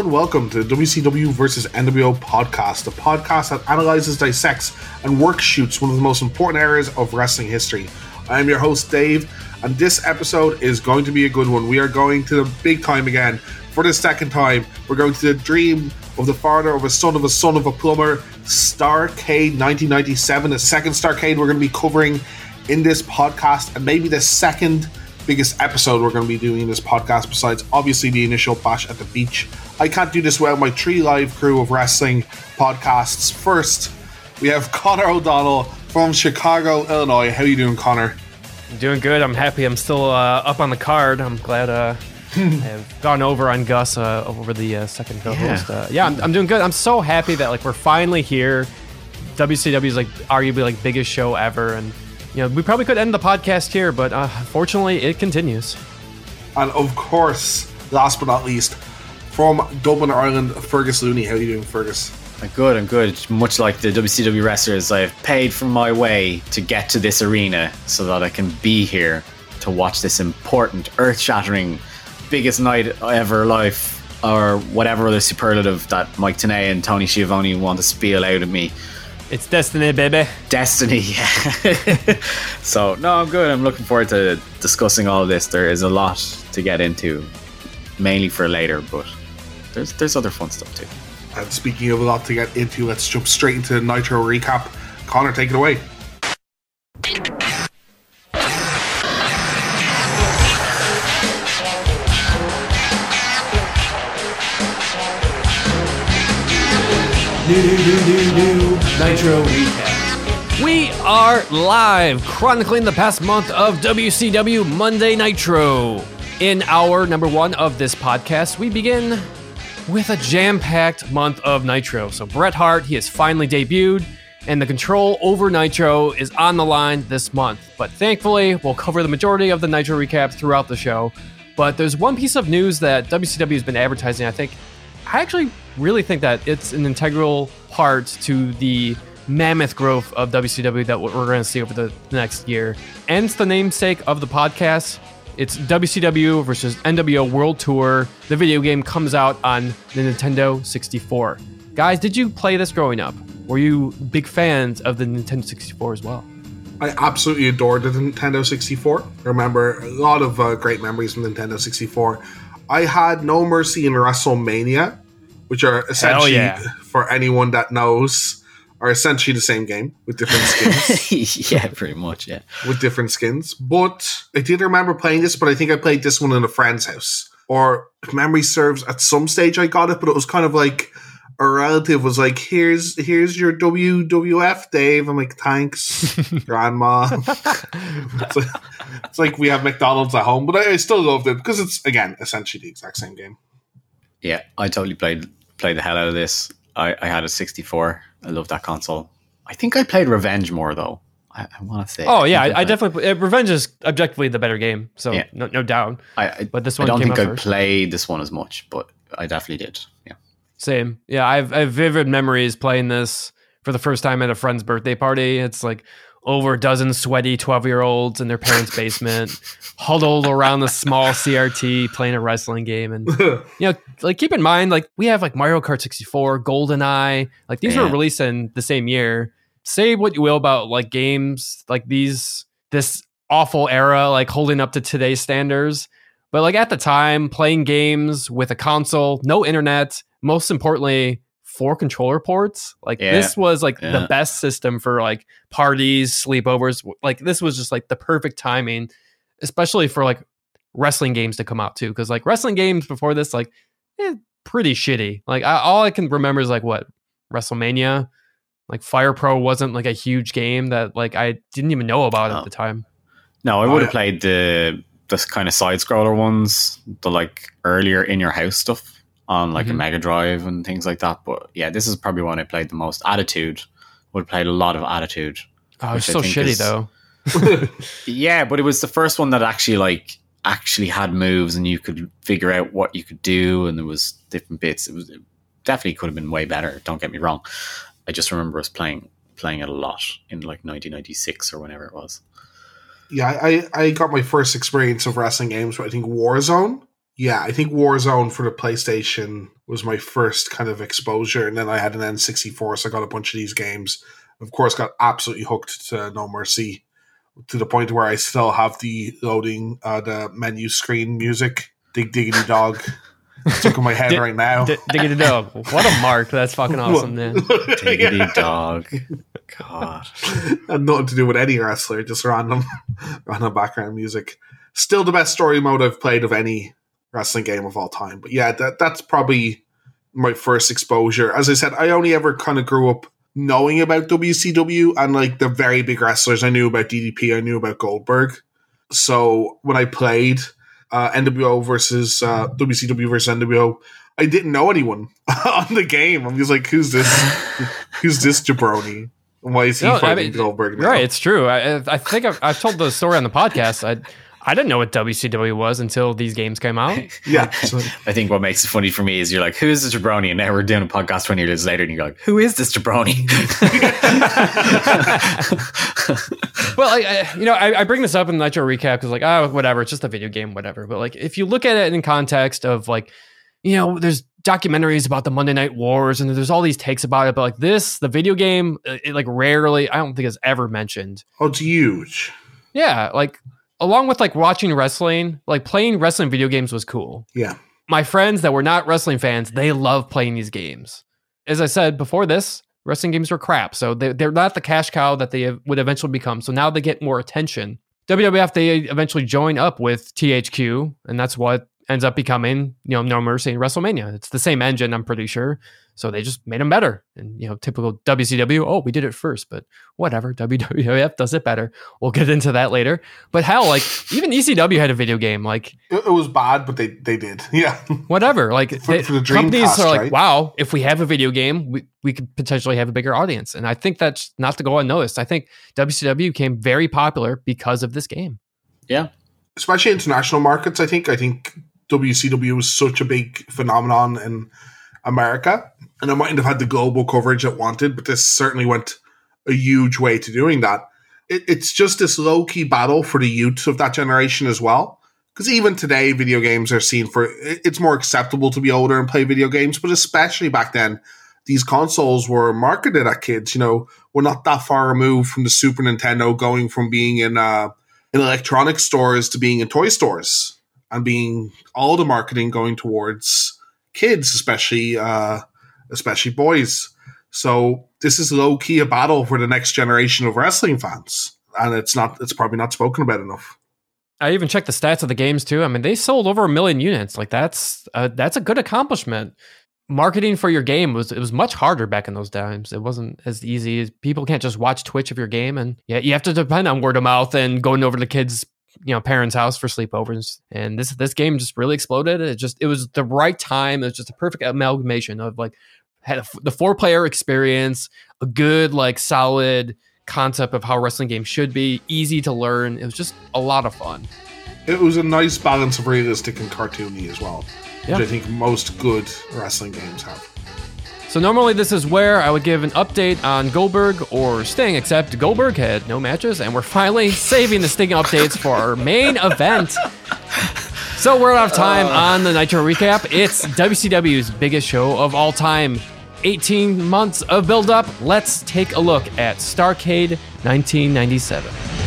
And welcome to the WCW versus NWO podcast, a podcast that analyzes, dissects, and workshoots one of the most important areas of wrestling history. I am your host, Dave, and this episode is going to be a good one. We are going to the big time again. For the second time, we're going to the dream of the father of a son of a son of a plumber, Starcade 1997, the second Starcade we're going to be covering in this podcast, and maybe the second biggest episode we're going to be doing in this podcast, besides obviously the initial bash at the beach. I can't do this without my three live crew of wrestling podcasts. First, we have Connor O'Donnell from Chicago, Illinois. How are you doing, Connor? I'm doing good. I'm happy. I'm still uh, up on the card. I'm glad uh, I've gone over on Gus uh, over the uh, second co-host. Yeah, uh, yeah I'm, I'm doing good. I'm so happy that like we're finally here. WCW is like arguably like biggest show ever, and you know, we probably could end the podcast here, but uh, fortunately, it continues. And of course, last but not least, from Dublin, Ireland, Fergus Looney. How are you doing, Fergus? I'm good. I'm good. Much like the WCW wrestlers, I've paid for my way to get to this arena so that I can be here to watch this important, earth-shattering, biggest night ever life, or whatever other superlative that Mike Tenay and Tony Schiavone want to spiel out of me. It's Destiny, baby. Destiny, yeah. so, no, I'm good. I'm looking forward to discussing all this. There is a lot to get into, mainly for later, but there's there's other fun stuff too. And speaking of a lot to get into, let's jump straight into the Nitro recap. Connor, take it away. New, new, new, new, new Nitro recap. We are live, chronicling the past month of WCW Monday Nitro. In our number one of this podcast, we begin with a jam packed month of Nitro. So, Bret Hart, he has finally debuted, and the control over Nitro is on the line this month. But thankfully, we'll cover the majority of the Nitro recap throughout the show. But there's one piece of news that WCW has been advertising, I think, I actually really think that it's an integral part to the mammoth growth of WCW that we're going to see over the next year. And it's the namesake of the podcast. It's WCW versus NWO World Tour. The video game comes out on the Nintendo 64. Guys, did you play this growing up? Were you big fans of the Nintendo 64 as well? I absolutely adored the Nintendo 64. I remember a lot of uh, great memories from Nintendo 64. I had No Mercy in WrestleMania, which are essentially, yeah. for anyone that knows, are essentially the same game with different skins. yeah, pretty much, yeah. With different skins. But I did remember playing this, but I think I played this one in a friend's house. Or if memory serves, at some stage I got it, but it was kind of like a relative was like, "Here's here's your WWF, Dave." I'm like, "Thanks, Grandma." it's, like, it's, like, we have McDonald's at home, but I, I, still loved it because it's again essentially the exact same game. Yeah, I totally played played the hell out of this. I, I had a 64. I love that console. I think I played Revenge more though. I, I want to say. Oh yeah, I, I definitely. Uh, Revenge is objectively the better game, so yeah. no, no doubt. I, but this one, I don't think I first. played this one as much, but I definitely did. Yeah. Same. Yeah, I've, I have vivid memories playing this for the first time at a friend's birthday party. It's like over a dozen sweaty 12 year olds in their parents' basement, huddled around the small CRT playing a wrestling game. And, you know, like keep in mind, like we have like Mario Kart 64, GoldenEye, like these yeah. were released in the same year. Say what you will about like games like these, this awful era, like holding up to today's standards. But like at the time, playing games with a console, no internet, most importantly, four controller ports. Like yeah. this was like yeah. the best system for like parties, sleepovers. Like this was just like the perfect timing, especially for like wrestling games to come out too. Because like wrestling games before this, like eh, pretty shitty. Like I, all I can remember is like what WrestleMania. Like Fire Pro wasn't like a huge game that like I didn't even know about no. at the time. No, I would have played the this kind of side scroller ones, the like earlier in your house stuff on like mm-hmm. a Mega Drive and things like that. But yeah, this is probably one I played the most. Attitude would played a lot of Attitude. Oh, it's so shitty is, though. yeah, but it was the first one that actually like actually had moves and you could figure out what you could do and there was different bits. It was it definitely could have been way better. Don't get me wrong. I just remember us playing playing it a lot in like 1996 or whenever it was. Yeah, I, I got my first experience of wrestling games. I think Warzone Yeah, I think Warzone for the PlayStation was my first kind of exposure, and then I had an N64, so I got a bunch of these games. Of course, got absolutely hooked to No Mercy to the point where I still have the loading uh, the menu screen music. Dig diggity dog. Stuck in my head right now. D- diggity dog. What a mark. That's fucking awesome, man. Diggity dog. God. Had nothing to do with any wrestler, just random random background music. Still the best story mode I've played of any wrestling game of all time. But yeah, that that's probably my first exposure. As I said, I only ever kind of grew up knowing about WCW and like the very big wrestlers. I knew about DDP, I knew about Goldberg. So when I played uh, NWO versus uh, WCW versus NWO, I didn't know anyone on the game. I'm just like, who's this? who's this jabroni? Why is he No, I fighting mean, Goldberg? Now? Right, it's true. I, I think I've, I've told the story on the podcast. I I didn't know what WCW was until these games came out. Yeah. I think what makes it funny for me is you're like, who is this jabroni? And now we're doing a podcast 20 years later, and you're like, who is this jabroni? well, I, I, you know, I, I bring this up in the Nitro recap because, like, oh, whatever, it's just a video game, whatever. But like, if you look at it in context of like, you know, there's documentaries about the Monday Night Wars, and there's all these takes about it. But like this, the video game, uh, it, like rarely, I don't think is ever mentioned. oh, it's huge. Yeah, like along with like watching wrestling, like playing wrestling video games was cool. Yeah. My friends that were not wrestling fans, they love playing these games. As I said before this, wrestling games were crap. So they, they're not the cash cow that they would eventually become. So now they get more attention. WWF, they eventually join up with THQ, and that's what ends up becoming, you know, No Mercy and WrestleMania. It's the same engine, I'm pretty sure. So they just made them better. And, you know, typical WCW, oh, we did it first, but whatever. WWF does it better. We'll get into that later. But hell, like, even ECW had a video game. Like, It, it was bad, but they, they did. Yeah. whatever. Like For- they- for the companies Dreamcast, are like, right? wow, if we have a video game, we, we could potentially have a bigger audience. And I think that's not to go unnoticed. I think WCW became very popular because of this game. yeah. especially international markets. I think I think WCW was such a big phenomenon in America, and I mightn't have had the global coverage it wanted, but this certainly went a huge way to doing that. It, it's just this low key battle for the youths of that generation as well. Because even today, video games are seen for it's more acceptable to be older and play video games, but especially back then, these consoles were marketed at kids. You know, we're not that far removed from the Super Nintendo going from being in uh, in electronic stores to being in toy stores and being all the marketing going towards kids, especially uh, especially boys. So this is low key a battle for the next generation of wrestling fans, and it's not it's probably not spoken about enough. I even checked the stats of the games too. I mean, they sold over a million units. Like that's uh, that's a good accomplishment. Marketing for your game was it was much harder back in those times. It wasn't as easy people can't just watch Twitch of your game, and yeah, you have to depend on word of mouth and going over to the kids, you know, parents' house for sleepovers. And this this game just really exploded. It just it was the right time. It was just a perfect amalgamation of like had a, the four player experience, a good like solid concept of how wrestling games should be, easy to learn. It was just a lot of fun. It was a nice balance of realistic and cartoony as well, Yeah. which I think most good wrestling games have. So normally this is where I would give an update on Goldberg or Sting, except Goldberg had no matches, and we're finally saving the Sting updates for our main event. So we're out of time uh. on the Nitro recap. It's WCW's biggest show of all time. 18 months of build-up. Let's take a look at Starcade 1997.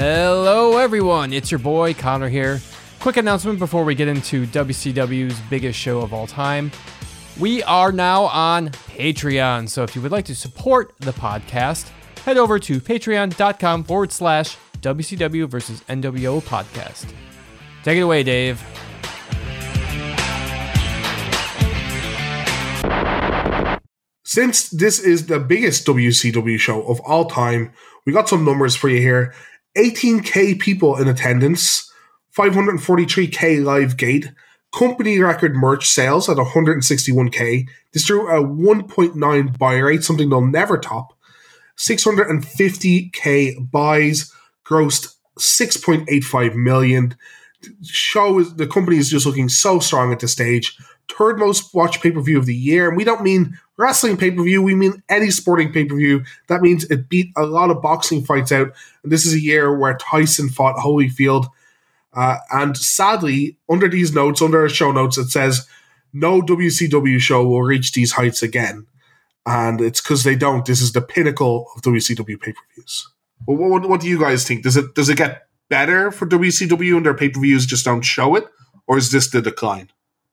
Hello, everyone. It's your boy Connor here. Quick announcement before we get into WCW's biggest show of all time. We are now on Patreon. So if you would like to support the podcast, head over to patreon.com forward slash WCW versus NWO podcast. Take it away, Dave. Since this is the biggest WCW show of all time, we got some numbers for you here. 18k people in attendance, 543k live gate, company record merch sales at 161k. This drew a 1.9 buy rate, something they'll never top. 650k buys, grossed 6.85 million. Show is the company is just looking so strong at this stage. third most watched pay per view of the year. And we don't mean wrestling pay per view, we mean any sporting pay per view. That means it beat a lot of boxing fights out. And this is a year where Tyson fought Holyfield. Uh, and sadly, under these notes, under our show notes, it says no WCW show will reach these heights again. And it's because they don't. This is the pinnacle of WCW pay per views. Well, what, what do you guys think? Does it does it get better for WCW and their pay per views just don't show it, or is this the decline?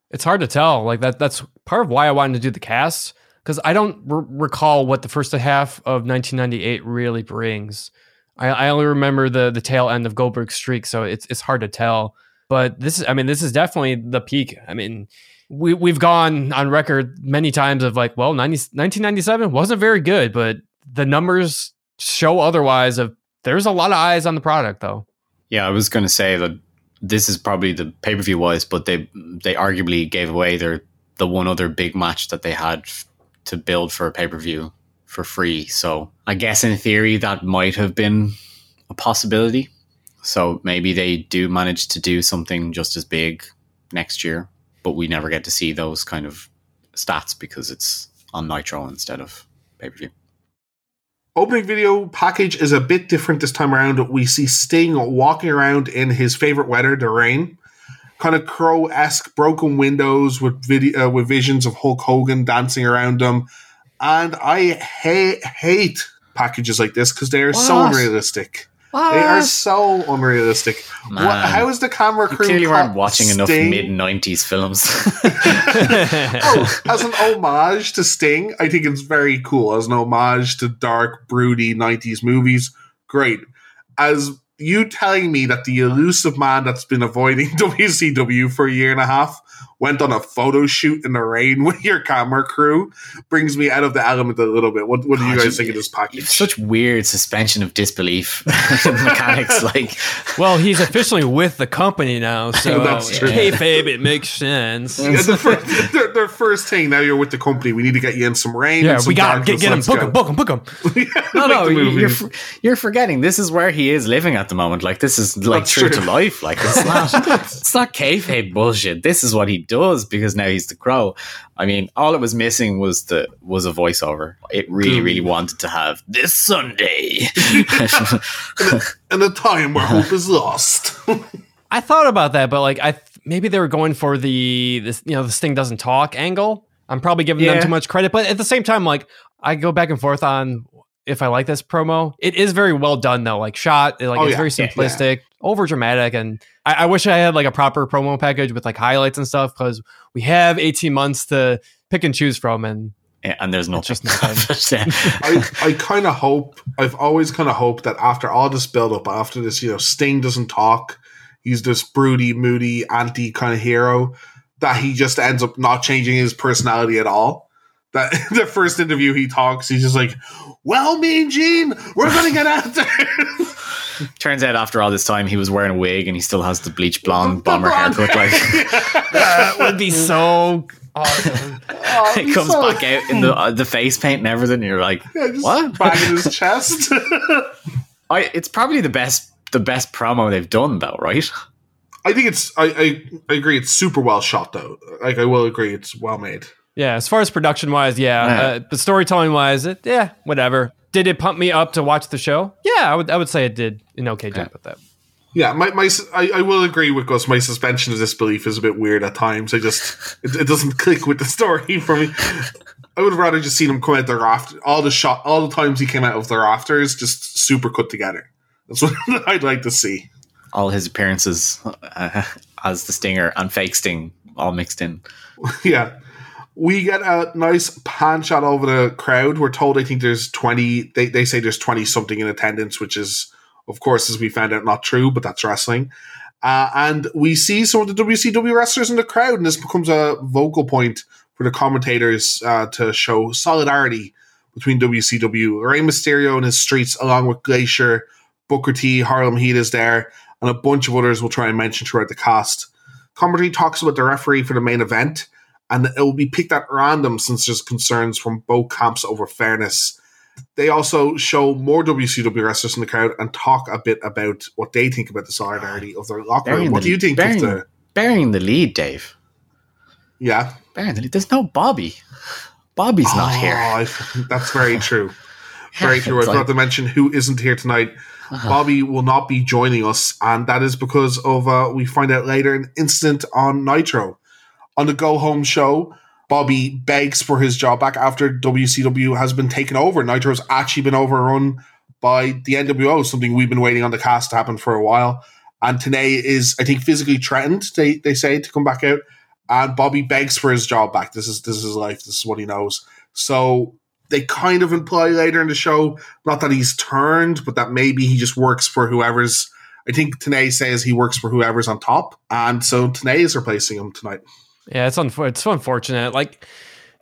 It's hard to tell. Like that. That's part of why I wanted to do the cast because I don't r- recall what the first half of 1998 really brings. I, I only remember the the tail end of Goldberg's streak, so it's it's hard to tell. But this is, I mean, this is definitely the peak. I mean, we we've gone on record many times of like, well, 90, 1997 wasn't very good, but the numbers show otherwise. Of there's a lot of eyes on the product, though. Yeah, I was going to say that this is probably the pay per view wise, but they they arguably gave away their the one other big match that they had to build for a pay per view for free. So I guess in theory that might have been a possibility. So maybe they do manage to do something just as big next year, but we never get to see those kind of stats because it's on Nitro instead of pay per view. Opening video package is a bit different this time around. We see Sting walking around in his favorite weather, the rain. Kind of crow esque broken windows with video uh, with visions of Hulk Hogan dancing around them, and I hate hate packages like this because they are so What? unrealistic. They are so unrealistic. What, how is the camera You crew? clearly weren't caught watching enough mid '90s films. oh, as an homage to Sting, I think it's very cool. As an homage to dark, broody 90s movies, great. As you telling me that the elusive man that's been avoiding WCW for a year and a half went on a photo shoot in the rain with your camera crew brings me out of the element a little bit. What, what do you guys you- think of this package? Such weird suspension of disbelief mechanics. Like, Well, he's officially with the company now, so That's uh, true. kayfabe, it makes sense. Yeah, the first, their, their first thing now you're with the company. We need to get you in some rain. Yeah, and some we got him. Get, get him. Let's Book him. Book him. Book him. no, no, you're you're forgetting. This is where he is living at the moment. Like, this is like true true. to life. Like, it's not, it's not kayfabe bullshit. This is what he does because now he's the crow. I mean, all it was missing was the was a voiceover. It really, Mm. really wanted to have this Sunday. in a time where hope is lost. I thought about that, but like I th- maybe they were going for the this you know this thing doesn't talk angle. I'm probably giving Yeah. them too much credit, but at the same time, like I go back and forth on if I like this promo. It is very well done though, like shot, like Oh, it's yeah. very Yeah, simplistic, over dramatic, and I, I wish I had like a proper promo package with like highlights and stuff because we have 18 months to pick and choose from, and Yeah, and there's no just nothing. I, I kind of hope I've always kind of hoped that after all this build up, after this, you know, Sting doesn't talk, he's this broody, moody, anti kind of hero, that he just ends up not changing his personality at all. That the first interview he talks, he's just like, "Well, Mean Gene, we're gonna get out there." Turns out after all this time, he was wearing a wig and he still has the bleach blonde The bomber blonde haircut. Like, that would be so awesome. Oh, it comes so- back out in the uh, the face paint and everything. And you're like, Yeah, just What? banging his chest. I. It's probably the best the best promo they've done though, right? I think it's. I, I I agree. It's super well shot, though. Like I will agree, it's well made. Yeah, as far as production wise, yeah, Yeah. uh, but storytelling wise, it, yeah, whatever. Did it pump me up to watch the show? Yeah, I would. I would say it did an okay job Yeah. with that. Yeah, my, my I, I will agree with Gus. My suspension of disbelief is a bit weird at times. I just it, it doesn't click with the story for me. I would have rather just seen him come out the raft. All the shot, all the times he came out of the rafters, just super cut together. That's what I'd like to see. All his appearances uh, as the Stinger and fake Sting all mixed in. yeah. We get a nice pan shot over the crowd. We're told I think there's 20, they, they say there's 20 something in attendance, which is, of course, as we found out, not true, but that's wrestling. Uh, and we see some of the WCW wrestlers in the crowd, and this becomes a vocal point for the commentators uh, to show solidarity between WCW. Rey Mysterio and his streets, along with Glacier, Booker T, Harlem Heat is there, and a bunch of others we'll try and mention throughout the cast. Commentary talks about the referee for the main event, and it will be picked at random since there's concerns from both camps over fairness. They also show more WCW wrestlers in the crowd and talk a bit about what they think about the solidarity of their locker room. Bearing What the- do you think bearing- of the? Bearing the lead, Dave. Yeah, Bearing the lead. there's no Bobby. Bobby's not Oh, here. I- that's very true. Very true. I forgot like- to mention who isn't here tonight. Uh-huh. Bobby will not be joining us, and that is because of uh, we find out later an incident on Nitro. On the Go Home show, Bobby begs for his job back after WCW has been taken over. Nitro's actually been overrun by the NWO, something we've been waiting on the cast to happen for a while. And Tenay is, I think, physically threatened. They they say to come back out, and Bobby begs for his job back. This is this is his life. This is what he knows. So they kind of imply later in the show, not that he's turned, but that maybe he just works for whoever's. I think Tenay says he works for whoever's on top, and so Tenay is replacing him tonight. Yeah, it's unfor- it's so unfortunate. Like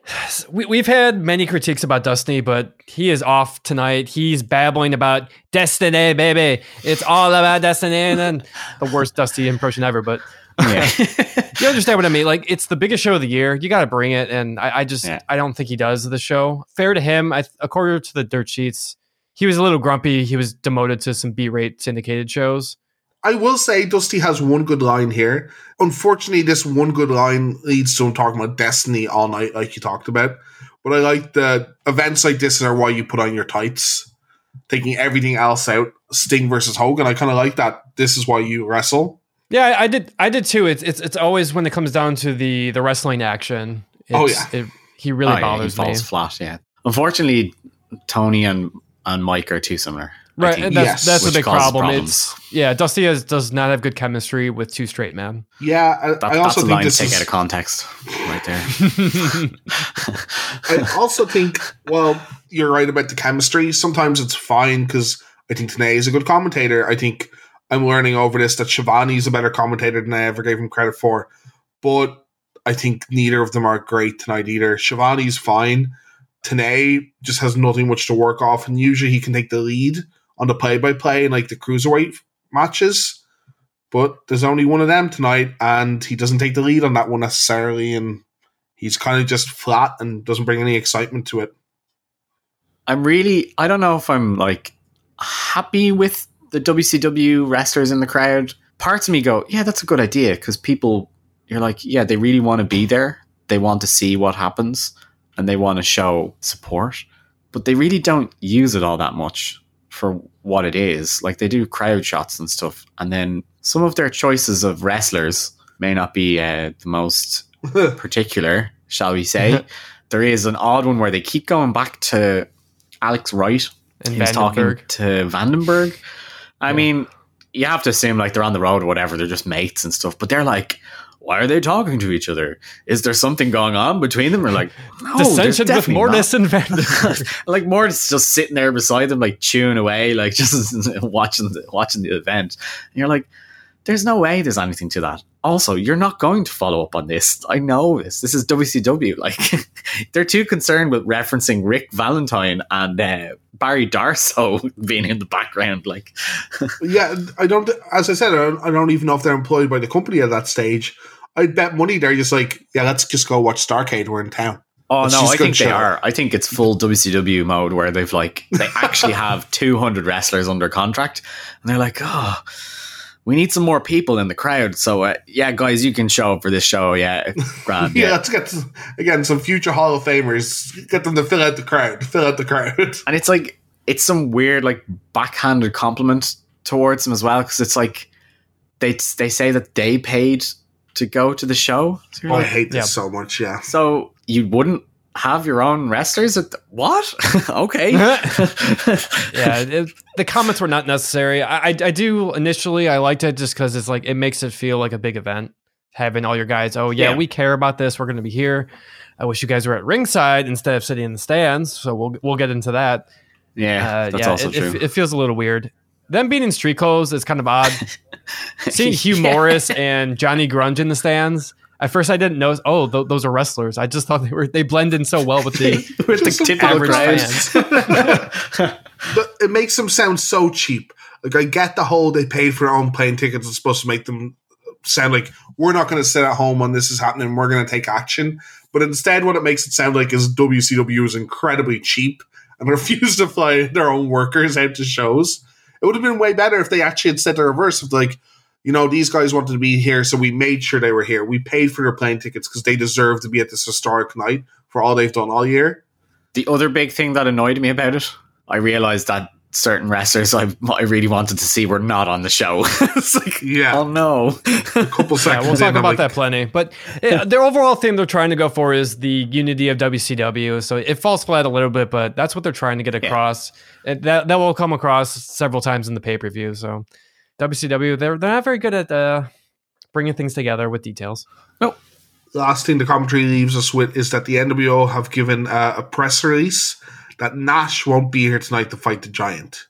we we've had many critiques about Destiny, but he is off tonight. He's babbling about Destiny, baby. It's all about Destiny, and then the worst Dusty impression ever. But Yeah. you understand what I mean? Like it's the biggest show of the year. You got to bring it, and I, I just Yeah. I don't think he does the show. Fair to him, I, according to the dirt sheets, he was a little grumpy. He was demoted to some B-rate syndicated shows. I will say Dusty has one good line here. Unfortunately, this one good line leads to him talking about Destiny all night, like you talked about. But I like the events like this are why you put on your tights, taking everything else out. Sting versus Hogan. I kind of like that. This is why you wrestle. Yeah, I, I did. I did too. It's it's it's always when it comes down to the the wrestling action. Oh, it's- it, he really Oh, yeah, bothers he me. falls flat. Yeah. Unfortunately, Tony and and Mike are too similar. I Right, and that's Yes. that's a big problem. problems. It's yeah, Dusty has, does not have good chemistry with two straight men. Yeah, I, That, I that's also a think line to this take is. out of context, right there. I also think, well, you're right about the chemistry. Sometimes it's fine because I think Tenay is a good commentator. I think I'm learning over this that Schiavone is a better commentator than I ever gave him credit for. But I think neither of them are great tonight either. Schiavone's fine. Tenay just has nothing much to work off, and usually he can take the lead on the play by play in like the cruiserweight matches. But there's only one of them tonight, and he doesn't take the lead on that one necessarily, and he's kind of just flat and doesn't bring any excitement to it. I'm really, I don't know if I'm like happy with the WCW wrestlers in the crowd. Parts of me go, yeah, that's a good idea because people, you're like, yeah, they really want to be there. They want to see what happens and they want to show support, but they really don't use it all that much for what it is. Like they do crowd shots and stuff. And then some of their choices of wrestlers may not be uh, the most particular, shall we say. there is an odd one where they keep going back to Alex Wright. And He was talking to Vandenberg. I Yeah. mean, you have to assume like they're on the road or whatever, they're just mates and stuff, but they're like, why are they talking to each other? Is there something going on between them? Or like, no, Dissension with definitely not. And like Mortis just sitting there beside them, like chewing away, like just watching the, watching the event. And you're like, there's no way there's anything to that. Also, you're not going to follow up on this. I know this. This is WCW. Like, they're too concerned with referencing Rick Valentine and uh, Barry Darsow being in the background. Like, yeah, I don't. As I said, I don't, I don't even know if they're employed by the company at that stage. I'd bet money they're just like, yeah, let's just go watch Starcade. We're in town. oh It's no, I think they show. are. I think it's full WCW mode where they've like they actually have 200 wrestlers under contract, and they're like, oh. We need some more people in the crowd. So, uh, yeah, guys, you can show up for this show. Yeah, grand. Yeah, Yeah. let's get some- again some future Hall of Famers. Get them to fill out the crowd. Fill out the crowd. And it's like, it's some weird, like, backhanded compliment towards them as well. Cause it's like, they, they say that they paid to go to the show. So, you're Oh, I hate this Yeah. so much. Yeah. so you wouldn't have your own wrestlers at the, what? okay. yeah, it, the comments were not necessary. I, I, I do initially I liked it just because it's like it makes it feel like a big event. Having all your guys, oh yeah, Yeah. we care about this. We're going to be here. I wish you guys were at ringside instead of sitting in the stands. So we'll we'll get into that. yeah, Uh, that's yeah, also it, true. It, it feels a little weird. Them being in street clothes is kind of odd. Seeing Hugh Yeah. Morris and Johnny Grunge in the stands. At first, I didn't know. Oh, th- those are wrestlers. I just thought they were they blend in so well with the with the Just typical average fans. but it makes them sound so cheap. Like I get the whole they paid for their own plane tickets. It's supposed to make them sound like we're not going to sit at home when this is happening. We're going to take action. But instead, what it makes it sound like is WCW is incredibly cheap and refuse to fly their own workers out to shows. It would have been way better if they actually had said the reverse of like, you know, these guys wanted to be here, so we made sure they were here. We paid for their plane tickets because they deserve to be at this historic night for all they've done all year. The other big thing that annoyed me about it, I realized that certain wrestlers I, I really wanted to see were not on the show. it's like, Yeah. oh no. A couple seconds. Yeah, we'll talk I'm about like, that plenty. But yeah, their overall theme they're trying to go for is the unity of WCW. So it falls flat a little bit, but that's what they're trying to get across. And that that will come across several times in the pay per view. So WCW they're they're not very good at uh, bringing things together with details. Nope. Last thing the commentary leaves us with is that the NWO have given uh, a press release that Nash won't be here tonight to fight the Giant.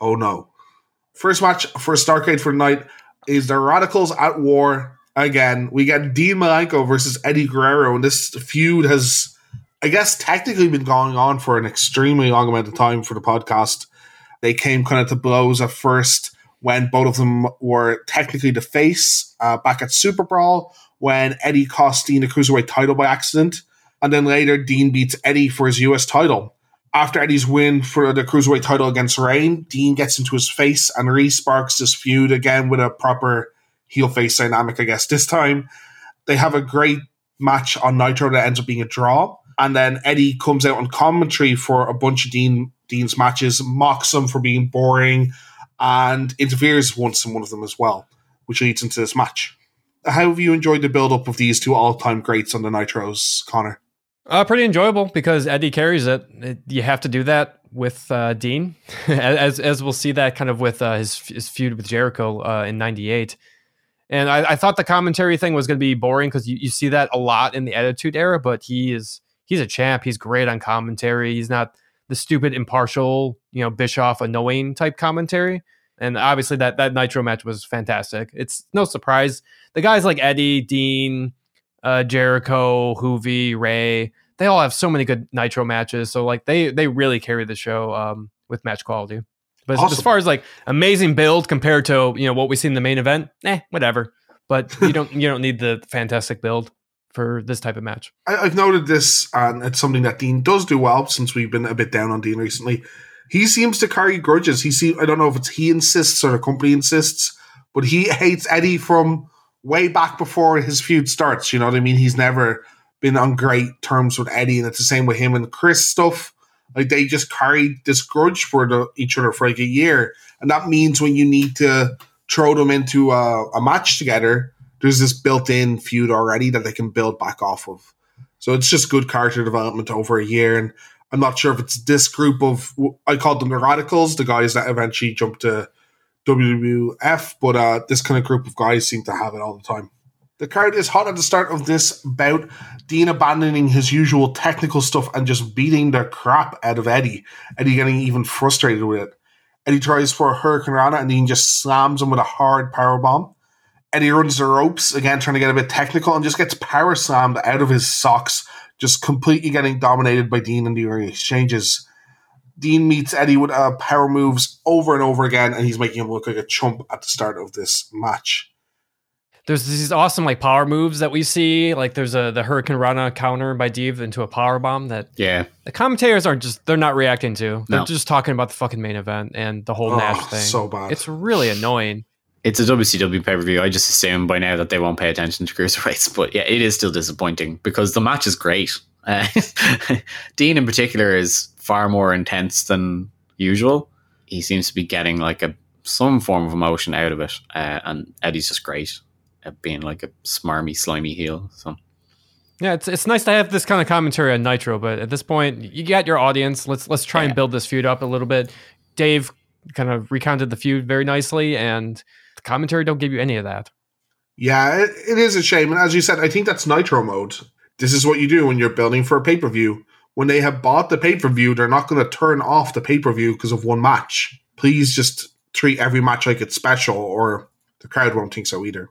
Oh no. First match for Starcade for tonight is the Radicals at war again. We get Dean Malenko versus Eddie Guerrero, and this feud has, I guess, technically been going on for an extremely long amount of time for the podcast. They came kind of to blows at first when both of them were technically the face uh, back at Super Brawl when Eddie cost Dean the Cruiserweight title by accident. And then later, Dean beats Eddie for his US title. After Eddie's win for the Cruiserweight title against Rey, Dean gets into his face and re sparks this feud again with a proper heel face dynamic, I guess. This time, they have a great match on Nitro that ends up being a draw. And then Eddie comes out on commentary for a bunch of Dean Dean's matches, mocks him for being boring, and interferes once in one of them as well, which leads into this match. How have you enjoyed the build up of these two all time greats on the Nitros, Connor? Uh, pretty enjoyable because Eddie carries it. It- You have to do that with uh, Dean, as as we'll see that kind of with uh, his his feud with Jericho uh, in '98. And I, I thought the commentary thing was going to be boring because you, you see that a lot in the Attitude Era, but he is he's a champ. He's great on commentary. He's not the stupid, impartial, you know, Bischoff annoying type commentary. And obviously that that Nitro match was fantastic. It's no surprise the guys like Eddie, Dean, uh, Jericho, Juvi, Rey, they all have so many good Nitro matches. So like they they really carry the show um, with match quality. But as- as far as like amazing build compared to you know what we see in the main event, eh, whatever. But you don't you don't need the fantastic build for this type of match. I, I've noted this, and it's something that Dean does do well since we've been a bit down on Dean recently. He seems to carry grudges. He see, I don't know if it's he insists or the company insists, but he hates Eddie from way back before his feud starts. You know what I mean? He's never been on great terms with Eddie, and it's the same with him and Chris stuff. Like they just carried this grudge for the, each other for like a year, and that means when you need to throw them into a, a match together, there's this built-in feud already that they can build back off of. So it's just good character development over a year, and I'm not sure if it's this group of I called them the radicals, the guys that eventually jumped to WWF, but uh, this kind of group of guys seem to have it all the time. The card is hot at the start of this bout. Dean abandoning his usual technical stuff and just beating the crap out of Eddie. Eddie getting even frustrated with it. Eddie tries for a Hurricanrana and Dean just slams him with a hard power bomb. Eddie runs the ropes again, trying to get a bit technical, and just gets power slammed out of his socks, just completely getting dominated by Dean in the early exchanges. Dean meets Eddie with uh, power moves over and over again, and he's making him look like a chump at the start of this match. There's these awesome like power moves that we see. Like there's a the Hurricanrana counter by Deeve into a power bomb that Yeah. the commentators aren't just they're not reacting to. They're No. just talking about the fucking main event and the whole Oh, Nash thing. so bad. It's really annoying. It's a WCW pay per view. I just assume by now that they won't pay attention to cruiserweights. But yeah, it is still disappointing because the match is great. Uh, Dean in particular is far more intense than usual. He seems to be getting like a some form of emotion out of it, uh, and Eddie's just great at being like a smarmy, slimy heel. So Yeah, it's it's nice to have this kind of commentary on Nitro, but at this point, you got your audience. Let's let's try Yeah. and build this feud up a little bit. Dave kind of recounted the feud very nicely, and commentary don't give you any of that. Yeah, it, it is a shame. And as you said, I think that's Nitro mode. This is what you do when you're building for a pay per view. When they have bought the pay per view, they're not going to turn off the pay per view because of one match. Please just treat every match like it's special, or the crowd won't think so either.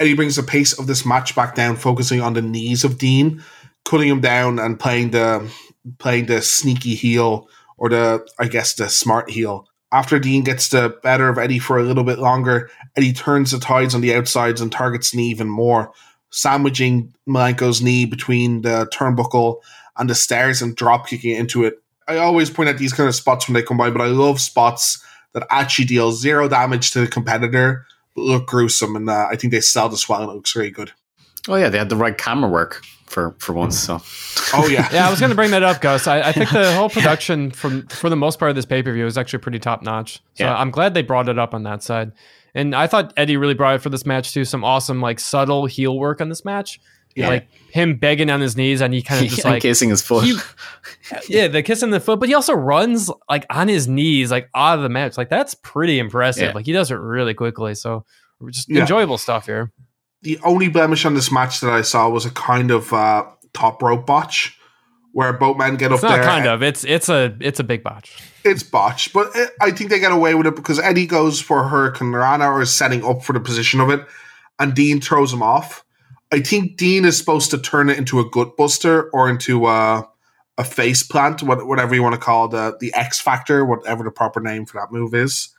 Eddie brings the pace of this match back down, focusing on the knees of Dean, cutting him down and playing the playing the sneaky heel or the I guess the smart heel. After Dean gets the better of Eddie for a little bit longer, Eddie turns the tides on the outsides and targets knee even more, sandwiching Malenko's knee between the turnbuckle and the stairs and drop kicking into it. I always point out these kind of spots when they come by, but I love spots that actually deal zero damage to the competitor, but look gruesome, and uh, I think they sell the swell. It looks very good. Oh yeah, they had the right camera work for for once. So. Oh yeah, yeah. I was going to bring that up, Gus. I, I think the whole production from for the most part of this pay per view is actually pretty top notch. So Yeah. I'm glad they brought it up on that side. And I thought Eddie really brought it for this match too. Some awesome like subtle heel work on this match. Yeah. Like him begging on his knees and he kind of just and like kissing his foot. he- yeah, the kiss in the foot, but he also runs like on his knees, like out of the match. Like that's pretty impressive. Yeah. Like he does it really quickly. So just Yeah. enjoyable stuff here. The only blemish on this match that I saw was a kind of uh, top rope botch, where both men get It's up not there. kind of. It's it's a it's a big botch. It's botched, but it, I think they get away with it because Eddie goes for Hurricanrana or is setting up for the position of it, and Dean throws him off. I think Dean is supposed to turn it into a gut buster or into a, a face plant, whatever you want to call the the X Factor, whatever the proper name for that move is.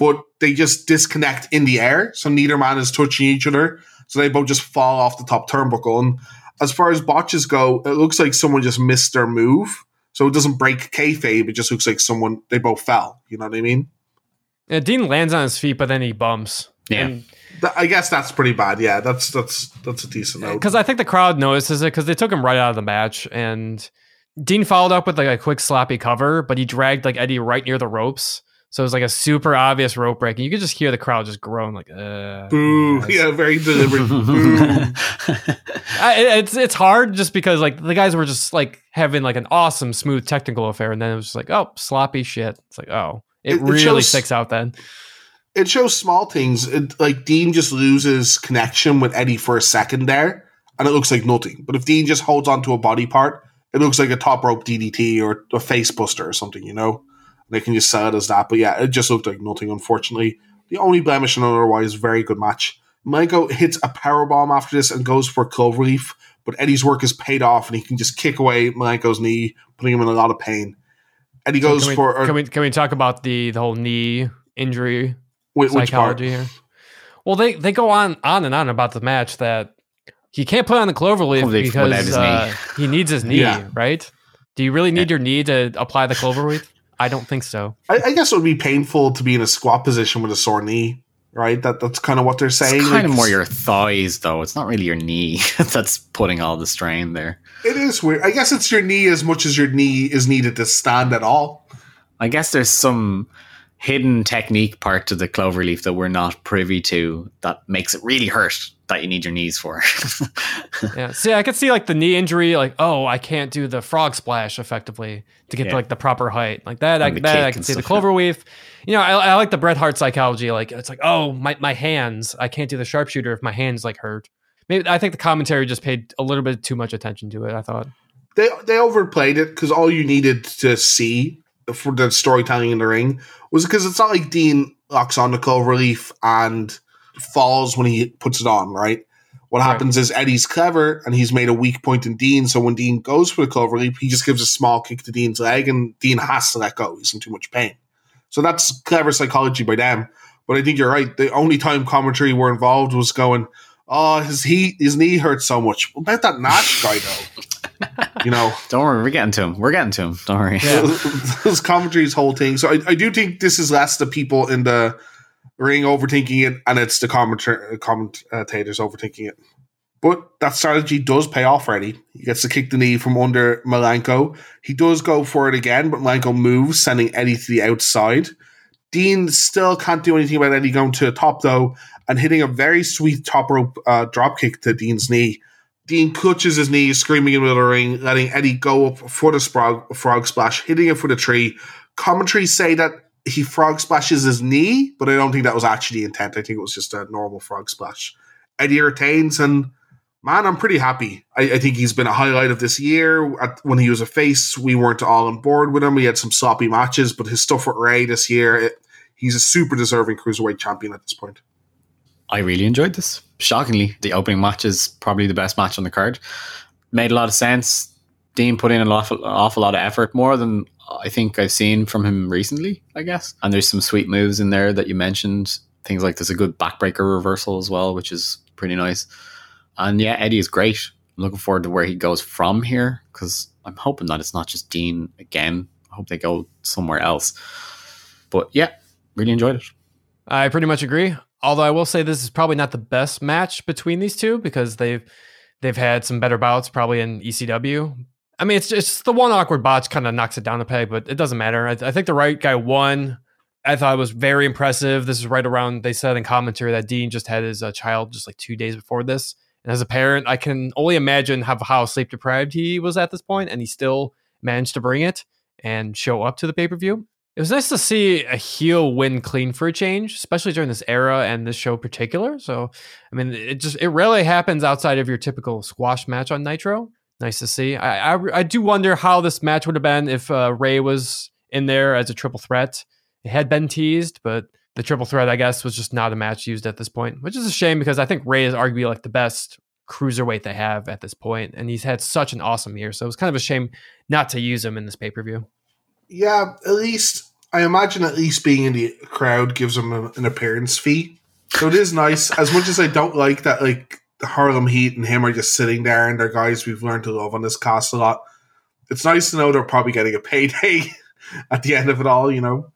But they just disconnect in the air, so neither man is touching each other, so they both just fall off the top turnbuckle. And as far as botches go, it looks like someone just missed their move. So it doesn't break kayfabe. It just looks like someone they both fell. You know what I mean? Yeah, Dean lands on his feet, but then he bumps. Yeah. And I guess that's pretty bad. Yeah, that's that's that's a decent note. because I think the crowd notices it because they took him right out of the match, and Dean followed up with like a quick sloppy cover, but he dragged like Eddie right near the ropes, so it was like a super obvious rope break, and you could just hear the crowd just groan like, uh, Boo! guys. Yeah, very deliberate. Boo! I, it's it's hard just because like the guys were just like having like an awesome smooth technical affair, and then it was just like oh sloppy shit. It's like oh it, It- it really shows- sticks out then. It shows small things. It, like Dean just loses connection with Eddie for a second there, and it looks like nothing. But if Dean just holds onto a body part, it looks like a top rope DDT or a face buster or something. You know, they can just sell it as that. But yeah, it just looked like nothing. Unfortunately, the only blemish in otherwise very good match. Michael hits a power bomb after this and goes for cloverleaf, but Eddie's work is paid off, and he can just kick away Malenko's knee, putting him in a lot of pain. Eddie goes Can we, for can we can we talk about the the whole knee injury Wh- which part? psychology here? Well, they they go on on and on about the match that he can't play on the cloverleaf Cloverleaf because his uh, he needs his knee, Yeah. right? Do you really need your knee to apply the cloverleaf? I don't think so. I, I guess it would be painful to be in a squat position with a sore knee, right? That that's kind of what they're saying. It's kind of more your thighs, though. It's not really your knee that's putting all the strain there. It is weird. I guess it's your knee as much as your knee is needed to stand at all. I guess there's some hidden technique part to the cloverleaf that we're not privy to that makes it really hurt that you need your knees for. Yeah. See, I could see like the knee injury, like oh, I can't do the frog splash effectively to get Yeah. like the proper height, like that. I, And the that I can see the stuff, yeah. cloverleaf. You know, I, I like the Bret Hart psychology. Like it's like oh, my my hands, I can't do the sharpshooter if my hands like hurt. Maybe I think the commentary just paid a little bit too much attention to it. I thought. They they overplayed it because all you needed to see for the storytelling in the ring was because it's not like Dean locks on the relief and falls when he puts it on, right? What Right. happens is Eddie's clever and he's made a weak point in Dean. So when Dean goes for the cloverleaf, he just gives a small kick to Dean's leg and Dean has to let go. He's in too much pain. So that's clever psychology by them. But I think you're right. The only time commentary were involved was going, "Oh, his he his knee hurts so much." What about that Nash guy though? you know, Don't worry, we're getting to him. We're getting to him. Don't worry. Yeah. his commentary's whole thing. So I, I do think this is less the people in the ring overthinking it, and it's the commenta- commentators overthinking it. But that strategy does pay off for Eddie. He gets to kick the knee from under Malenko. He does go for it again, but Malenko moves, sending Eddie to the outside. Dean still can't do anything about Eddie going to the top, though, and hitting a very sweet top rope uh, drop kick to Dean's knee. Dean clutches his knee, screaming the ring, letting Eddie go up for the frog, frog splash, hitting him for the tree. Commentaries say that he frog splashes his knee, but I don't think that was actually intent. I think it was just a normal frog splash. Eddie retains, and man, I'm pretty happy. I, I think he's been a highlight of this year. At, when he was a face, we weren't all on board with him. We had some sloppy matches, but his stuff with Rey this year, it, he's a super deserving cruiserweight champion at this point. I really enjoyed this. Shockingly, the opening match is probably the best match on the card. Made a lot of sense. Dean put in an awful, awful lot of effort, more than I think I've seen from him recently, I guess. And there's some sweet moves in there that you mentioned. Things like there's a good backbreaker reversal as well, which is pretty nice. And yeah, Eddie is great. I'm looking forward to where he goes from here because I'm hoping that it's not just Dean again. I hope they go somewhere else. But yeah, really enjoyed it. I pretty much agree. Although I will say this is probably not the best match between these two because they've they've had some better bouts probably in ECW. I mean, it's just the one awkward botch kind of knocks it down a peg, but it doesn't matter. I, I think the right guy won. I thought it was very impressive. This is right around they said in commentary that Dean just had his uh, child just like two days before this, and as a parent, I can only imagine how, how sleep deprived he was at this point, and he still managed to bring it and show up to the pay per view. It was nice to see a heel win clean for a change, especially during this era and this show in particular. So, I mean, it just it rarely happens outside of your typical squash match on Nitro. Nice to see. I I, I do wonder how this match would have been if uh, Rey was in there as a triple threat. It had been teased, but the triple threat, I guess, was just not a match used at this point, which is a shame because I think Rey is arguably like the best cruiserweight they have at this point, and he's had such an awesome year. So it was kind of a shame not to use him in this pay per view. Yeah, at least I imagine at least being in the crowd gives them a, an appearance fee. So it is nice. As much as I don't like that, like the Harlem Heat and him are just sitting there and they're guys we've learned to love on this cast a lot. It's nice to know they're probably getting a payday at the end of it all, you know.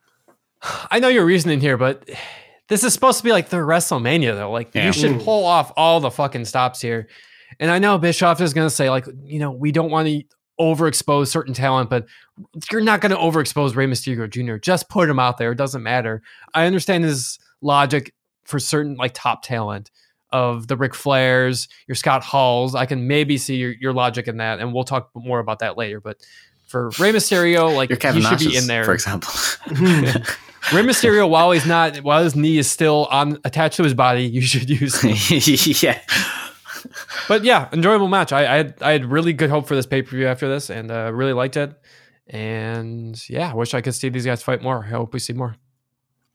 I know your reasoning here, but this is supposed to be like the WrestleMania though. Like Yeah. you should Mm. pull off all the fucking stops here. And I know Bischoff is going to say like, you know, we don't want to overexpose certain talent, but you're not going to overexpose Rey Mysterio Jr. Just put him out there. It doesn't matter. I understand his logic for certain like top talent of the Ric Flairs, your Scott Halls. I can maybe see your, your logic in that, and we'll talk more about that later. But for Rey Mysterio, like he should be in there for example. Rey Mysterio, while he's not, while his knee is still on attached to his body, you should use. Yeah. But yeah, enjoyable match. I, I had I had really good hope for this pay per view after this, and uh, really liked it. And yeah, I wish I could see these guys fight more. I hope we see more.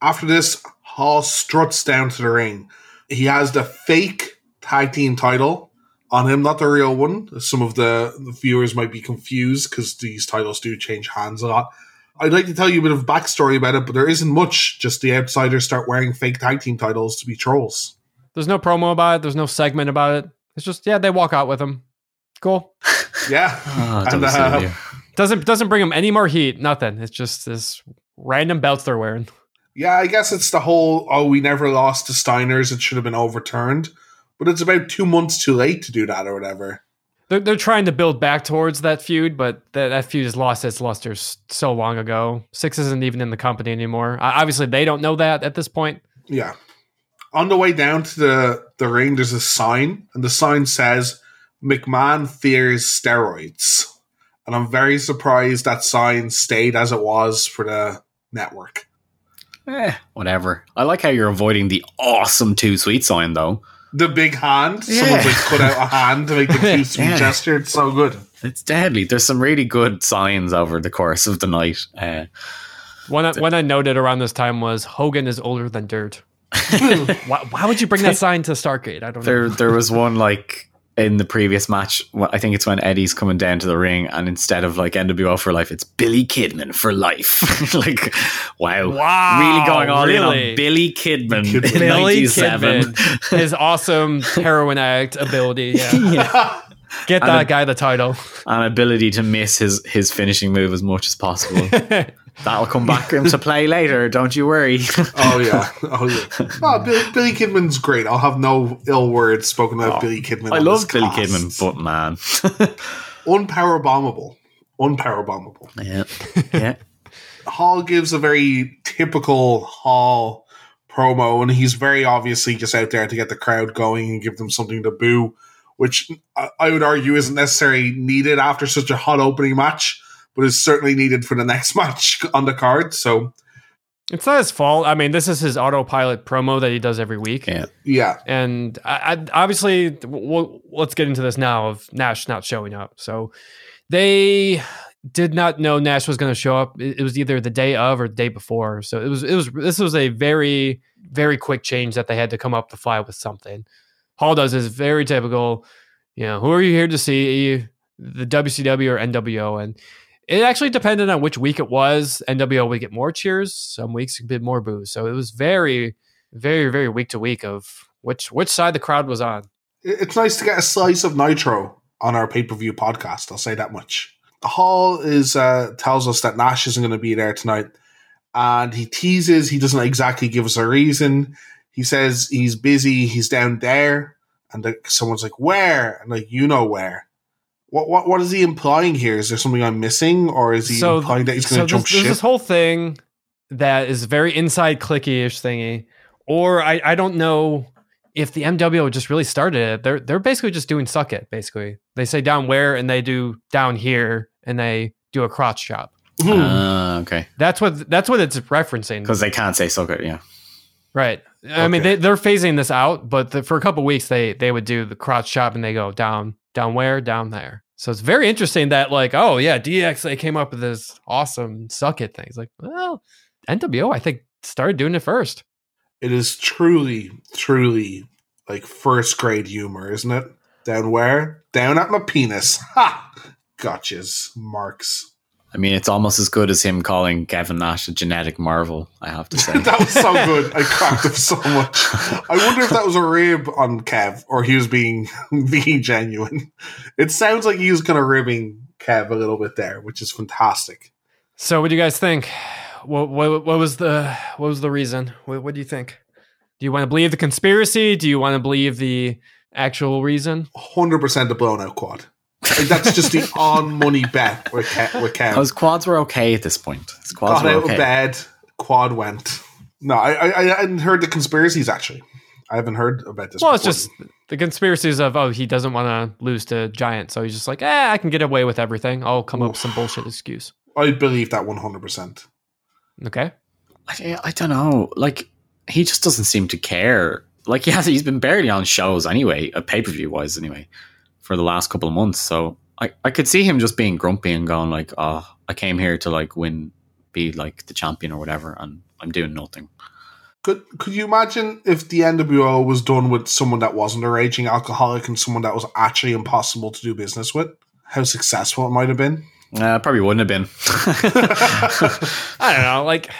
After this, Hall struts down to the ring. He has the fake tag team title on him, not the real one. Some of the, the viewers might be confused because these titles do change hands a lot. I'd like to tell you a bit of backstory about it, but there isn't much. Just the outsiders start wearing fake tag team titles to be trolls. There's no promo about it. There's no segment about it. It's just yeah, they walk out with him. Cool. Yeah. Oh, And, uh, Doesn't doesn't bring them any more heat. Nothing. It's just this random belts they're wearing. Yeah, I guess it's the whole oh, we never lost to Steiners, it should have been overturned. But it's about two months too late to do that or whatever. They're, they're trying to build back towards that feud, but that, that feud has lost its luster so long ago. Syxx isn't even in the company anymore. Obviously, they don't know that at this point. Yeah. On the way down to the, the ring, there's a sign, and the sign says McMahon fears steroids. And I'm very surprised that sign stayed as it was for the network. Eh, whatever. I like how you're avoiding the awesome two sweet sign though. The big hand, Yeah. someone's like put out a hand to make the two sweet Yeah. gesture. It's so good. It's deadly. There's some really good signs over the course of the night. Uh, One I, one I noted around this time was Hogan is older than dirt. Why, why would you bring that sign to Starrcade? I don't know. there, there was one like in the previous match. I think it's when Eddie's coming down to the ring, and instead of like NWO for life, it's Billy Kidman for life. like, wow, Wow, really going all in on Billy Kidman. Kidman. in Billy 97. Kidman, his awesome heroin addict ability. Yeah. Yeah. Get that a- guy the title. and ability to miss his his finishing move as much as possible. That'll come back into play later. Don't you worry. Oh, yeah. Oh, yeah. Oh, Billy, Billy Kidman's great. I'll have no ill words spoken about Oh, Billy Kidman. I love Billy cast. Kidman, but man, Unpower bombable. Unpower bombable. yeah, yeah. Hall gives a very typical Hall promo, and he's very obviously just out there to get the crowd going and give them something to boo, which I- I would argue isn't necessarily needed after such a hot opening match, but is certainly needed for the next match on the card. So, It's not his fault. I mean, this is his autopilot promo that he does every week. Yeah. yeah, And I, I, obviously, we'll, let's get into this now of Nash not showing up. So they did not know Nash was going to show up. It, it was either the day of or the day before. So it was it was this was a very very quick change that they had to come up to fly with something. Hall does is very typical. You know, who are you here to see? The WCW or NWO, and it actually depended on which week it was. NWO would get more cheers. Some weeks a bit more boos. So it was very, very, very week to week of which which side the crowd was on. It's nice to get a slice of Nitro on our pay per view podcast. I'll say that much. Hall is uh, tells us that Nash isn't going to be there tonight, and he teases. He doesn't exactly give us a reason. He he says he's busy, he's down there, and the, someone's like, "Where?" And like, you know where. What what what is he implying here? Is there something I'm missing, or is he So- implying that he's going to jump there's, there's ship? this whole thing that is very inside clicky-ish thingy, or I, I don't know if the NWO just really started it. They're they're basically just doing suck it. Basically, they say down where and they do down here, and they do a crotch chop. Hmm. Ah, okay. That's what that's what it's referencing. Because they can't say suck it. Yeah. Right. I mean, they, they're phasing this out, but the, for a couple weeks, they they would do the crotch chop and they go down, down where, down there. So it's very interesting that like, oh yeah, DX they came up with this awesome suck it thing. It's like, well, NWO I think started doing it first. It is truly, truly like first grade humor, isn't it? Down where? Down at my penis. Ha! Gotchas, marks. I mean, it's almost as good as him calling Kevin Nash a genetic marvel. I have to say. that was so good. I cracked up so much. I wonder if that was a rib on Kev or he was being being genuine. It sounds like he was kind of ribbing Kev a little bit there, which is fantastic. So what do you guys think? What what, what was the what was the reason? What, what do you think? Do you want to believe the conspiracy? Do you want to believe the actual reason? Hundred percent a blown out quad. Like that's just the on money bet with Kev. With Kev. His quads were okay at this point. His quads got were out okay. of bed, quad went. No, I, I I hadn't heard the conspiracies actually. I haven't heard about this. Well, it's just the conspiracies of oh he doesn't want to lose to Giant, so he's just like, eh, I can get away with everything. I'll come up with some bullshit excuse. I believe that one hundred percent. Okay, I, I don't know. Like he just doesn't seem to care. Like he has, he's been barely on shows anyway, uh, pay per view wise anyway, for the last couple of months. So I, I could see him just being grumpy and going like, "Oh, I came here to like win, be like the champion or whatever, and I'm doing nothing." Could could you imagine if the NWO was done with someone that wasn't a raging alcoholic and someone that was actually impossible to do business with? How successful it might have been. Uh, probably wouldn't have been. I don't know. Like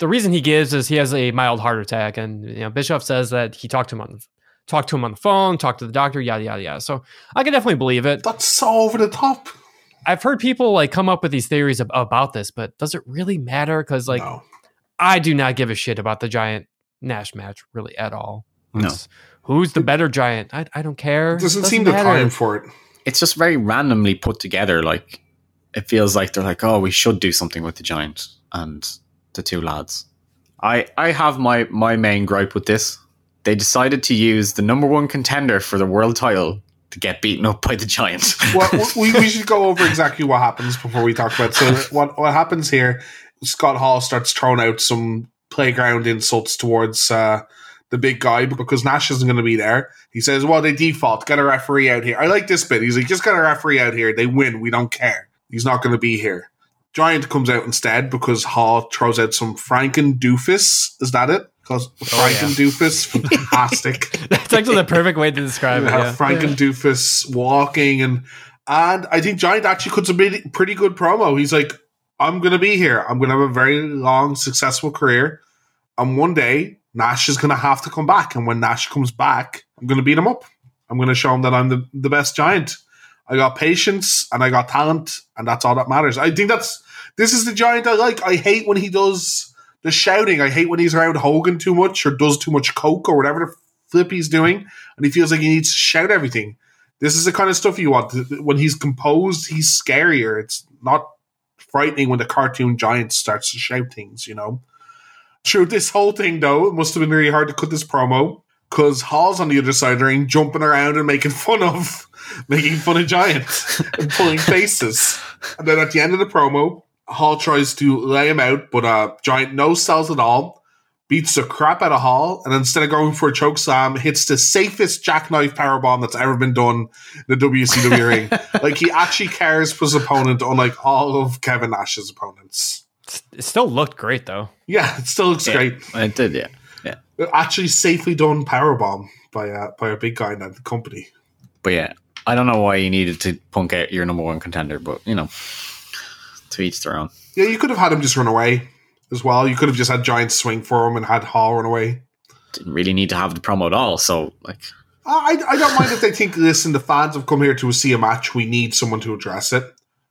the reason he gives is he has a mild heart attack, and you know Bischoff says that he talked to him on talked to him on the phone, talk to the doctor, yada yada yada. So I can definitely believe it. That's so over the top. I've heard people like come up with these theories ab- about this, but does it really matter? Because like no. I do not give a shit about the Giant Nash match really at all. No. It's- who's the better Giant? I, I don't care. It doesn't Doesn't seem the time for it. it's just very randomly put together. Like it feels like they're like, oh, we should do something with the giant and the two lads. I I have my my main gripe with this. They decided to use the number one contender for the world title to get beaten up by the Giants. well, we, we should go over exactly what happens before we talk about. So what what happens here? Scott Hall starts throwing out some playground insults towards uh, the big guy because Nash isn't going to be there. He says, "Well, they default. Get a referee out here." I like this bit. He's like, "Just get a referee out here. They win. We don't care. He's not going to be here." Giant comes out instead because Hall throws out some Franken doofus. Is that it? Because oh, Franken doofus, fantastic. That's actually the perfect way to describe it. have Yeah. Frank and Doofus walking and and I think Giant actually cuts a pretty, pretty good promo. He's like, I'm gonna be here. I'm gonna have a very long, successful career. And one day Nash is gonna have to come back. And when Nash comes back, I'm gonna beat him up. I'm gonna show him that I'm the, the best giant. I got patience and I got talent, and that's all that matters. I think that's this is the giant I like. I hate when he does the shouting. I hate when he's around Hogan too much or does too much coke or whatever the flip he's doing, and he feels like he needs to shout everything. This is the kind of stuff you want. When he's composed, he's scarier. It's not frightening when the cartoon giant starts to shout things, you know. Through this whole thing, though, it must have been really hard to cut this promo because Hall's on the other side of the ring, jumping around and making fun of, making fun of Giant and pulling faces. And then at the end of the promo, Hall tries to lay him out, but uh, Giant no sells at all, beats the crap out of Hall, and instead of going for a choke slam, hits the safest jackknife powerbomb that's ever been done in the WCW ring. Like he actually cares for his opponent, unlike all of Kevin Nash's opponents. It still looked great though. Yeah, it still looks Yeah, great. it did, yeah. Yeah. Actually, safely done powerbomb by uh, by a big guy in the company. But yeah, I don't know why you needed to punk out your number one contender, but you know, to each their own. Yeah, you could have had him just run away as well. You could have just had Giant swing for him and had Hall run away. Didn't really need to have the promo at all. So like, I, I don't mind if they think, listen, the fans have come here to see a match. We need someone to address it.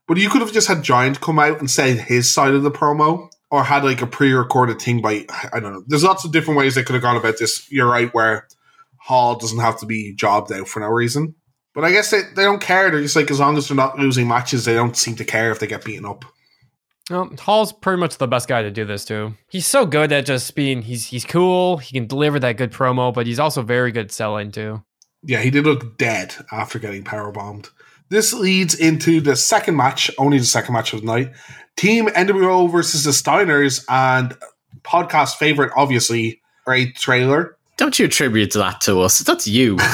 But you could have just had Giant come out and say his side of the promo or had like a pre-recorded thing by I don't know. There's lots of different ways they could have gone about this. You're right, where Hall doesn't have to be jobbed out for no reason. But I guess they, they don't care. They're just like as long as they're not losing matches, they don't seem to care if they get beaten up. Well, Hall's pretty much the best guy to do this too. He's so good at just being he's he's cool. He can deliver that good promo, but he's also very good selling too. Yeah, he did look dead after getting power bombed. This leads into the second match, only the second match of the night. Team NWO versus the Steiners and podcast favorite, obviously, Ray Traylor. Don't you attribute that to us? That's you.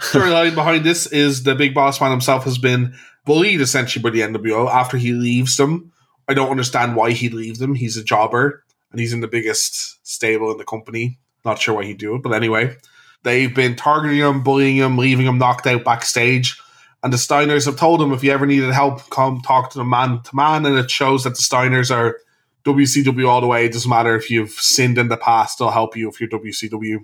Storyline behind this is the big boss man himself has been bullied essentially by the NWO after he leaves them. I don't understand why he'd leave them. He's a jobber and he's in the biggest stable in the company. Not sure why he'd do it, but anyway. They've been targeting him, bullying him, leaving him knocked out backstage. And the Steiners have told him if you ever needed help, come talk to the man to man. And it shows that the Steiners are WCW all the way. It doesn't matter if you've sinned in the past, they'll help you if you're WCW.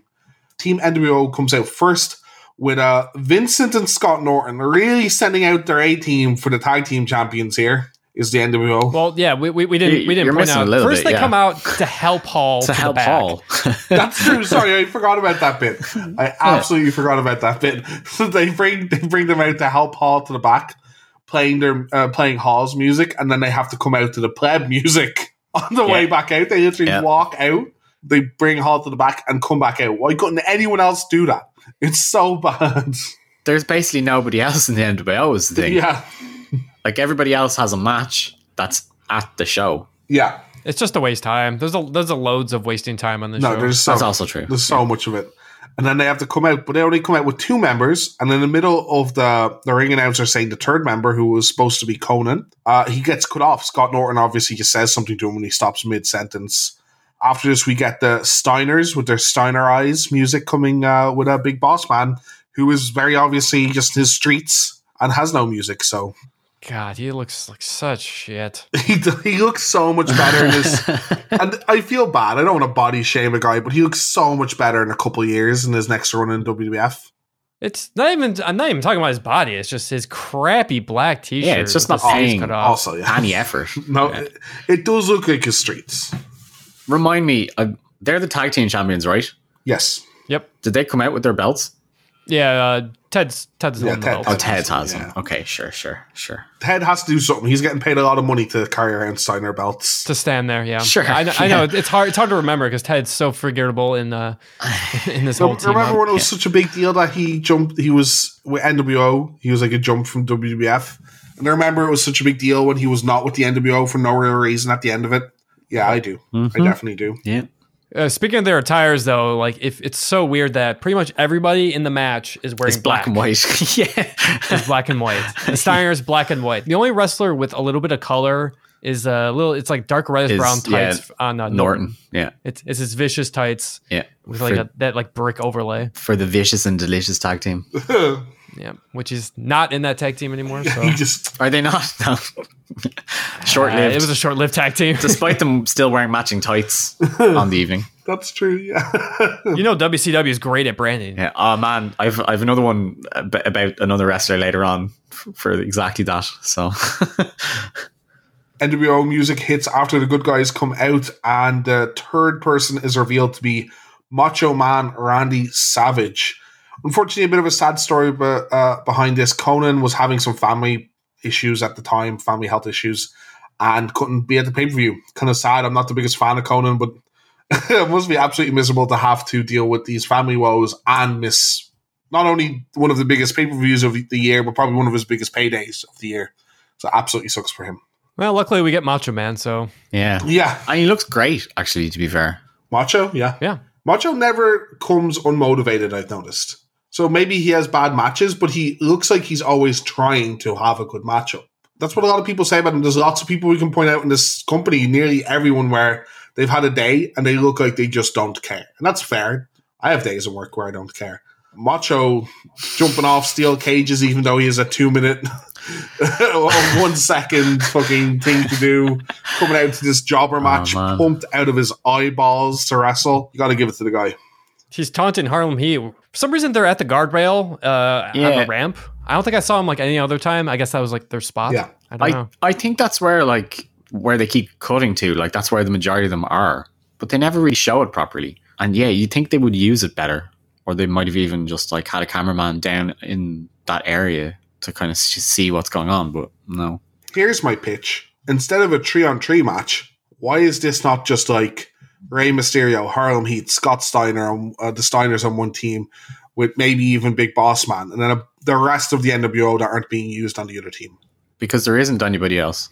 Team NWO comes out first with uh, Vincent and Scott Norton really sending out their A team for the tag team champions here. Is the NWO? Well, yeah, we, we, we didn't we didn't You're point out. little First, bit, they yeah. come out to help Hall to the help back. Hall. That's true. Sorry, I forgot about that bit. I absolutely forgot about that bit. So they bring they bring them out to help Hall to the back, playing their uh, playing Hall's music, and then they have to come out to the pleb music on the way back out. They literally Yeah. walk out, they bring Hall to the back, and come back out. Why couldn't anyone else do that? It's so bad. There's basically nobody else in the NWO is the thing. yeah, Like everybody else has a match that's at the show. yeah. It's just a waste of time. There's a there's a loads of wasting time on this No, show. there's so That's also true. There's so much of it. And then they have to come out, but they only come out with two members. And in the middle of the the ring announcer saying the third member, who was supposed to be Konnan, uh, he gets cut off. Scott Norton obviously just says something to him when he stops mid sentence. After this, we get the Steiners with their Steiner eyes music coming uh, with a big boss man who is very obviously just his streets and has no music. So God, he looks like such shit. he he looks so much better in this. and I feel bad. I don't want to body shame a guy, but he looks so much better in a couple of years in his next run in WWF. It's not even. I'm not even talking about his body. It's just his crappy black T-shirt. Yeah, it's just not the sleeves paying cut off. Also, yeah. Any effort. No, it, it does look like his streets. Remind me, uh, they're the tag team champions, right? Yes. Yep. Did they come out with their belts? Yeah. Uh, Ted's Ted's the Yeah, one Ted- Oh, the. Ted has Yeah. them. Okay, sure, sure, sure. Ted has to do something. He's getting paid a lot of money to carry around Steiner belts. to stand there. Yeah. Sure, I know. I know. It's hard. It's hard to remember because Ted's so forgettable in uh in this So whole team. remember up. when it was such a big deal that he jumped? He was with NWO. He was like a jump from WWF. And I remember it was such a big deal when he was not with the NWO for no real reason at the end of it. Yeah, I do. I definitely do. Yeah. Uh, speaking of their attires, though, like if it's so weird that pretty much everybody in the match is wearing It's black, and white. yeah. It's black and white. The Steiners black and white. The only wrestler with a little bit of color is a little. It's like dark reddish Is- brown yeah, tights on uh, Norton. Norton. Yeah. It's it's his vicious tights Yeah. with like for, a, that like brick overlay. for the vicious and delicious tag team. Yeah, which is not in that tag team anymore. So he just Are they not? No. Short Uh, lived. it was a short-lived tag team. Despite them still wearing matching tights on the evening. that's true. Yeah. you know, WCW is great at branding. Yeah. Oh man, I've I've another one about another wrestler later on for exactly that. So NWO music hits after the good guys come out, and the third person is revealed to be Macho Man Randy Savage. Unfortunately, a bit of a sad story but, uh, behind this. Konnan was having some family issues at the time, family health issues, and couldn't be at the pay per view. Kind of sad. I'm not the biggest fan of Konnan, but it must be absolutely miserable to have to deal with these family woes and miss not only one of the biggest pay per views of the year, but probably one of his biggest paydays of the year. So absolutely sucks for him. Well, luckily we get Macho Man, so yeah. Yeah, And he looks great, actually, to be fair. Macho. Yeah, yeah. Macho never comes unmotivated. I've noticed. So maybe he has bad matches, but he looks like he's always trying to have a good matchup. That's what a lot of people say about him. There's lots of people we can point out in this company, nearly everyone, where they've had a day and they look like they just don't care, and that's fair. I have days of work where I don't care. Macho jumping off steel cages, even though he has a two minute, one second fucking thing to do, coming out to this jobber oh, match, man. pumped out of his eyeballs to wrestle. You got to give it to the guy. He's taunting Harlem Heat. For some reason, they're at the guardrail uh, Yeah. on the ramp. I don't think I saw him like any other time. I guess that was like their spot. Yeah. I don't I, know. I think that's where like where they keep cutting to. Like that's where the majority of them are, but they never really show it properly. And yeah, you'd think they would use it better, or they might have even just like had a cameraman down in that area to kind of see what's going on. But no. Here's my pitch: instead of a tree on tree match, why is this not just like Rey Mysterio, Harlem Heat, Scott Steiner, um, uh, the Steiners on one team, with maybe even Big Boss Man, and then a, the rest of the NWO that aren't being used on the other team? Because there isn't anybody else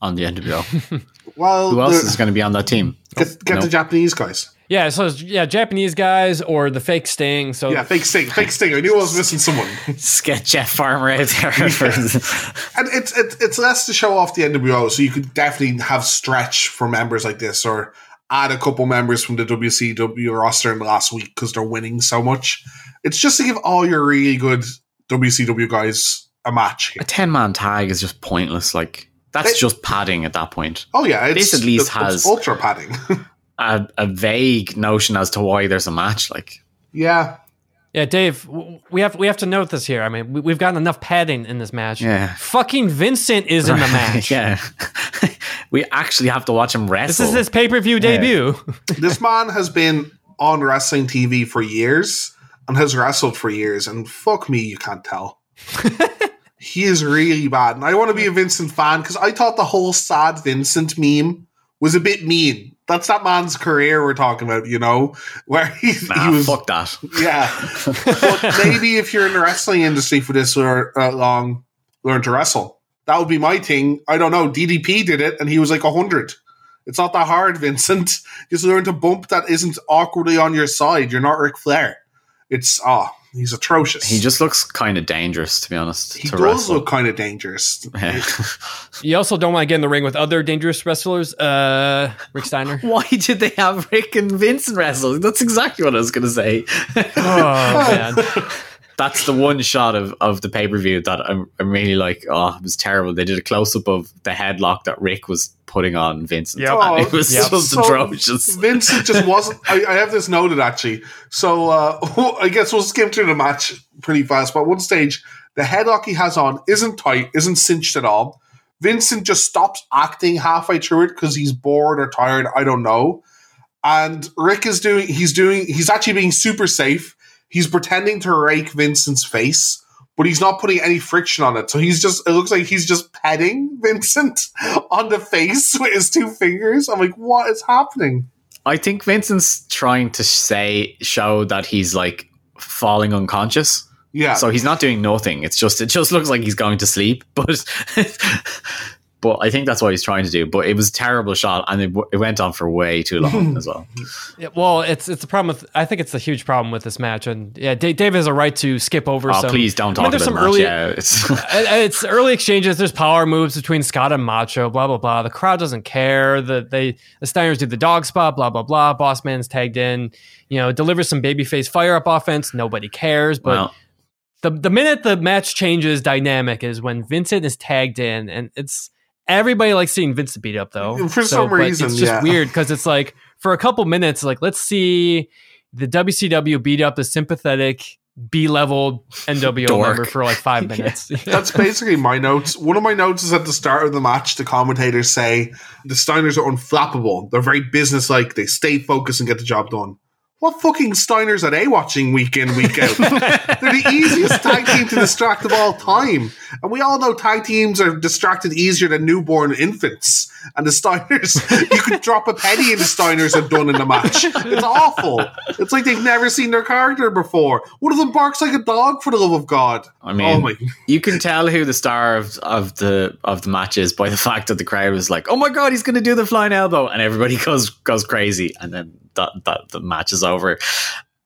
on the NWO. well, who else is going to be on that team? Get, get nope. the Japanese guys. Yeah, so yeah, Japanese guys or the fake Sting. So yeah, fake Sting, fake Sting. I knew I was missing someone. Just get Jeff Farmer out there. Yeah. and it's, it's it's less to show off the NWO, so you could definitely have stretch for members like this, or add a couple members from the WCW roster in the last week because they're winning so much. It's just to give all your really good WCW guys a match. A ten man tag is just pointless. Like that's it, just padding at that point. Oh yeah, this at least has ultra padding. a, a vague notion as to why there's a match. Like, yeah, yeah, Dave, we have we have to note this here. I mean, we, have gotten enough padding in this match. Yeah, fucking Vincent is in the match. yeah, we actually have to watch him wrestle. This is his pay per view yeah. debut. this man has been on wrestling TV for years and has wrestled for years, and fuck me, you can't tell. he is really bad, and I want to be a Vincent fan because I thought the whole sad Vincent meme was a bit mean that's that man's career we're talking about, you know, where he, nah, he was fuck that. Yeah, but maybe if you're in the wrestling industry for this or uh, long, learn to wrestle. That would be my thing. I don't know. DDP did it, and he was like hundred. It's not that hard, Vincent. Just learn to bump that isn't awkwardly on your side. You're not Ric Flair. It's ah. Oh, He's atrocious. He just looks kind of dangerous, to be honest. He does wrestle. look kind of dangerous. you also don't want to get in the ring with other dangerous wrestlers. Uh, Rick Steiner. Why did they have Rick and Vincent wrestle? That's exactly what I was going to say. oh man. That's the one shot of, of the pay per view that I'm, I'm really like, oh, it was terrible. They did a close up of the headlock that Rick was putting on Vincent. Yeah, oh, it was yep. just so atrocious. Vincent just wasn't. I, I, have this noted actually. So uh, I guess we'll skim through the match pretty fast. But at one stage, the headlock he has on isn't tight, isn't cinched at all. Vincent just stops acting halfway through it because he's bored or tired. I don't know. And Rick is doing. He's doing. He's actually being super safe. He's pretending to rake Vincent's face but he's not putting any friction on it. So he's just, it looks like he's just petting Vincent on the face with his two fingers. I'm like, what is happening? I think Vincent's trying to say, show that he's like falling unconscious. Yeah. So he's not doing nothing. It's just, it just looks like he's going to sleep, but but I think that's what he's trying to do. But it was a terrible shot, and it, it went on for way too long as well. Yeah, well, it's it's a problem with. I think it's a huge problem with this match, and yeah, Dave, Dave has a right to skip over. Oh, some, please don't talk I mean, there's some early, yeah, it's it's early exchanges. There's power moves between Scott and Macho. Blah blah blah. The crowd doesn't care. that they the Steiners do the dog spot. Blah blah blah. Boss Man's tagged in. You know, delivers some babyface fire up offense. Nobody cares, but. Well, the, the minute the match changes dynamic is when Vincent is tagged in, and it's Everybody likes seeing Vincent beat up though. For so, some reason, it's just yeah. weird because it's like for a couple minutes, like let's see the WCW beat up the sympathetic B level NWO Dork. member for like five minutes. yeah. That's basically my notes. One of my notes is at the start of the match, the commentators say the Steiners are unflappable. They're very businesslike. They stay focused and get the job done. What fucking Steiners are they watching week in, week out? They're the easiest tag team to distract of all time. And we all know tag teams are distracted easier than newborn infants. And the Steiners, you could drop a penny and the Steiners are done in the match. It's awful. It's like they've never seen their character before. One of them barks like a dog for the love of God. I mean, oh you can tell who the star of, of the of the match is by the fact that the crowd was like, "Oh my god, he's going to do the flying elbow," and everybody goes goes crazy, and then that that the match is over.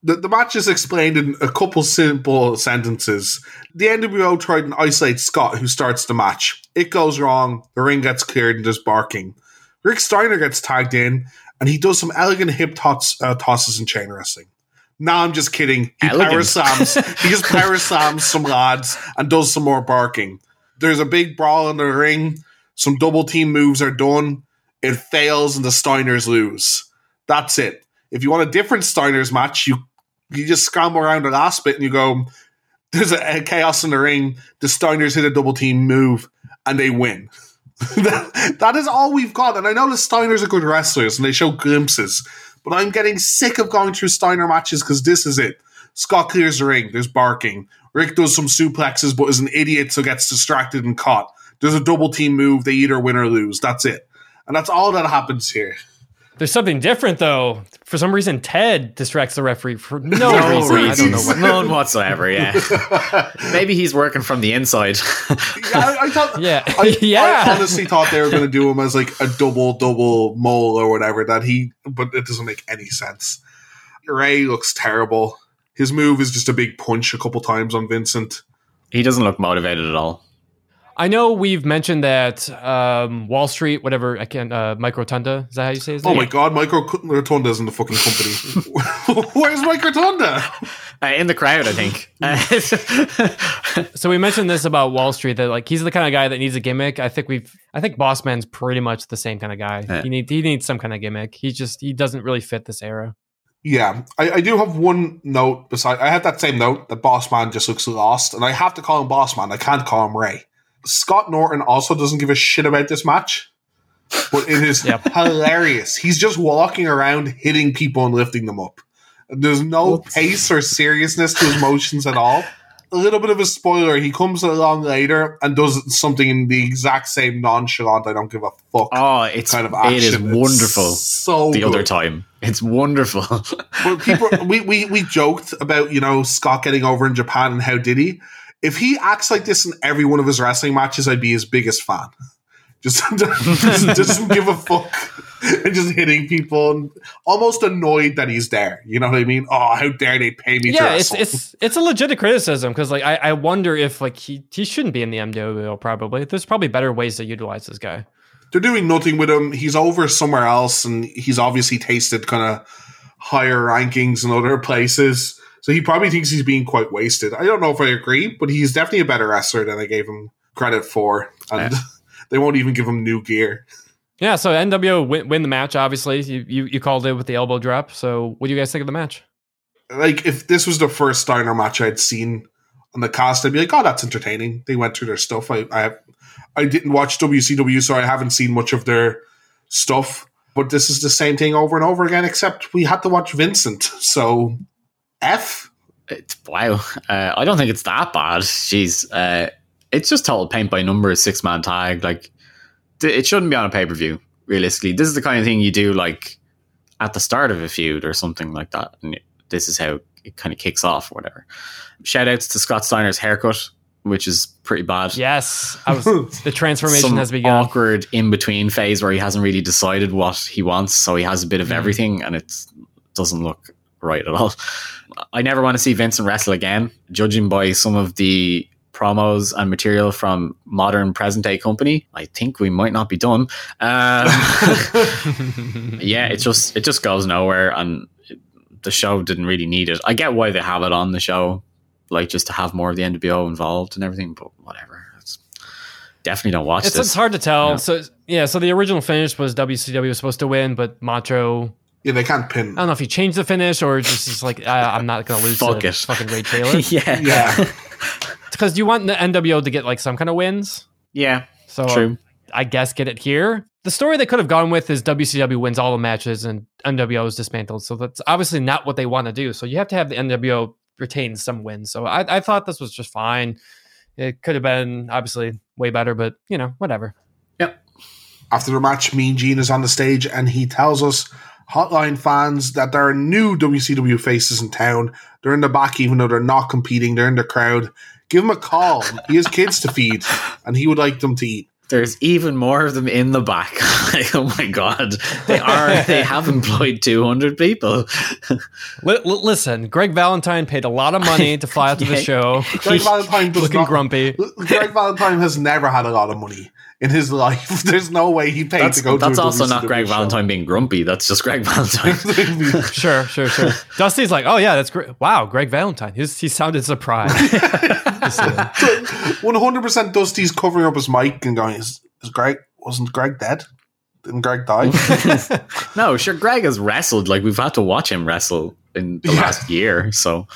The, the match is explained in a couple simple sentences. The NWO tried and isolate Scott, who starts the match. It goes wrong. The ring gets cleared and there's barking. Rick Steiner gets tagged in, and he does some elegant hip toss, uh, tosses in chain wrestling. Nah, I'm just kidding. He elegant. he just power slams some lads and does some more barking. There's a big brawl in the ring. Some double team moves are done. It fails, and the Steiners lose. That's it. If you want a different Steiners match, you you just scramble around the last bit and you go, there's a, a chaos in the ring. The Steiners hit a double team move and they win. that, that is all we've got. And I know the Steiners are good wrestlers and they show glimpses, but I'm getting sick of going through Steiner matches because this is it. Scott clears the ring. There's barking. Rick does some suplexes, but is an idiot, so gets distracted and caught. There's a double team move. They either win or lose. That's it. And that's all that happens here. There's something different though. For some reason, Ted distracts the referee for no, No reason. I don't know what. None whatsoever. Yeah. Maybe he's working from the inside. Yeah, I, I thought. Yeah, I, yeah. I honestly thought they were going to do him as like a double double mole or whatever. That he, but it doesn't make any sense. Ray looks terrible. His move is just a big punch a couple times on Vincent. he doesn't look motivated at all. I know we've mentioned that um, Wall Street, whatever I can, uh, Mike Rotunda. Is that how you say his Oh name? my god, Mike Rotunda's in the fucking company. Where's Mike Rotunda? Uh, in the crowd, I think. Uh, So we mentioned this about Wall Street that like he's the kind of guy that needs a gimmick. I think we've I think Bossman's pretty much the same kind of guy. Yeah. He need he needs some kind of gimmick. He just he doesn't really fit this era. Yeah, I, I do have one note beside. I have that same note that Boss Man just looks lost, and I have to call him Boss Man. I can't call him Ray. Scott Norton also doesn't give a shit about this match, but it is Yep. hilarious. He's just walking around hitting people and lifting them up. There's no Whoops. pace or seriousness to his motions at all. A little bit of a spoiler: he comes along later and does something in the exact same nonchalant. I don't give a fuck oh, it's kind of action. it is It's wonderful. so the good. other time, it's wonderful. But people, we, we we joked about you know Scott getting over in Japan and how did he? If he acts like this in every one of his wrestling matches, I'd be his biggest fan. Just, just doesn't give a fuck and just hitting people and almost annoyed that he's there. You know what I mean? Oh, how dare they pay me to yeah, it's it's it's a legitimate criticism because like I, I wonder if like he he shouldn't be in the NWO probably. There's probably better ways to utilize this guy. They're doing nothing with him. He's over somewhere else, and he's obviously tasted kind of higher rankings in other places. So he probably thinks he's being quite wasted. I don't know if I agree, but he's definitely a better wrestler than I gave him credit for. And they won't even give him new gear. Yeah, so NWO win, win the match. Obviously, you, you you called it with the elbow drop. So what do you guys think of the match? Like if this was the first Steiner match I'd seen on the cast, I'd be like, "Oh, that's entertaining." They went through their stuff. I I, I didn't watch WCW, so I haven't seen much of their stuff. But this is the same thing over and over again, except we had to watch Vincent. So, F. It's, wow, uh, I don't think it's that bad. Jeez, uh, it's just total paint by numbers, six man tag. Like th- it shouldn't be on a pay per view. Realistically, this is the kind of thing you do like at the start of a feud or something like that. And this is how it kind of kicks off or whatever. Shout outs to Scott Steiner's haircut, which is pretty bad. Yes, I was the transformation Some has begun. awkward in between phase where he hasn't really decided what he wants, so he has a bit of Mhm. everything, and it doesn't look right at all. I never want to see Vincent wrestle again, judging by some of the promos and material from modern present day company. I think we might not be done. Um, yeah, it just it just goes nowhere, and it- the show didn't really need it. I get why they have it on the show, like just to have more of the NWO involved and everything, but whatever. It's definitely don't watch It's, this. it's hard to tell. Yeah. So yeah, so the original finish was WCW was supposed to win, but Macho. Yeah, they can't pin. I don't know if he changed the finish or just just like I, I'm not gonna lose Fuck to it. fucking Ray Traylor yeah, Yeah. because you want the NWO to get like some kind of wins. yeah, So true. I guess get it here. The story they could have gone with is WCW wins all the matches and NWO is dismantled. So that's obviously not what they want to do. So you have to have the NWO retain some wins. So I, I thought this was just fine. It could have been obviously way better, but you know, whatever. Yep. After the match, Mean Gene is on the stage and he tells us, Hotline fans, that there are new WCW faces in town. They're in the back, even though they're not competing. They're in the crowd. Give him a call. He has kids to feed, and he would like them to eat. There's even more of them in the back. like, oh my god, they are. they have employed 200 people. Li- li- listen, Greg Valentine paid a lot of money to fly out to the show. Greg Valentine does Looking not. grumpy. Greg Valentine has never had a lot of money in his life. There's no way he paid That's, to go that's to a also not Greg show. Valentine being grumpy. That's just Greg Valentine. Sure, sure, sure. Dusty's like, oh yeah, that's great. Wow, Greg Valentine. He's, he sounded surprised. Just, uh, 100% Dusty's covering up his mic and going, is, is Greg, wasn't Greg dead? Didn't Greg die? no, sure. Greg has wrestled. Like we've had to watch him wrestle in the Yeah. last year. So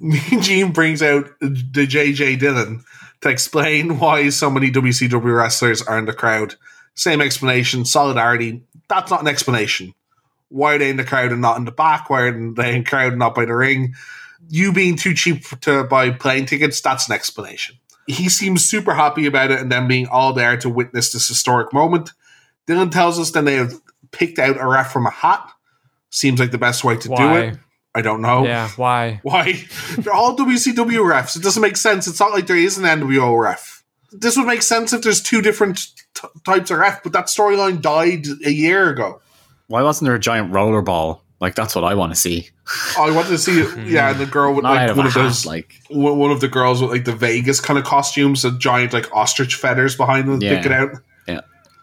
Mean Gene brings out the JJ Dillon to explain why so many WCW wrestlers are in the crowd. Same explanation, solidarity. That's not an explanation. Why are they in the crowd and not in the back? Why are they in the crowd and not by the ring? You being too cheap to buy plane tickets, that's an explanation. He seems super happy about it and then being all there to witness this historic moment. Dillon tells us then they have picked out a ref from a hat. Seems like the best way to do it. I don't know. Yeah, why? Why? They're all WCW refs. It doesn't make sense. It's not like there is an NWO ref. This would make sense if there's two different t- types of ref, but that storyline died a year ago. Why wasn't there a giant rollerball? Like that's what I want to see. Oh, I wanted to see it. Yeah, hmm. the girl with like one a of hat, those, like one one of the girls with like the Vegas kind of costumes, the giant like ostrich feathers behind them, Yeah. pick it out.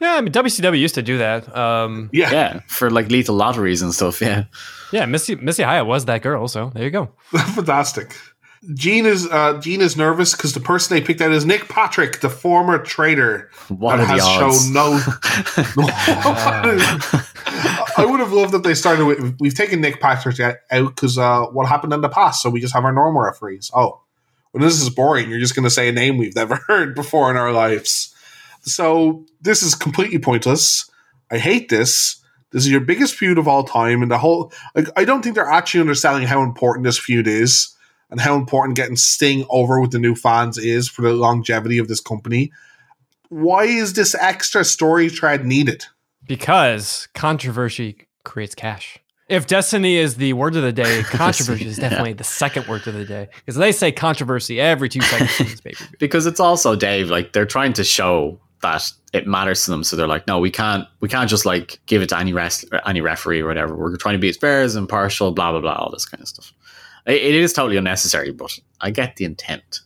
Yeah, I mean WCW used to do that. Um, Yeah, yeah, for like lethal lotteries and stuff. Yeah, yeah, Missy Missy Hyatt was that girl, so there you go. fantastic. Gene is uh, Gene is nervous because the person they picked out is Nick Patrick, the former trader what that are the has odds? shown no. I would have loved if they started with. We've taken Nick Patrick out because uh, what happened in the past, so we just have our normal referees. Oh, well, this is boring. You're just going to say a name we've never heard before in our lives. So this is completely pointless. I hate this. This is your biggest feud of all time, and the whole. Like, I don't think they're actually understanding how important this feud is, and how important getting Sting over with the new fans is for the longevity of this company. Why is this extra story thread needed? Because controversy creates cash. If destiny is the word of the day, controversy is definitely the second word of the day. Because they say controversy every two seconds in this paper. because it's also Dave. Like they're trying to show that it matters to them, so they're like, no, we can't, we can't just like give it to any rest, any referee or whatever. We're trying to be as fair as impartial, blah blah blah, all this kind of stuff. It, it is totally unnecessary, but I get the intent.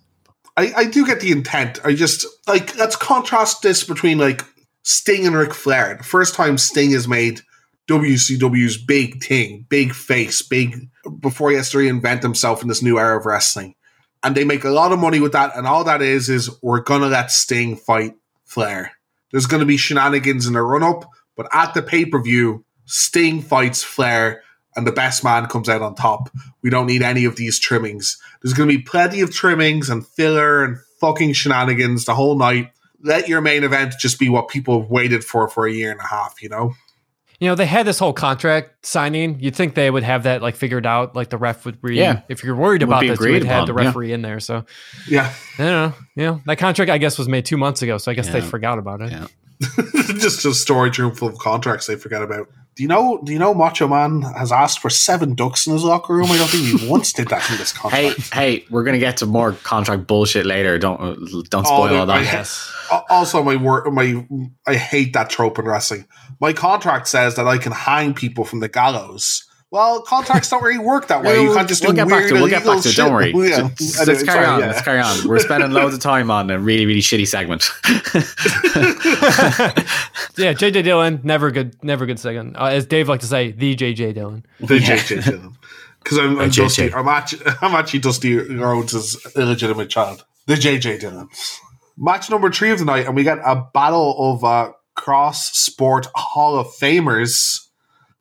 I, I do get the intent. I just like let's contrast this between like Sting and Ric Flair. The first time Sting has made WCW's big thing, big face, big before he has to reinvent himself in this new era of wrestling. And they make a lot of money with that, and all that is is we're gonna let Sting fight Flair. There's gonna be shenanigans in the run up, but at the pay per view, Sting fights Flair, and the best man comes out on top. We don't need any of these trimmings. There's going to be plenty of trimmings and filler and fucking shenanigans the whole night. Let your main event just be what people have waited for for a year and a half, you know? You know, they had this whole contract signing. You'd think they would have that like figured out, like the ref would read. Yeah. If you're worried Would about this, you agreed would have upon, the yeah. referee in there. So Yeah. I don't know. You know, that contract I guess was made two months ago, so I guess they forgot about it. Yeah. just a storage room full of contracts they forget about. Do you know do you know Macho Man has asked for seven ducks in his locker room? I don't think he once did that in this contract. hey, hey, we're gonna get to more contract bullshit later. Don't don't Oh, spoil all I- that. Yes. Al- Also, my wor- my I hate that trope in wrestling. My contract says that I can hang people from the gallows. Well, contracts don't really work that way. You can't just do we'll get back to it. We'll get back to it. Don't worry. Yeah. Just- Anyway, let's carry sorry, on. yeah. Let's carry on. We're spending loads of time on a really, really shitty segment. Yeah, JJ Dillon, never good, never good second. Uh, as Dave liked to say, the JJ Dillon. The JJ Dillon. Because I'm, I'm Dusty. I'm actually, I'm actually Dusty Rhodes' illegitimate child. The JJ Dillon. Match number three of the night, and we get a battle of uh, cross sport Hall of Famers.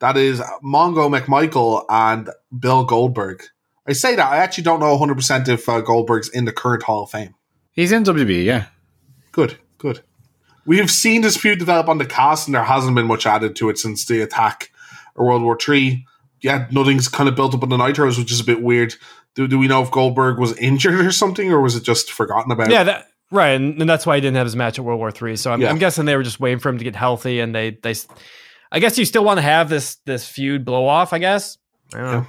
That is Mongo McMichael and Bill Goldberg. I say that I actually don't know 100 percent if uh, Goldberg's in the current Hall of Fame. He's in WB, yeah. Good, good. We have seen this feud develop on the cast, and there hasn't been much added to it since the attack or World War Three. Yeah, nothing's kind of built up on the Nitros, which is a bit weird. Do, do we know if Goldberg was injured or something, or was it just forgotten about? Yeah, that right, and, and that's why he didn't have his match at World War Three. So I'm, Yeah. I'm guessing they were just waiting for him to get healthy, and they they. I guess you still want to have this this feud blow off. I guess. I don't.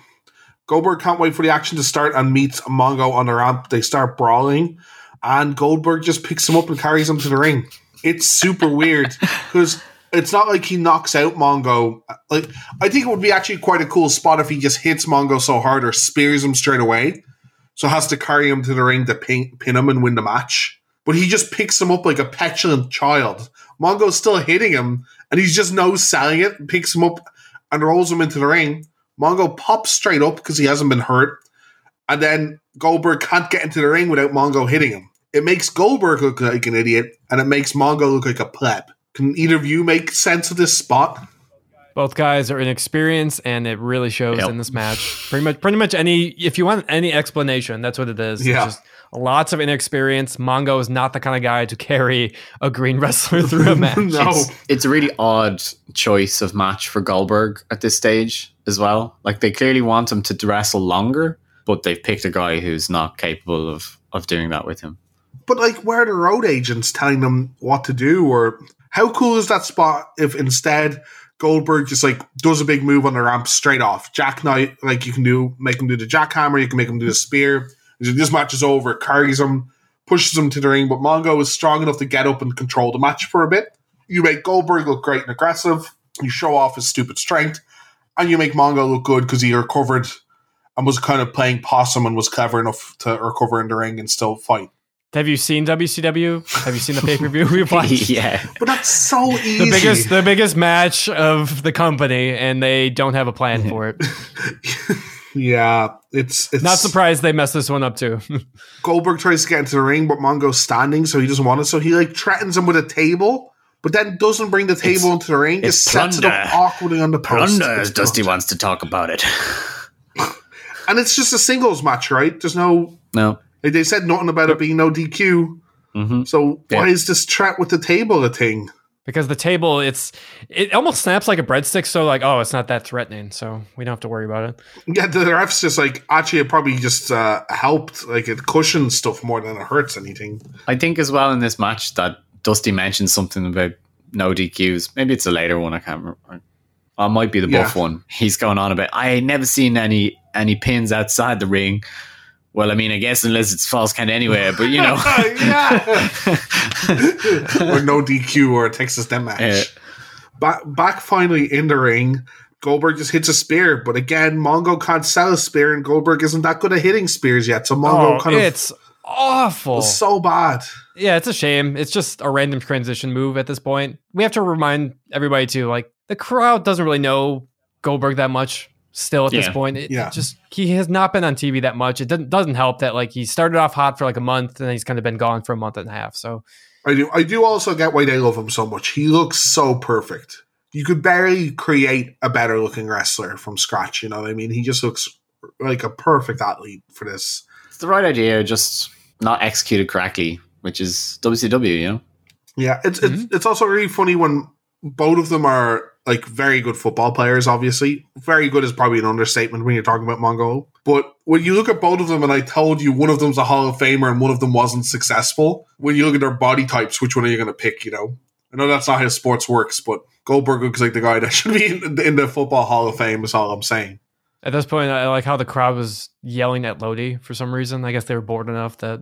Goldberg can't wait for the action to start and meets Mongo on the ramp. They start brawling, and Goldberg just picks him up and carries him to the ring. It's super weird because it's not like he knocks out Mongo. Like I think it would be actually quite a cool spot if he just hits Mongo so hard or spears him straight away, so has to carry him to the ring to pin, pin him and win the match. But he just picks him up like a petulant child. Mongo's still hitting him, and he's just no selling it. Picks him up and rolls him into the ring. Mongo pops straight up because he hasn't been hurt. And then Goldberg can't get into the ring without Mongo hitting him. It makes Goldberg look like an idiot, and it makes Mongo look like a pleb. Can either of you make sense of this spot? Both guys are inexperienced, and it really shows Yep. in this match. Pretty much, pretty much any. If you want any explanation, that's what it is. It's just lots of inexperience. Mongo is not the kind of guy to carry a green wrestler through a match. no. It's, it's a really odd choice of match for Goldberg at this stage as well. Like they clearly want him to wrestle longer, but they've picked a guy who's not capable of of doing that with him. But like, where are the road agents telling them what to do? Or how cool is that spot if instead Goldberg just like does a big move on the ramp straight off? Jack Knight, like you can do, make him do the jackhammer, you can make him do the spear. This match is over, carries him, pushes him to the ring, but Mongo is strong enough to get up and control the match for a bit. You make Goldberg look great and aggressive, you show off his stupid strength, and you make Mongo look good because he recovered and was kind of playing possum and was clever enough to recover in the ring and still fight. Have you seen WCW? Have you seen the pay per view we've watched? yeah, But that's so easy. The biggest, the biggest match of the company, and they don't have a plan for it. yeah, it's it's Not surprised they messed this one up too. Goldberg tries to get into the ring, but Mongo's standing, so he doesn't want it. So he like threatens him with a table, but then doesn't bring the table It's- into the ring. it's Just sets it up plunder. awkwardly on the post. Plunder, as Dusty wants to talk about it. and it's just a singles match, right? There's no. no. Like, They said nothing about it being no DQ. hmm So why Yeah. is this trap with the table a thing? because the table, it's it almost snaps like a breadstick. So like, oh, it's not that threatening, so we don't have to worry about it. Yeah, the refs just like actually it probably just uh, helped, like it cushions stuff more than it hurts anything. I think as well in this match that Dusty mentioned something about no DQs. Maybe it's a later one. I can't remember. Or it might be the Yeah. buff one. He's going on about. I ain't never seen any any pins outside the ring. Well, I mean, I guess unless it's false count anywhere, but you know. yeah. or no DQ or a Texas Death Match. Yeah. Back, back finally in the ring, Goldberg just hits a spear, but again, Mongo can't sell a spear, and Goldberg isn't that good at hitting spears yet. So Mongo Oh, kind of it's awful. so bad. Yeah, it's a shame. It's just a random transition move at this point. We have to remind everybody too, like the crowd doesn't really know Goldberg that much still at this point. It, Yeah. it just he has not been on TV that much. It doesn't doesn't help that like he started off hot for like a month and then he's kind of been gone for a month and a half. So I do. I do also get why they love him so much. He looks so perfect. You could barely create a better looking wrestler from scratch. You know what I mean? He just looks like a perfect athlete for this. it's the right idea, just not executed correctly, which is WCW. You know. Yeah, it's it's mm-hmm. it's also really funny when both of them are like very good football players. Obviously, very good is probably an understatement when you're talking about Mongo. But when you look at both of them, and I told you one of them's a Hall of Famer and one of them wasn't successful. When you look at their body types, which one are you going to pick? You know, I know that's not how sports works, but Goldberg looks like the guy that should be in, in the football Hall of Fame. Is all I'm saying. at this point, I like how the crowd was yelling at Lodi for some reason. I guess they were bored enough that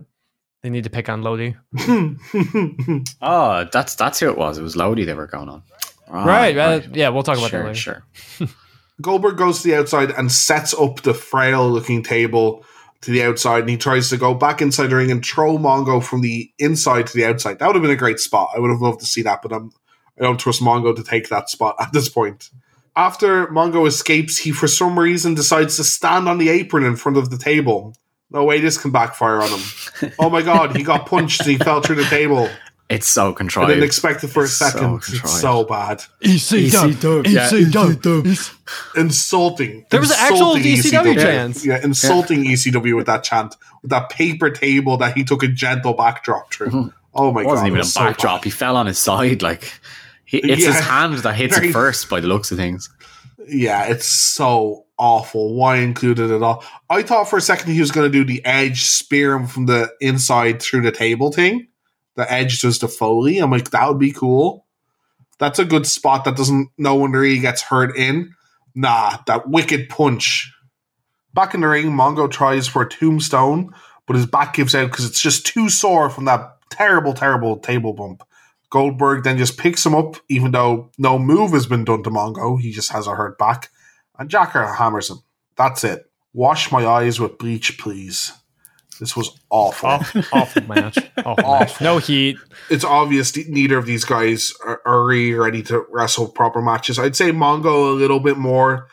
they need to pick on Lodi. Oh, that's that's who it was. It was Lodi they were going on. Right. uh, yeah, we'll talk about sure, that later. Sure. Goldberg goes to the outside and sets up the frail looking table to the outside and he tries to go back inside the ring and throw Mongo from the inside to the outside. That would have been a great spot. I would have loved to see that, but I'm, I don't trust Mongo to take that spot at this point. After Mongo escapes, he for some reason decides to stand on the apron in front of the table. No way this can backfire on him. oh my god, he got punched and he fell through the table. It's so I contrived. didn't expect it for a It's so second. contrived. it's so bad. ECW. Yeah. ECW. insulting. There was an actual Insulting ECW Yeah, chants. Yeah, insulting ECW with that chant, with that paper table that he took a gentle backdrop through. Mhm. Oh my God. it wasn't god, even it a so backdrop. bad. he fell on his side. Like he, it's Yeah. his hand that hits Very- it first, by the looks of things. yeah, it's so awful. Why included it all? I thought for a second he was going to do the edge spear him from the inside through the table thing. The edge does the foley. I'm like, that would be cool. That's a good spot that doesn't no one really gets hurt in. Nah, that wicked punch. Back in the ring, Mongo tries for a tombstone, but his back gives out because it's just too sore from that terrible, terrible table bump. Goldberg then just picks him up, even though no move has been done to Mongo. He just has a hurt back. And Jackhammers him. That's it. Wash my eyes with bleach, please. This was awful. Awful, awful match. Awful, match. No heat. It's obvious neither of these guys are, are really ready to wrestle proper matches. I'd say Mongo a little bit more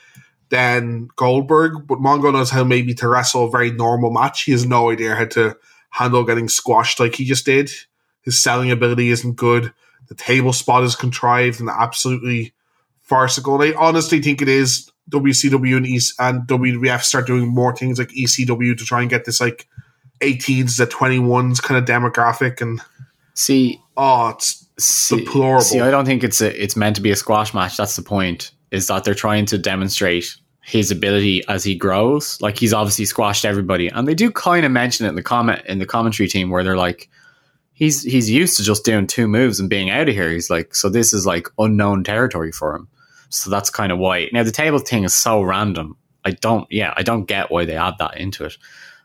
than Goldberg, but Mongo knows how maybe to wrestle a very normal match. He has no idea how to handle getting squashed like he just did. His selling ability isn't good. The table spot is contrived and absolutely farcical. And I honestly think it is WCW and, East, and WWF start doing more things like ECW to try and get this like 18s to 21s kind of demographic. And See, oh, it's see, Deplorable. see, I don't think it's a, it's meant to be a squash match. That's the point. Is that they're trying to demonstrate his ability as he grows. Like he's obviously squashed everybody, and they do kind of mention it in the comment in the commentary team where they're like, he's he's used to just doing two moves and being out of here. He's like, so this is like unknown territory for him. So that's kind of why. Now the table thing is so random. I don't, yeah, I don't get why they add that into it,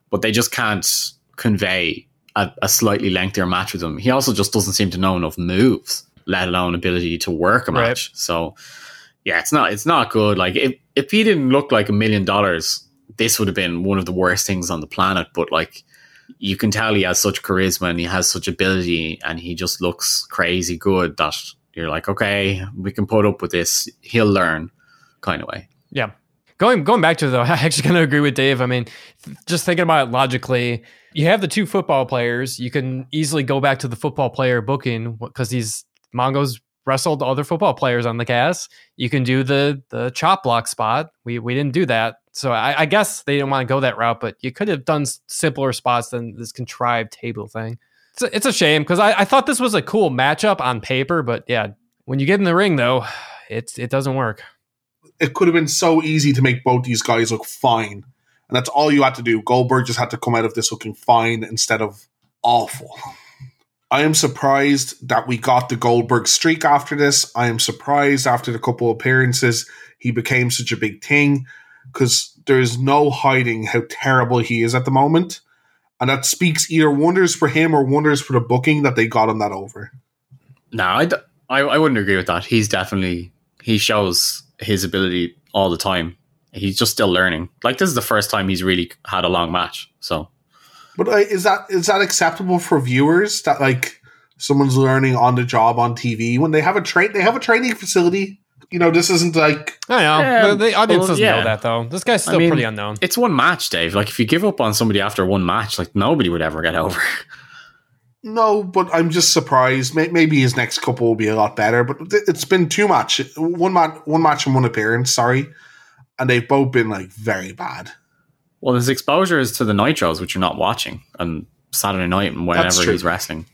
but they just can't convey a, a slightly lengthier match with him. He also just doesn't seem to know enough moves, let alone ability to work a Right. match. So yeah, it's not it's not good. Like if if he didn't look like a million dollars, this would have been one of the worst things on the planet. But like you can tell he has such charisma and he has such ability and he just looks crazy good that you're like, okay, we can put up with this. He'll learn kind of way. Yeah. Going going back to though, I actually kind of agree with Dave. I mean, th- just thinking about it logically, you have the two football players. You can easily go back to the football player booking because these Mongo's wrestled other football players on the cast. You can do the the chop block spot. We we didn't do that, so I, I guess they didn't want to go that route. But you could have done simpler spots than this contrived table thing. It's a, it's a shame because I, I thought this was a cool matchup on paper, but yeah, when you get in the ring though, it's it doesn't work. It could have been so easy to make both these guys look fine. And that's all you had to do. Goldberg just had to come out of this looking fine instead of awful. I am surprised that we got the Goldberg streak after this. I am surprised after the couple appearances he became such a big thing because there's no hiding how terrible he is at the moment. And that speaks either wonders for him or wonders for the booking that they got him that over. No, I, d- I, I wouldn't agree with that. He's definitely he shows his ability all the time. He's just still learning. Like this is the first time he's really had a long match. So But uh, is that is that acceptable for viewers that like someone's learning on the job on TV when they have a train they have a training facility? You know, this isn't like I know Yeah, the, the audience well, doesn't yeah. know that though. This guy's still I mean, pretty unknown. it's one match, Dave. Like if you give up on somebody after one match, like nobody would ever get over. no, but I'm just surprised. Maybe his next couple will be a lot better. But it's been too much. one match, one match and one appearance. Sorry, and they've both been like very bad. well, his exposure is to the nitros, which you're not watching, on Saturday night and whenever he's wrestling.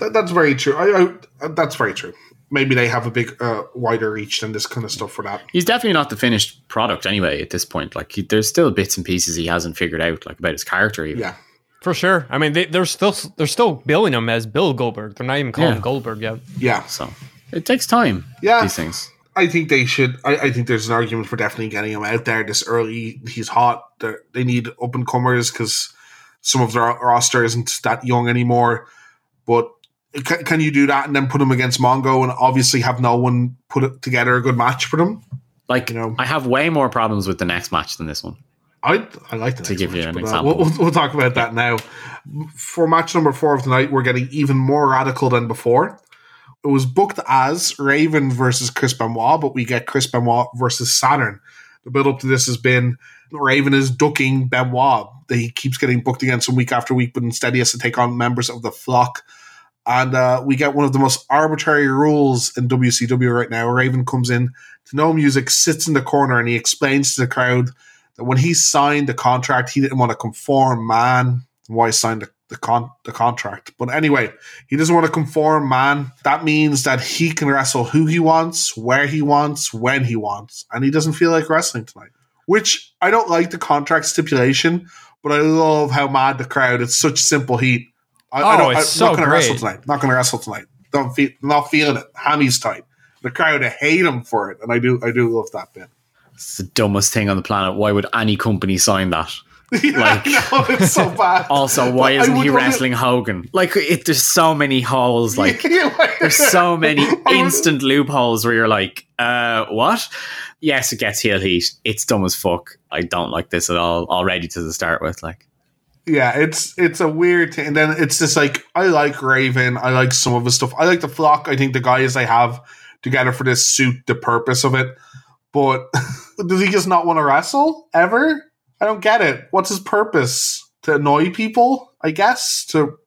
That, that's very true. I, I, that's very true. Maybe they have a big, uh, wider reach than this kind of stuff for that. He's definitely not the finished product anyway at this point. Like he, there's still bits and pieces he hasn't figured out, like about his character. Even. Yeah. For sure. I mean, they, they're still they're still billing him as Bill Goldberg. They're not even calling Yeah. him Goldberg yet. Yeah. So it takes time. Yeah. These things. I think they should. I, I think there's an argument for definitely getting him out there this early. He's hot. They're, they need up and comers because some of their roster isn't that young anymore. But can, can you do that and then put him against Mongo and obviously have no one put it together a good match for them? Like You know. I have way more problems with the next match than this one. I I like the To give you an but, uh, example. we'll, we'll, talk about that now. For match number four of the night, we're getting even more radical than before. It was booked as Raven versus Chris Benoit, but we get Chris Benoit versus Saturn. The build up to this has been Raven is ducking Benoit. He keeps getting booked against him week after week, but instead he has to take on members of the flock. And uh, we get one of the most arbitrary rules in WCW right now. Raven comes in to no music, sits in the corner, and he explains to the crowd when he signed the contract, he didn't want to conform man. Why he signed the, the, con- the contract? But anyway, he doesn't want to conform man. That means that he can wrestle who he wants, where he wants, when he wants, and he doesn't feel like wrestling tonight. Which I don't like the contract stipulation, but I love how mad the crowd. It's such simple heat. I, I Oh, don't, it's I'm so not going to wrestle tonight. Not going to wrestle tonight. Don't feel not feeling it. Hammy's tight. The crowd hate him for it, and I do. I do love that bit. It's the dumbest thing on the planet. Why would any company sign that? Yeah, Like- know, it's so bad. Also, why But isn't he wrestling Hogan? Like, it, there's so many holes. Like, there's so many instant loopholes where you're like, uh, what? Yes, it gets heel heat. It's dumb as fuck. I don't like this at all already to the start with. Like, Yeah, it's it's a weird thing. And then it's just like I like Raven. I like some of his stuff. I like the flock. I think the guys they have together for this suit the purpose of it. But does he just not want to wrestle ever? I don't get it. What's his purpose? To annoy people? I guess to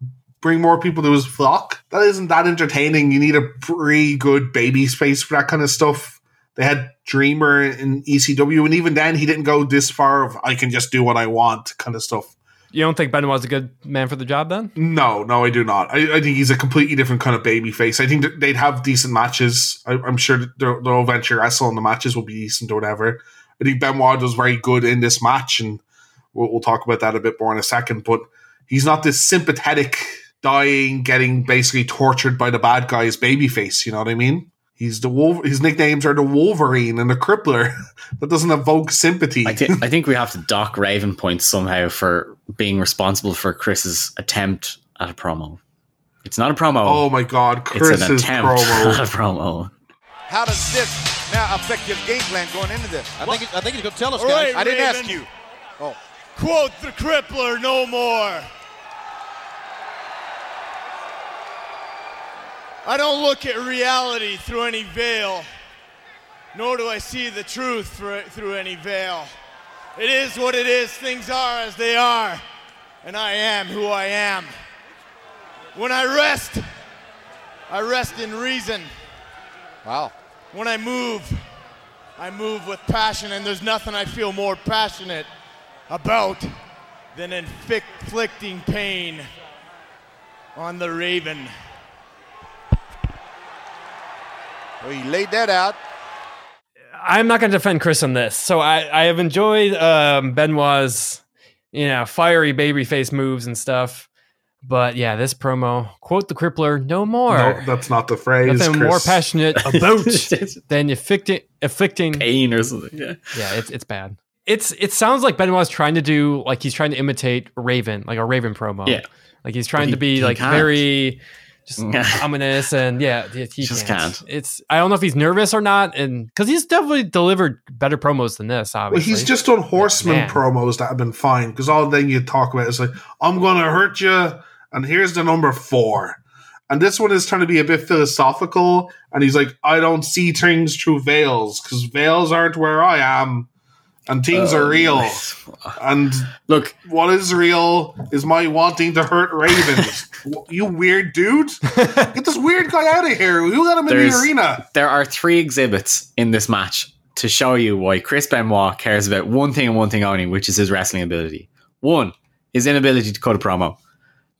bring more people to his flock. That isn't that entertaining. You need a pretty good baby face for that kind of stuff. They had Dreamer in ECW, and even then, he didn't go this far of I can just do what I want kind of stuff. You don't think Benoit's a good man for the job then? No, no, I do not. I, I think he's a completely different kind of baby face. I think they'd have decent matches. I, I'm sure they'll, they'll eventually wrestle, and the matches will be decent or whatever. I think Benoit was very good in this match, and we'll, we'll talk about that a bit more in a second. But he's not this sympathetic, dying, getting basically tortured by the bad guy's baby face. You know what I mean? He's the wolf. His nicknames are the Wolverine and the Crippler. that doesn't evoke sympathy. I, thi- I think we have to dock Raven points somehow for being responsible for Chris's attempt at a promo. It's not a promo. oh my god, it's Chris's an attempt at a promo. How does this now affect your game plan going into this? I think I think he's gonna tell us, All guys. right, I didn't Raven. ask you. Oh, Quote the crippler no more. I don't look at reality through any veil, nor do I see the truth through, any veil. It is what it is, things are as they are, and I am who I am. When I rest, I rest in reason. wow. When I move, I move with passion, and there's nothing I feel more passionate about than inflicting pain on the raven. Well, he laid that out. I'm not going to defend Chris on this. So I, I have enjoyed um, Benoit's, you know, fiery babyface moves and stuff. But yeah, this promo, quote the crippler, no more. No, that's not the phrase. Nothing Chris. more passionate about than afflicting, afflicting. Pain or something. Yeah. Yeah, it's it's bad. It's it sounds like Benoit's trying to do like he's trying to imitate Raven, like a Raven promo. Yeah. like he's trying But to be he- he like can't. very just ominous and yeah, he, he Just can't. can't. It's I don't know if he's nervous or not, and because he's definitely delivered better promos than this. Well, Obviously, he's just done horseman Man. promos that have been fine because all then you talk about is like, I'm going to hurt you, and here's the number four. And this one is trying to be a bit philosophical, and he's like, I don't see things through veils because veils aren't where I am, and things Oh, are real. And Look, what is real is my wanting to hurt ravens. you weird dude, get this weird guy out of here. Who got him in the arena? there are three exhibits in this match to show you why Chris Benoit cares about one thing and one thing only, which is his wrestling ability. One, his inability to cut a promo.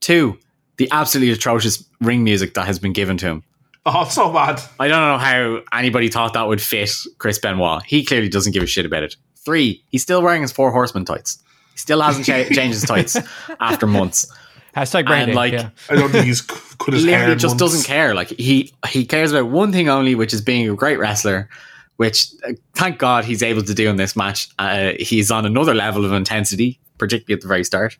Two, the absolutely atrocious ring music that has been given to him. Oh, so bad. I don't know how anybody thought that would fit Chris Benoit. He clearly doesn't give a shit about it. Three, he's still wearing his Four Horsemen tights. He still hasn't cha- changed his tights after months. hashtag branding. like, yeah. I don't think he's c- cut his literally in just months. doesn't care. Like he he cares about one thing only, which is being a great wrestler. Which uh, thank God he's able to do in this match. Uh, he's on another level of intensity, particularly at the very start.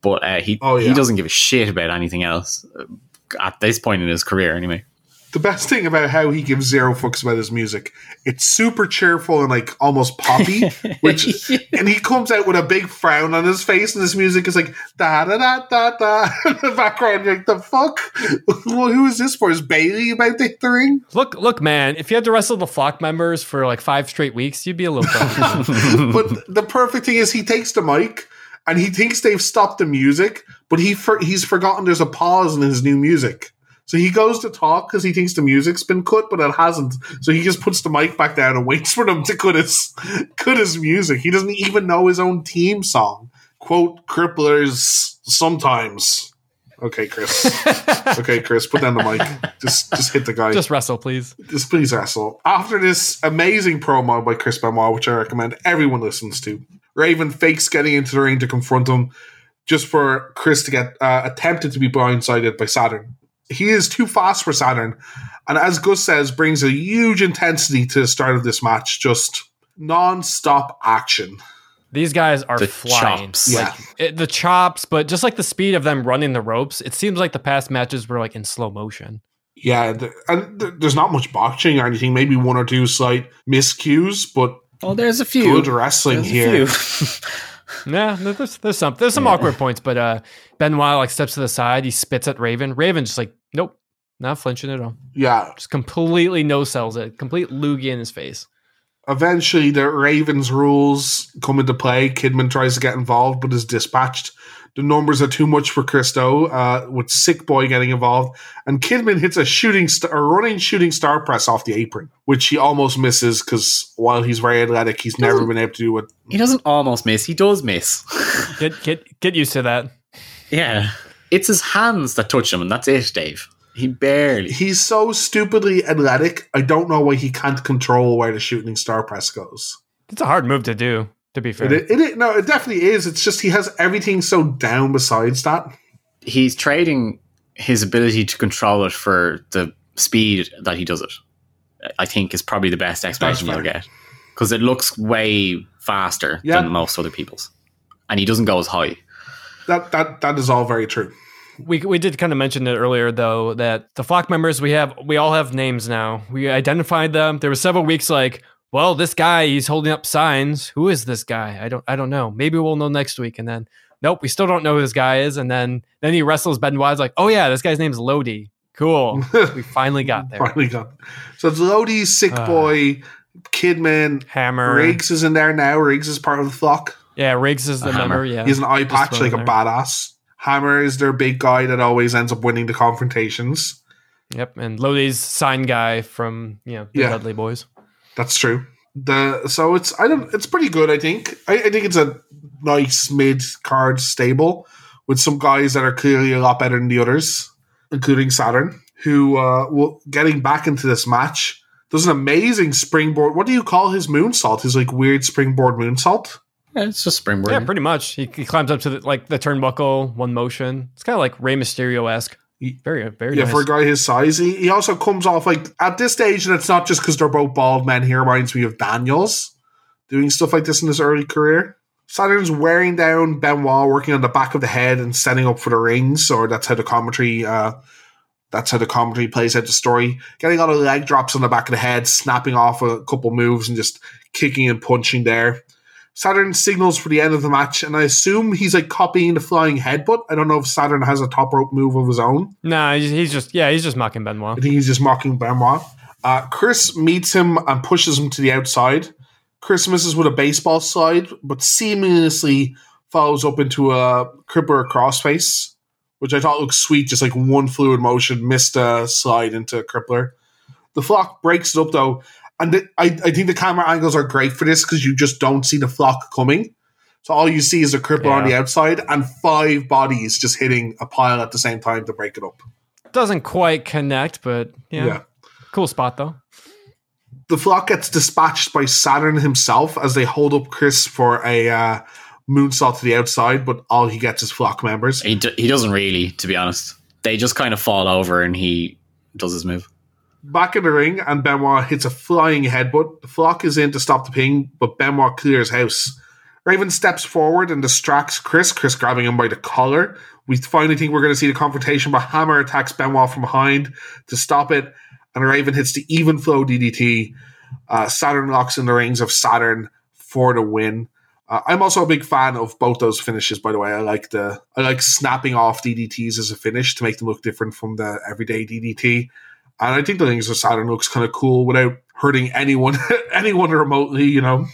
But uh, he Oh, yeah. he doesn't give a shit about anything else uh, at this point in his career, anyway. The best thing about how he gives zero fucks about his music, it's super cheerful and like almost poppy. which and he comes out with a big frown on his face, and his music is like da da da da da. In the background, you're like the fuck. well, who is this for? Is Bayley about to hit the ring? Look, look, man. If you had to wrestle the flock members for like five straight weeks, you'd be a little. but the perfect thing is he takes the mic and he thinks they've stopped the music, but he for, he's forgotten there's a pause in his new music. So he goes to talk because he thinks the music's been cut, but it hasn't. So he just puts the mic back down and waits for them to cut his cut his music. He doesn't even know his own team song. Quote cripplers sometimes. Okay, Chris. okay, Chris, put down the mic. Just just hit the guy Just wrestle, please. just please wrestle. After this amazing promo by Chris Benoit, which I recommend everyone listens to, Raven fakes getting into the ring to confront him just for Chris to get uh, attempted to be blindsided by Saturn. He is too fast for Saturn, and as Gus says, brings a huge intensity to the start of this match. Just non-stop action. These guys are The flying. chops. Yeah. It, the chops, but just like the speed of them running the ropes, it seems like the past matches were like in slow motion. Yeah, th- and th- there's not much botching or anything. Maybe one or two slight miscues, but Well, there's a few. good wrestling There's here. Yeah, there's there's some there's some awkward points, but uh Benoit like steps to the side, he spits at Raven. Raven just like, nope, not flinching at all. Yeah, Just completely no sells it. Complete loogie in his face. Eventually, the Ravens rules come into play. Kidman tries to get involved, but is dispatched. The numbers are too much for Christo, uh, with Sick Boy getting involved. And Kidman hits a shooting star, a running shooting star press off the apron, which he almost misses because while he's very athletic, he's never been able to do it. He doesn't almost miss. He does miss. Get get get used to that. yeah. It's his hands that touch him, and that's it, Dave. He barely. He's so stupidly athletic. I don't know why he can't control where the shooting star press goes. It's a hard move to do. To be fair, It, it, it no, it definitely is. It's just he has everything so down besides that. He's trading his ability to control it for the speed that he does it. I think is probably the best explanation fair. you'll get because it looks way faster Yeah. than most other people's, and he doesn't go as high. That that that is all very true. We we did kind of mention it earlier though that the flock members we have we all have names now. We identified them. There were several weeks like, well, this guy he's holding up signs. Who is this guy? I don't I don't know. Maybe we'll know next week. And then nope, we still don't know who this guy is. And then then he wrestles Benoit's like, oh yeah, this guy's name's Lodi. Cool. we finally got there. Finally got. So it's Lodi, Sick Ah. Boy, Kidman, Hammer. Riggs is in there now. Riggs is part of the flock. Yeah, Riggs is the A hammer. member. Yeah, he's an eye patch like a there. badass. Hammer is their big guy that always ends up winning the confrontations. Yep, and Lodi's sign guy from you know the Yeah. Dudley Boys. That's true. The so it's I don't it's pretty good. I think I, I think it's a nice mid card stable with some guys that are clearly a lot better than the others, including Saturn, who uh, will getting back into this match does an amazing springboard. What do you call his moonsault? His like weird springboard moonsault. Yeah, it's just springboard. Yeah, pretty much. He, he climbs up to the, like the turnbuckle, one motion. It's kind of like Rey Mysterio esque. Very, very Yeah, nice. for a guy his size, he, he also comes off like at this stage, and it's not just because they're both bald men. He reminds me of Daniels doing stuff like this in his early career. Saturn's wearing down Benoit, working on the back of the head and setting up for the rings, or that's how the commentary. Uh, that's how the commentary plays out the story. Getting all the leg drops on the back of the head, snapping off a couple moves, and just kicking and punching there. Saturn signals for the end of the match, and I assume he's like copying the flying headbutt. I don't know if Saturn has a top rope move of his own. Nah, he's, just yeah, he's just mocking I Benoit. think he's just mocking Benoit. Uh, Chris meets him and pushes him to the outside. Chris misses with a baseball slide, but seamlessly follows up into a Crippler crossface, which I thought looked sweet. Just like one fluid motion, missed a slide into a Crippler. The flock breaks it up though, and the, I, I think the camera angles are great for this because you just don't see the flock coming. So all you see is a Crippler on the outside and five bodies just hitting a pile at the same time to break it up. Doesn't quite connect, but yeah, yeah. cool spot though. the flock gets dispatched by Saturn himself as they hold up Chris for a uh, moonsault to the outside, but all he gets is flock members. He, d- he doesn't really, to be honest. They just kind of fall over and he does his move. Back in the ring, and Benoit hits a flying headbutt. The flock is in to stop the ping, but Benoit clears house. Raven steps forward and distracts Chris, Chris grabbing him by the collar. We finally think we're going to see the confrontation, but Hammer attacks Benoit from behind to stop it, and Raven hits the even flow DDT. Uh, Saturn locks in the rings of Saturn for the win. Uh, I'm also a big fan of both those finishes. By the way, I like the I like snapping off DDTs as a finish to make them look different from the everyday DDT. And I think the rings of Saturn looks kind of cool without hurting anyone anyone remotely. You know,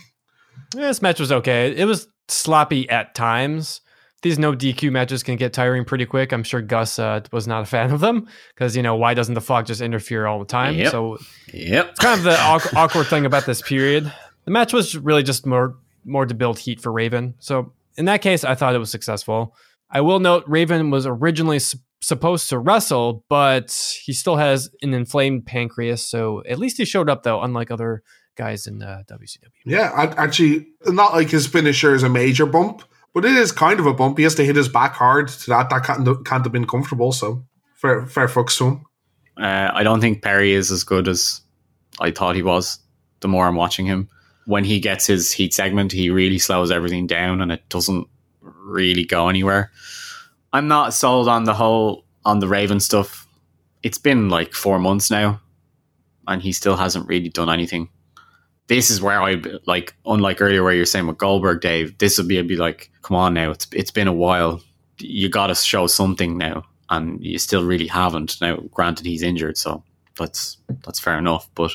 this match was okay. It was sloppy at times. These no DQ matches can get tiring pretty quick. I'm sure Gus uh, was not a fan of them because you know why doesn't the flock just interfere all the time? Yep. So Yep. kind of the awk- awkward thing about this period. The match was really just more more to build heat for Raven. So in that case, I thought it was successful. I will note Raven was originally s- supposed to wrestle, but he still has an inflamed pancreas. So at least he showed up though, unlike other guys in uh, WCW. yeah. I, actually, not like his finisher is a major bump, but it is kind of a bump. He has to hit his back hard to that. That can't can't have been comfortable. So fair fair fucks to him. Uh, I don't think Perry is as good as I thought he was. The more I'm watching him, when he gets his heat segment, he really slows everything down, and it doesn't really go anywhere. I'm not sold on the whole on the Raven stuff. It's been like four months now, and he still hasn't really done anything. This is where I like, unlike earlier where you're saying with Goldberg, Dave. This would be, I'd be like, come on now, it's it's been a while. You got to show something now, and you still really haven't. Now, granted, he's injured, so that's that's fair enough. But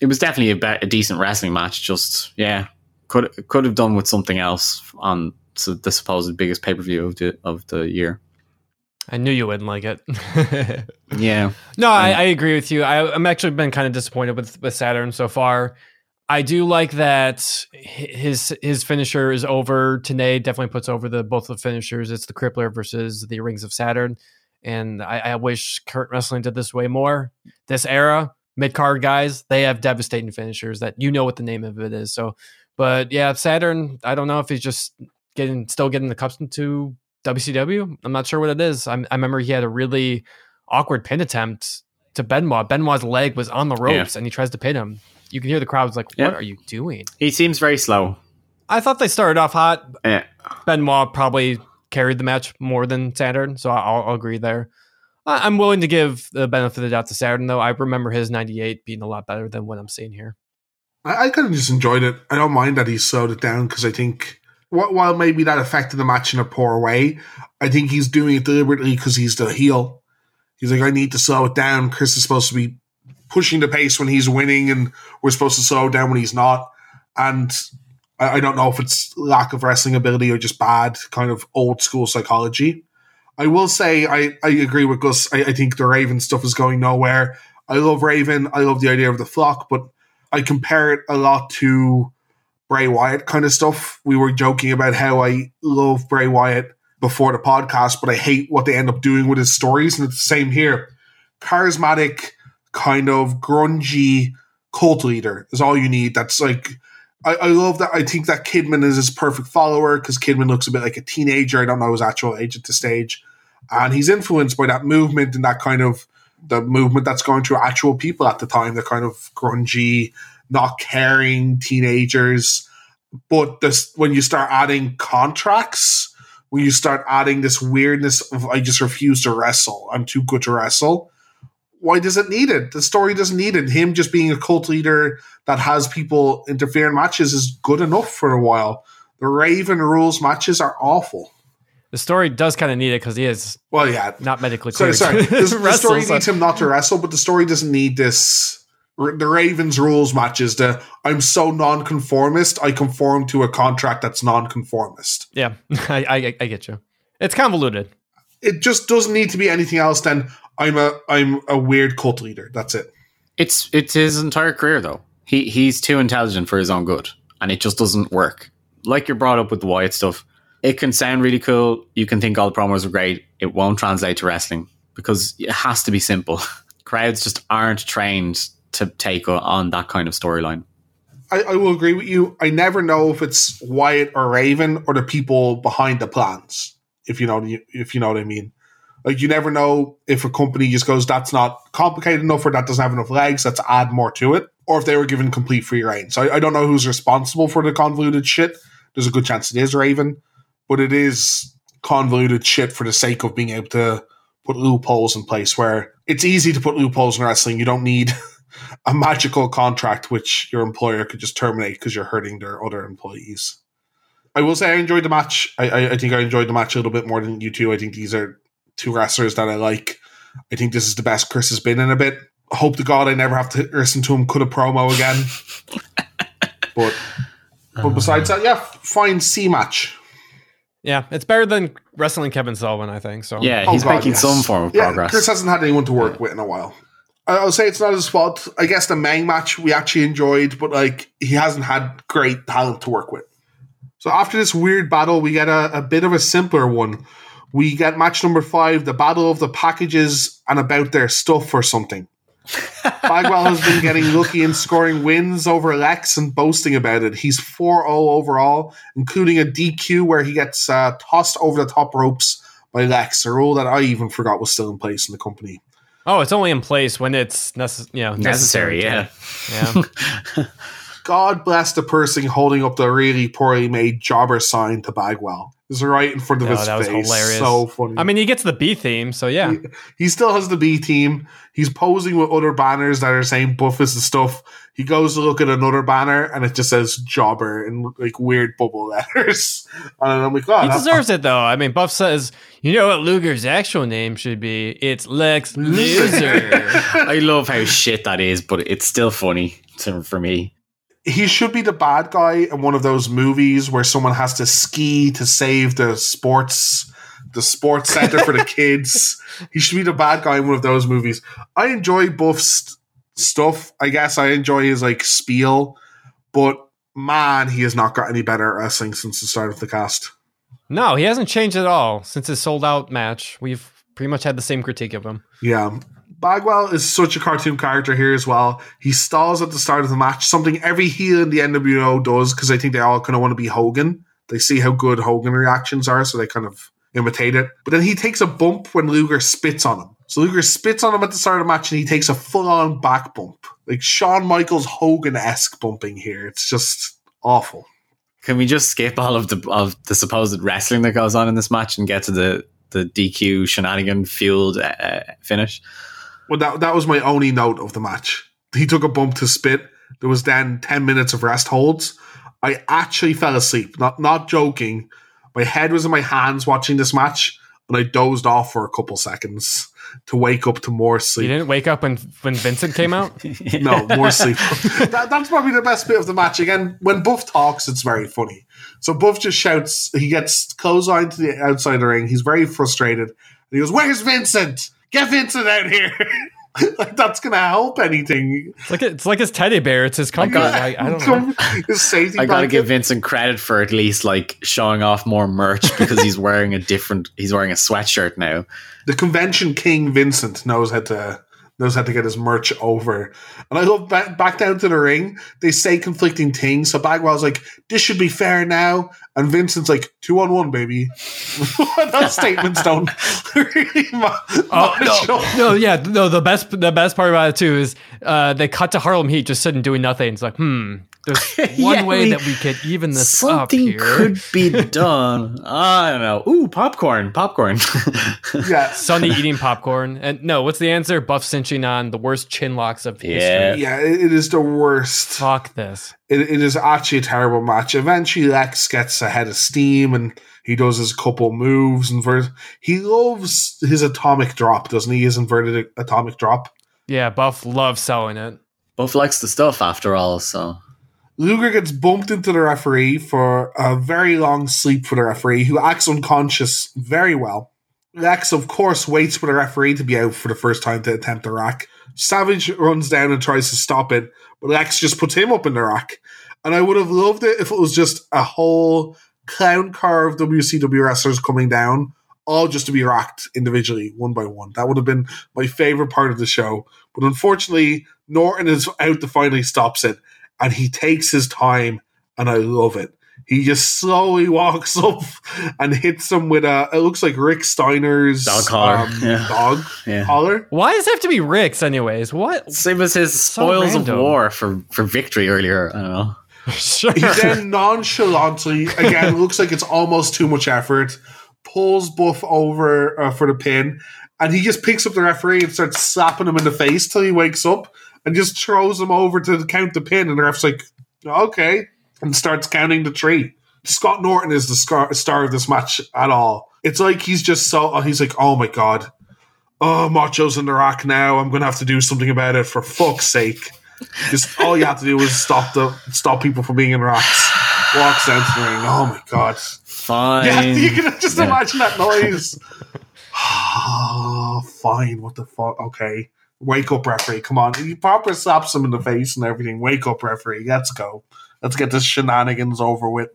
it was definitely a, be- a decent wrestling match. Just yeah, could could have done with something else on so this was the supposed biggest pay per view of the of the year. I knew you wouldn't like it. Yeah, No, I, I agree with you. I, I'm actually been kind of disappointed with with Saturn so far. I do like that his his finisher is over. Tenay definitely puts over the both the finishers. It's the Crippler versus the Rings of Saturn, and I, I wish Kurt Wrestling did this way more. This era, mid card guys, they have devastating finishers that you know what the name of it is. So, but yeah, Saturn. I don't know if he's just getting still getting accustomed to WCW. I'm not sure what it is. I'm, I remember he had a really awkward pin attempt to Benoit. Benoit's leg was on the ropes and he tries to pin him. You can hear the crowd's like, "What Yeah. are you doing?" he seems very slow. I thought they started off hot. Yeah, Benoit probably carried the match more than Saturn, so I'll, I'll agree there. I- I'm willing to give the benefit of the doubt to Saturn, though. I remember his 98 being a lot better than what I'm seeing here. I, I kind of just enjoyed it. I don't mind that he slowed it down because I think wh- while maybe that affected the match in a poor way, I think he's doing it deliberately because he's the heel. He's like, I need to slow it down. Chris is supposed to be pushing the pace when he's winning, and we're supposed to slow down when he's not. And I, I don't know if it's lack of wrestling ability or just bad kind of old school psychology. I will say I, I agree with Gus. I, I think the Raven stuff is going nowhere. I love Raven. I love the idea of the flock, but I compare it a lot to Bray Wyatt kind of stuff. We were joking about how I love Bray Wyatt before the podcast, but I hate what they end up doing with his stories. And it's the same here. Charismatic, kind of grungy cult leader is all you need. That's like, I, I love that. I think that Kidman is his perfect follower because Kidman looks a bit like a teenager. I don't know his actual age at the stage. And he's influenced by that movement and that kind of the movement that's going through actual people at the time, the kind of grungy, not caring teenagers. But this when you start adding contracts, when you start adding this weirdness of I just refuse to wrestle, I'm too good to wrestle. Why does it need it? The story doesn't need it. Him just being a cult leader that has people interfere in matches is good enough for a while. The Raven rules matches are awful. The story does kind of need it because he is Well, yeah, not medically Sorry, sorry. The, the story needs him not to wrestle, but the story doesn't need this. The Ravens rules matches. The I'm so non-conformist. I conform to a contract that's non-conformist. Yeah, I, I, I get you. It's convoluted. It just doesn't need to be anything else than I'm a I'm a weird cult leader. That's it. it's it's his entire career though. He he's too intelligent for his own good, and it just doesn't work. Like you're brought up with the Wyatt stuff, it can sound really cool. You can think all the promos are great. It won't translate to wrestling because it has to be simple. Crowds just aren't trained to take on that kind of storyline. I, I will agree with you. I never know if it's Wyatt or Raven or the people behind the plans. If you know, if you know what I mean. Like you never know if a company just goes, "That's not complicated enough," or "That doesn't have enough legs." Let's add more to it. Or if they were given complete free reign. So I, I don't know who's responsible for the convoluted shit. There's a good chance it is Raven, but it is convoluted shit for the sake of being able to put loopholes in place where it's easy to put loopholes in wrestling. You don't need a magical contract which your employer could just terminate because you're hurting their other employees. I will say I enjoyed the match. I, I, I think I enjoyed the match a little bit more than you two. I think these are two wrestlers that I like. I think this is the best Chris has been in a bit. Hope to God I never have to listen to him cut a promo again. but but uh-huh. besides that, yeah, fine C match. Yeah, it's better than wrestling Kevin Sullivan, I think. So Yeah, Oh, he's God, making yes. some form of Yeah, progress. Chris hasn't had anyone to work with in a while. I- I'll say it's not his fault. I guess the Meng match we actually enjoyed, but like he hasn't had great talent to work with. So after this weird battle, we get a, a bit of a simpler one. We get match number five, the battle of the packages and about their stuff or something. Bagwell has been getting lucky and scoring wins over Lex and boasting about it. He's 4 0 overall, including a DQ where he gets uh, tossed over the top ropes by Lex, a rule that I even forgot was still in place in the company. Oh, it's only in place when it's necess- you know, Necessary, yeah. yeah. God bless the person holding up the really poorly made jobber sign to Bagwell. It's right in front of Oh, his that was face. hilarious. So funny. I mean, he gets the B theme, so yeah. he still has the B team. He's posing with other banners that are saying Buffus and stuff. He goes to look at another banner and it just says jobber in like weird bubble letters. And I'm like, oh, He that's- deserves it though. I mean, Buff says, "You know what Luger's actual name should be? It's Lex Loser." I love how shit that is, but it's still funny to, for me. He should be the bad guy in one of those movies where someone has to ski to save the sports the sports center for the kids. He should be the bad guy in one of those movies. I enjoy Buff's stuff. I guess I enjoy his like spiel, but man, he has not got any better at wrestling since the start of the cast. No, he hasn't changed at all since his Souled Out match. We've pretty much had the same critique of him. Yeah. Bagwell is such a cartoon character here as well. He stalls at the start of the match, something every heel in the NWO does because I think they all kind of want to be Hogan. They see how good Hogan reactions are, so they kind of imitate it. But then he takes a bump when Luger spits on him. So Luger spits on him at the start of the match and he takes a full on back bump. Like Shawn Michaels Hogan esque bumping here. It's just awful. Can we just skip all of the of the supposed wrestling that goes on in this match and get to the the DQ shenanigan fueled uh, finish? Well, that, that was my only note of the match. He took a bump to spit. There was then 10 minutes of rest holds. I actually fell asleep, not not joking. My head was in my hands watching this match, and I dozed off for a couple seconds to wake up to more sleep. You didn't wake up when when Vincent came out. No, more sleep. that, that's probably the best bit of the match. Again, when Buff talks, it's very funny. So Buff just shouts, he gets clotheslined to the outside of the ring. He's very frustrated. And he goes, Where's Vincent? Get Vincent out here. like, that's going to help anything. It's like it's like his teddy bear. It's his company. I, I don't know. His safety I gotta blanket. give Vincent credit for at least like showing off more merch because he's wearing a different. He's wearing a sweatshirt now. the convention king Vincent knows how to knows how to get his merch over. And I love back, back down to the ring. They say conflicting things. So Bagwell's like, "This should be fair now," and Vincent's like, two on one, baby." Those statements don't really ma- Oh no, no, yeah, no. The best, the best part about it too is uh, they cut to Harlem Heat just sitting doing nothing. It's like, hmm, there's one Yeah, way we- that we could even this Something up here. could be done. I don't know. Ooh, popcorn, popcorn. Yeah, Sonny eating popcorn, and no, what's the answer? Buff cinching on the worst chin locks of Yeah. history. yeah, it- it is the worst. Fuck this. it, it is actually a terrible match. Eventually, Lex gets ahead of steam and he does his couple moves. And ver- he loves his atomic drop, doesn't he? His inverted atomic drop. Yeah, Buff loves selling it. Buff likes the stuff after all, so Luger gets bumped into the referee for a very long sleep for the referee, who acts unconscious very well. Lex, of course, waits for the referee to be out for the first time to attempt the rack. Savage runs down and tries to stop it, but Lex just puts him up in the rack. And I would have loved it if it was just a whole clown car of WCW wrestlers coming down, all just to be racked individually, one by one. That would have been my favorite part of the show. But unfortunately, Norton is out to finally stops it, and he takes his time, and I love it. He just slowly walks up and hits him with a. It looks like Rick Steiner's Dog collar, um, yeah. dog yeah. collar. Why does it have to be Rick's, anyways? What? Same as his So spoils random. of war for for victory earlier. I don't know. sure. He then nonchalantly, again, looks like it's almost too much effort, pulls Buff over uh, for the pin, and he just picks up the referee and starts slapping him in the face till he wakes up and just throws him over to count the pin. And the ref's like, okay, and starts counting the tree. Scott Norton is the scar- star of this match at all. It's like he's just so, oh, he's like, oh my God. Oh, Macho's in the rack now. I'm going to have to do something about it for fuck's sake. Just all you have to do is stop the stop people from being in rocks. Walks down to the ring. Oh my god! Fine. Yeah, you can just Yeah. imagine that noise. oh, fine. What the fuck? Okay, wake up, referee. Come on. He proper slaps him in the face and everything. Wake up, referee. Let's go. Let's get this shenanigans over with.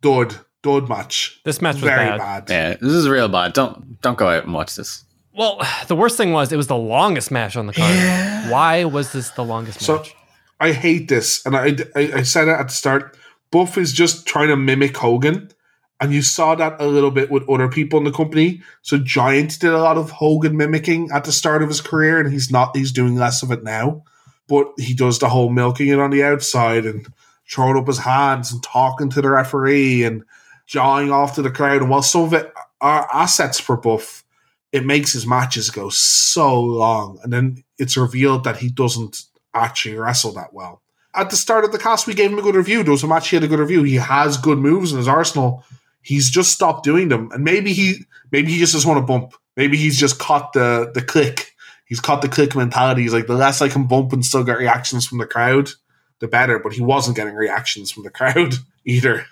Dud, dud match. This match was Very bad. bad. Yeah, this is real bad. Don't don't go out and watch this. Well, the worst thing was it was the longest match on the card. Yeah. Why was this the longest So- match? I hate this, and I, I I said it at the start. Buff is just trying to mimic Hogan, and you saw that a little bit with other people in the company. So Giant did a lot of Hogan mimicking at the start of his career, and he's not. He's doing less of it now, but he does the whole milking it on the outside and throwing up his hands and talking to the referee and jawing off to the crowd. And while some of it are assets for Buff, it makes his matches go so long, and then it's revealed that he doesn't actually wrestle that well. At the start of the cast, we gave him a good review. There was a match he had a good review. He has good moves in his arsenal. He's just stopped doing them, and maybe he maybe he just doesn't want to bump. Maybe he's just caught the the Kliq. He's caught the Kliq mentality. He's like the less I can bump and still get reactions from the crowd, the better. But he wasn't getting reactions from the crowd either.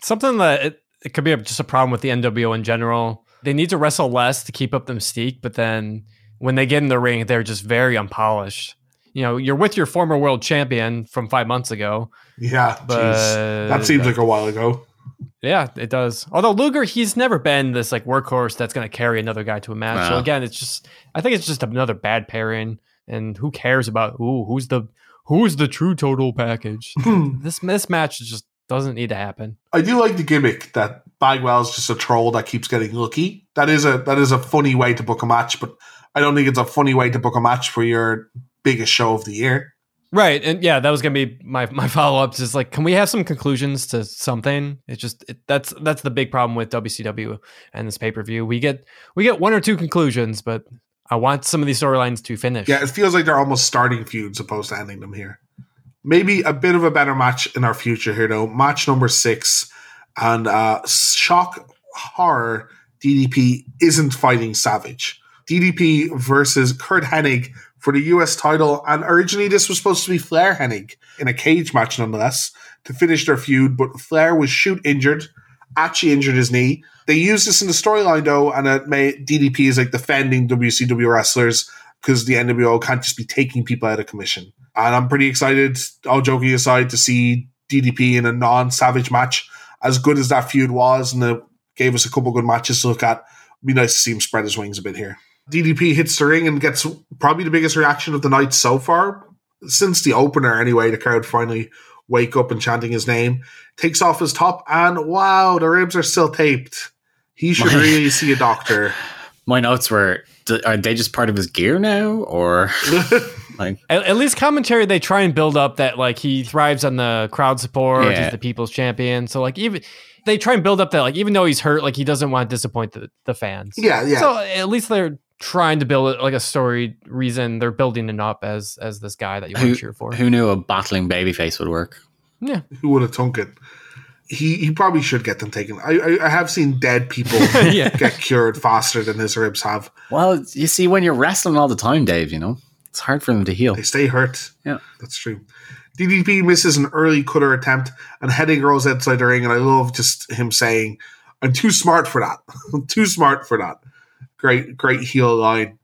Something that it, it could be just a problem with the NWO in general. They need to wrestle less to keep up the mystique, but then when they get in the ring, they're just very unpolished. You know, you're with your former world champion from five months ago. Yeah, But- jeez. that seems like a while ago. Yeah, it does. Although Luger, he's never been this like workhorse that's going to carry another guy to a match. So again, it's just I think it's just another bad pairing. And who cares about who who's the who's the true total package? this this match just doesn't need to happen. I do like the gimmick that Bagwell's just a troll that keeps getting lucky. That is a that is a funny way to book a match, but I don't think it's a funny way to book a match for your biggest show of the year. Right, and yeah, that was gonna be my my follow ups. Is like, can we have some conclusions to something? It's just it, that's that's the big problem with WCW and this pay per view. We get we get one or two conclusions, but I want some of these storylines to finish. Yeah, it feels like they're almost starting feuds opposed to ending them here. Maybe a bit of a better match in our future here, though. Match number six, and uh, shock horror. DDP isn't fighting Savage. DDP versus Curt Hennig for the US title, and originally this was supposed to be Flair Hennig in a cage match, nonetheless, to finish their feud. But Flair was shoot injured, actually injured his knee. They used this in the storyline though, and uh, it made DDP is like defending WCW wrestlers because the NWO can't just be taking people out of commission. And I'm pretty excited, all joking aside, to see DDP in a non-Savage match. As good as that feud was, and it gave us a couple good matches to look at. It'd be nice to see him spread his wings a bit here. DDP hits the ring and gets probably the biggest reaction of the night so far. Since the opener, anyway, the crowd finally wake up and chanting his name. Takes off his top, and wow, the ribs are still taped. He should really see a doctor. My notes were: Are they just part of his gear now, or like? At, at least commentary, they try and build up that like he thrives on the crowd support. Yeah. He's the people's champion. So like even they try and build up that like even though he's hurt, like he doesn't want to disappoint the, the fans. yeah, yeah. So at least they're trying to build it like a story reason. They're building it up as as this guy that you want Who, to cheer for. who knew a battling babyface would work? yeah, Who would have thunk it? He he probably should get them taken. I I, I have seen dead people Yeah. get cured faster than his ribs have. Well, you see, when you're wrestling all the time, Dave, you know it's hard for them to heal. They stay hurt. Yeah. That's true. DDP misses an early cutter attempt and Hennig rolls outside the ring, and I love just him saying, "I'm too smart for that. I'm too smart for that." Great, great heel line.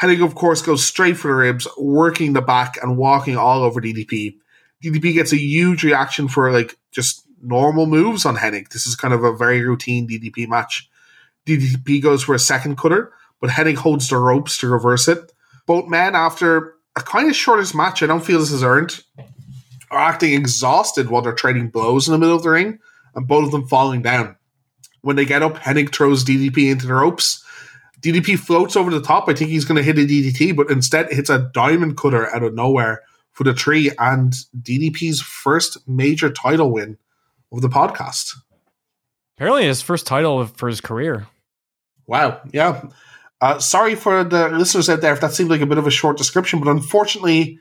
Hennig, of course, goes straight for the ribs, working the back and walking all over DDP. DDP gets a huge reaction for like just normal moves on Hennig. This is kind of a very routine DDP match. DDP goes for a second cutter, but Hennig holds the ropes to reverse it. Both men, after a kind of shortest match, I don't feel this is earned, are acting exhausted while they're trading blows in the middle of the ring, and both of them falling down. When they get up, Hennig throws DDP into the ropes. DDP floats over the top. I think he's going to hit a DDT, but instead hits a diamond cutter out of nowhere for the tree and DDP's first major title win of the podcast. apparently his first title for his career. Wow. Yeah. Uh, sorry for the listeners out there if that seemed like a bit of a short description, but unfortunately,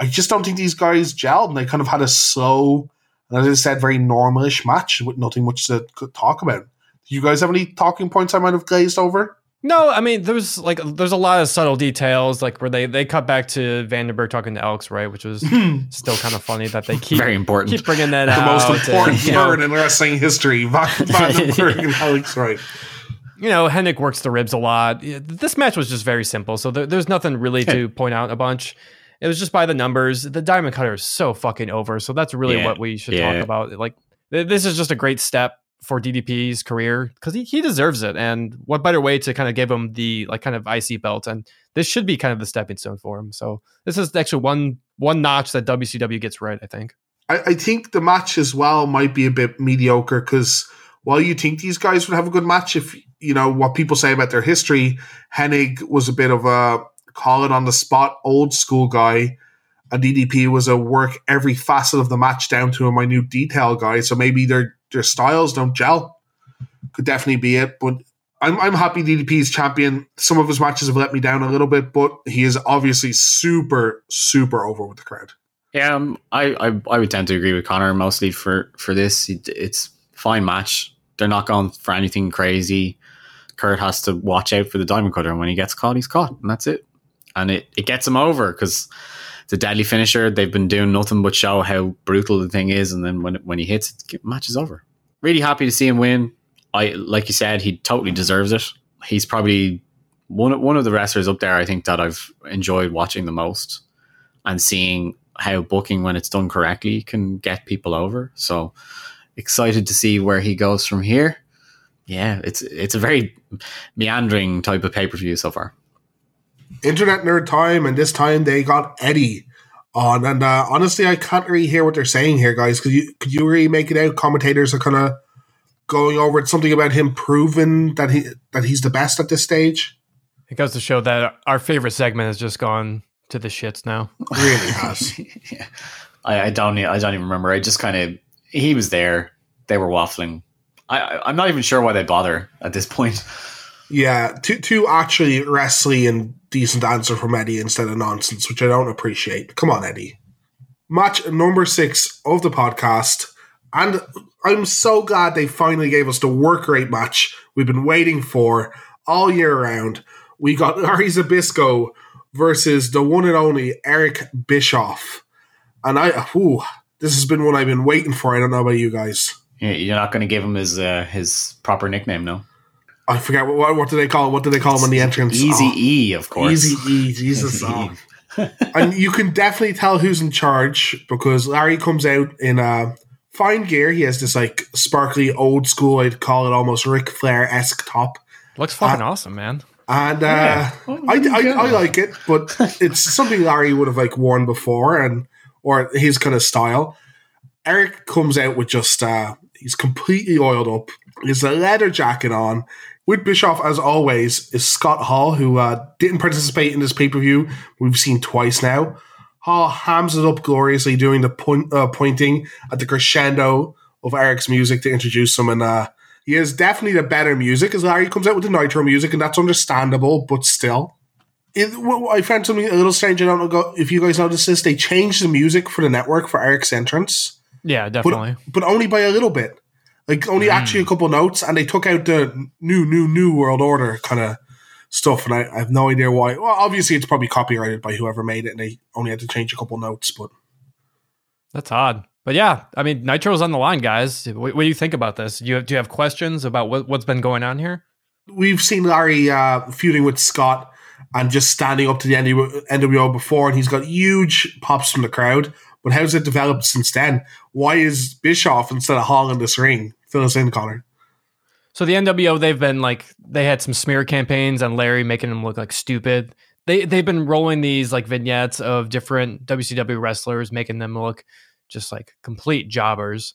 I just don't think these guys gelled and they kind of had a slow, and as I said, very normalish match with nothing much to talk about. Do you guys have any talking points I might have glazed over? No, I mean there's like there's a lot of subtle details like where they they cut back to Vandenberg talking to Alex, right? Which was hmm. still kind of funny that they keep Very important. keep bringing that The out. most and, important you know, in wrestling history. Vandenberg and Alex Wright. you know, Hennig works the ribs a lot. This match was just very simple, so there, there's nothing really to point out a bunch. It was just by the numbers. The Diamond Cutter is so fucking over, so that's really Yeah, what we should yeah. talk about. Like, th- this is just a great step for DDP's career because he, he deserves it. And what better way to kind of give him the like kind of IC belt? And this should be kind of the stepping stone for him. So this is actually one one notch that WCW gets right. I think. I, I think the match as well might be a bit mediocre because while you think these guys would have a good match, if you know what people say about their history, Hennig was a bit of a call it on the spot old school guy, and DDP was a work every facet of the match down to a minute detail guy. So maybe their their styles don't gel. Could definitely be it, but. I'm, I'm happy DDP is champion. Some of his matches have let me down a little bit, but he is obviously super, super over with the crowd. Yeah, um, I, I I would tend to agree with Connor mostly for for this. It, it's fine match. They're not going for anything crazy. Curt has to watch out for the diamond cutter, and when he gets caught, he's caught, and that's it. And it, it gets him over because the deadly finisher. They've been doing nothing but show how brutal the thing is, and then when when he hits, it, match is over. Really happy to see him win. I like you said, he totally deserves it. He's probably one one of the wrestlers up there. I think that I've enjoyed watching the most and seeing how booking when it's done correctly can get people over. So excited to see where he goes from here. Yeah, it's it's a very meandering type of pay per view so far. Internet nerd time, and this time they got Eddie on. And uh, honestly, I can't really hear what they're saying here, guys. Could you could you really make it out? Commentators are kind of going over it. Something about him proving that he that he's the best at this stage. It goes to show that our favorite segment has just gone to the shits now. Really has. yeah. I, I don't I don't even remember. I just kind of he was there. They were waffling. I, I I'm not even sure why they bother at this point. Yeah, to to actually wrestling and decent answer from Eddie instead of nonsense, which I don't appreciate. Come on, Eddie. Match number six of the podcast, and I'm so glad they finally gave us the work rate match we've been waiting for all year round. We got Larry Zbyszko versus the one and only Eric Bischoff, and I, this has been one I've been waiting for. I don't know about you guys. You're not going to give him his uh, his proper nickname, no? I forget what what, what do they call what do they call him on the entrance? Easy Oh. E, of course. Easy E, Jesus. oh. and you can definitely tell who's in charge because Larry comes out in a fine gear. He has this like sparkly old school, I'd call it almost Ric Flair esque top. Looks fucking Uh, awesome, man. And uh, Yeah. I, I, I like it, but it's something Larry would have like worn before and or his kind of style. Eric comes out with just uh, he's completely oiled up. He's a leather jacket on. With Bischoff, as always, is Scott Hall, who uh, didn't participate in this pay per view. We've seen twice now. Hall hams it up gloriously, doing the point, uh, pointing at the crescendo of Eric's music to introduce him. And uh, he is definitely the better music, as Larry comes out with the Nitro music, and that's understandable, but still. It, I found something a little strange. I don't know if you guys noticed this. They changed the music for the network for Eric's entrance Yeah, definitely. but only by a little bit. Like only actually a couple notes, and they took out the new, new, new world order kind of stuff, and I, I have no idea why. Well, obviously it's probably copyrighted by whoever made it, and they only had to change a couple notes. But That's odd. But yeah, I mean, Nitro's on the line, guys. What, what do you think about this? Do you have, do you have questions about what, what's been going on here? we've seen Larry uh, feuding with Scott and just standing up to the NWO before, and he's got huge pops from the crowd. But how's it developed since then? Why is Bischoff instead of Hall in this ring? Fill us in, Connor. So the NWO, they've been like they had some smear campaigns on Larry, making him look like stupid. They they've been rolling these like vignettes of different WCW wrestlers, making them look just like complete jobbers.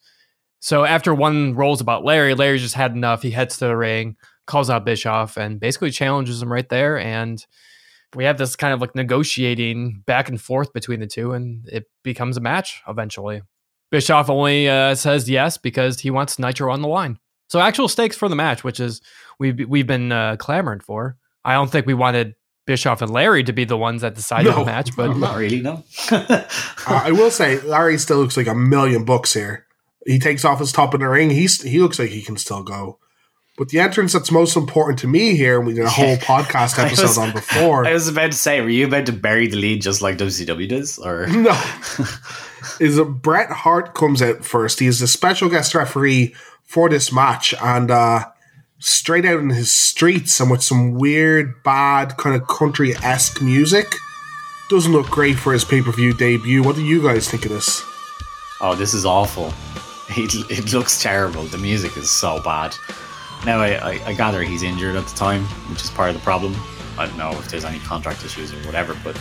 So after one rolls about Larry, Larry just had enough. He heads to the ring, calls out Bischoff, and basically challenges him right there. And we have this kind of like negotiating back and forth between the two, and it becomes a match eventually. Bischoff only uh, says yes because he wants Nitro on the line. So actual stakes for the match, which is we've we've been uh, clamoring for. I don't think we wanted Bischoff and Larry to be the ones that decided No. the match, but Not really, no. Uh, I will say Larry still looks like a million bucks here. He takes off his top in the ring. He's he looks like he can still go. But the entrance that's most important to me here, and we did a whole podcast episode was- on before. I was about to say, were you about to bury the lead just like WCW does? Or no, is that Bret Hart comes out first. He is the special guest referee for this match, and uh, straight out in his streets and with some weird, bad kind of country esque music. Doesn't look great for his pay per view debut. What do you guys think of this? Oh, this is awful. It, it looks terrible. The music is so bad. Now, I, I, I gather he's injured at the time, which is part of the problem. I don't know if there's any contract issues or whatever, but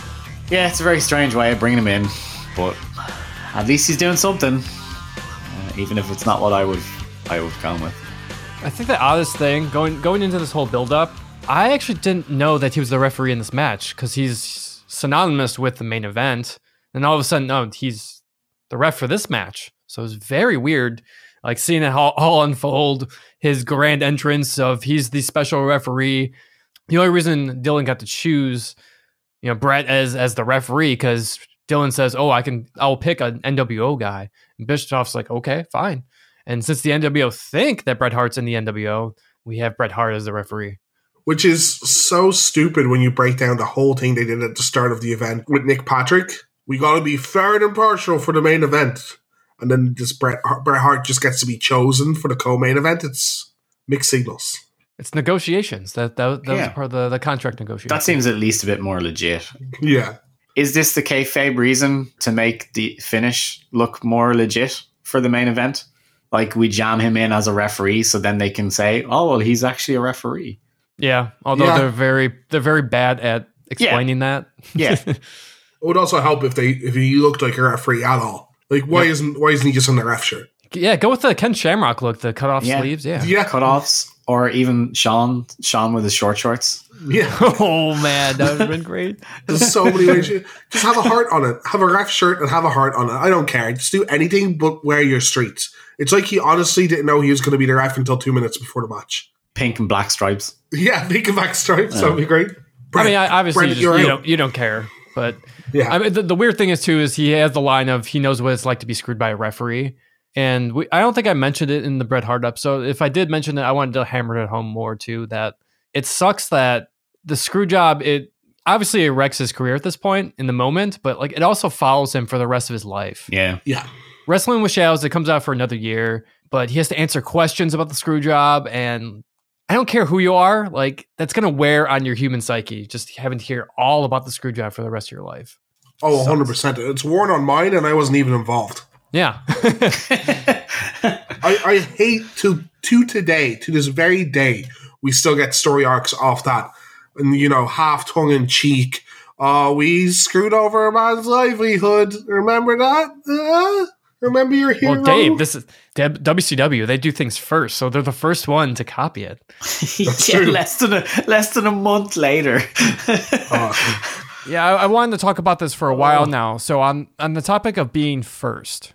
yeah, it's a very strange way of bringing him in. But at least he's doing something, uh, even if it's not what I would I would come with. I think the oddest thing going going into this whole build up, I actually didn't know that he was the referee in this match because he's synonymous with the main event, and all of a sudden, no, he's the ref for this match. So it's very weird, like seeing it all, all unfold. His grand entrance of he's the special referee. The only reason Dillon got to choose, you know, Bret as as the referee because Dillon says, "Oh, I can, I'll pick an NWO guy." And Bischoff's like, "Okay, fine." And since the NWO think that Bret Hart's in the NWO, we have Bret Hart as the referee. Which is so stupid when you break down the whole thing they did at the start of the event with Nick Patrick. we got to be fair and impartial for the main event. And then this Bret, Bret Hart just gets to be chosen for the co-main event. It's mixed signals. It's negotiations. That that, that Yeah. was part of the, the contract negotiation. That seems at least a bit more legit. Yeah. Is this the kayfabe reason to make the finish look more legit for the main event? Like we jam him in as a referee, so then they can say, "Oh, well, he's actually a referee." yeah. Although Yeah. they're very they're very bad at explaining that. Yeah, It would also help if they if he looked like a referee at all. Like why isn't why isn't he just in the ref shirt? yeah. Go with the Ken Shamrock look, the cut off Yeah. sleeves. Yeah. yeah, cut offs, or even Shawn, Shawn with his short shorts. Yeah. Oh man, that would have been great. There's so many ways. You, just have a heart on it. Have a ref shirt and have a heart on it. I don't care. Just do anything but wear your streets. It's like he honestly didn't know he was going to be the ref until two minutes before the match. Pink and black stripes. Yeah, pink and black stripes. That'd be great. I mean, I, obviously, Brendan, you, just, you're you out. don't you don't care, but Yeah. I mean, the, the weird thing is too is he has the line of he knows what it's like to be screwed by a referee, and we, I don't think I mentioned it in the Bret Hart episode. If I did mention it, I wanted to hammer it home more too. That it sucks that the screw job it obviously it wrecks his career at this point in the moment, but like it also follows him for the rest of his life. Yeah, yeah. Wrestling with Shadows it comes out for another year, but he has to answer questions about the screw job and. I don't care who you are, like that's gonna wear on your human psyche, just having to hear all about the screw job for the rest of your life. Oh, 100%. It's worn on mine and I wasn't even involved. Yeah. I, I hate to to today, to this very day, we still get story arcs off that. And, you know, half tongue in cheek. Oh, we screwed over a man's livelihood. Remember that? Uh, remember your hero? Well, Dave, this is WCW. They do things first, so they're the first one to copy it. yeah less than a less than a month later. Oh, Yeah, I, I wanted to talk about this for a uh-huh. while now. So on on the topic of being first,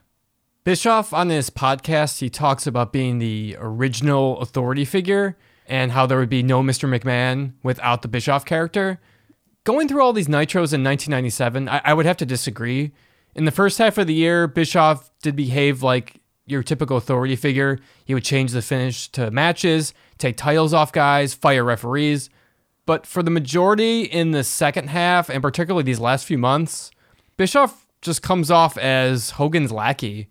Bischoff on his podcast he talks about being the original authority figure and how there would be no Mr. McMahon without the Bischoff character. Going through all these nitros in 1997, I, I would have to disagree. In the first half of the year, Bischoff did behave like your typical authority figure. He would change the finish to matches, take titles off guys, fire referees. But for the majority in the second half, and particularly these last few months, Bischoff just comes off as Hogan's lackey.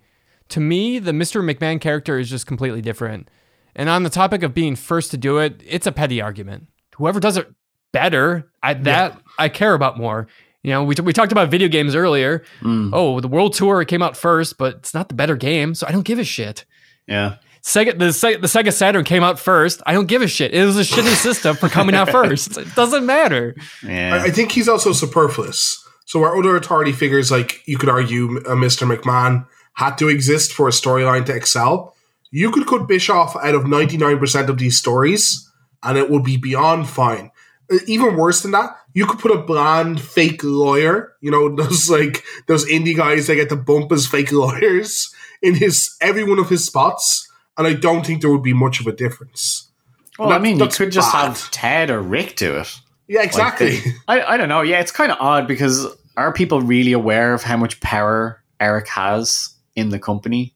To me, the Mr. McMahon character is just completely different. And on the topic of being first to do it, it's a petty argument. Whoever does it better, I, that I care about more. You know, we, we talked about video games earlier. Oh, the World Tour came out first, but it's not the better game, so I don't give a shit. yeah, Sega, the, Se- the Sega Saturn came out first. I don't give a shit. It was a shitty system for coming out first. It doesn't matter. yeah. I, I think he's also superfluous. So where other authority figures, like you could argue, uh, Mr. McMahon had to exist for a storyline to excel, you could cut Bischoff out of ninety nine percent of these stories, and it would be beyond fine. Uh, Even worse than that, you could put a bland fake lawyer, you know, those like those indie guys that get to bump as fake lawyers in his every one of his spots, and I don't think there would be much of a difference. well, that- I mean, you could just bad. have Ted or Rick do it. Yeah, Like, exactly. I, I don't know. Yeah, it's kind of odd because are people really aware of how much power Eric has in the company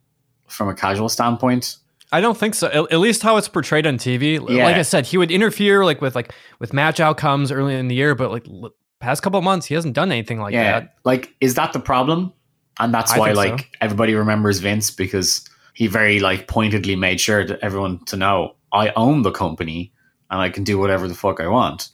from a casual standpoint? I don't think so. At, at least how it's portrayed on TV. Yeah. Like I said, he would interfere like with like with match outcomes early in the year, but like l- past couple of months, he hasn't done anything like yeah, that. like is that the problem? And that's why think so. like everybody remembers Vince because he very like pointedly made sure that everyone to know I own the company and I can do whatever the fuck I want.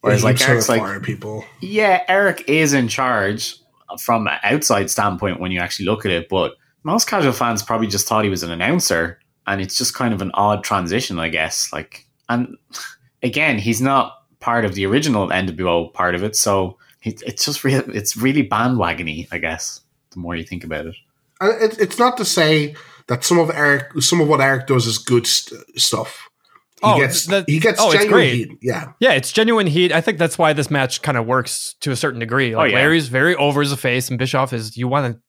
Whereas like Heaps Eric's like fire people. yeah, Eric is in charge from an outside standpoint when you actually look at it, but most casual fans probably just thought he was an announcer, and it's just kind of an odd transition, I guess. Like, and again, he's not part of the original NWO part of it, so it, it's just real. It's really bandwagony, I guess. The more you think about it, And it, it's not to say that some of Eric, some of what Eric does is good st- stuff. He Oh, gets that- he gets oh, it's genuine great. heat. Yeah, Yeah, it's genuine heat. I think that's why this match kind of works to a certain degree. Oh, like yeah. Larry's very over as a face, and Bischoff is you want to.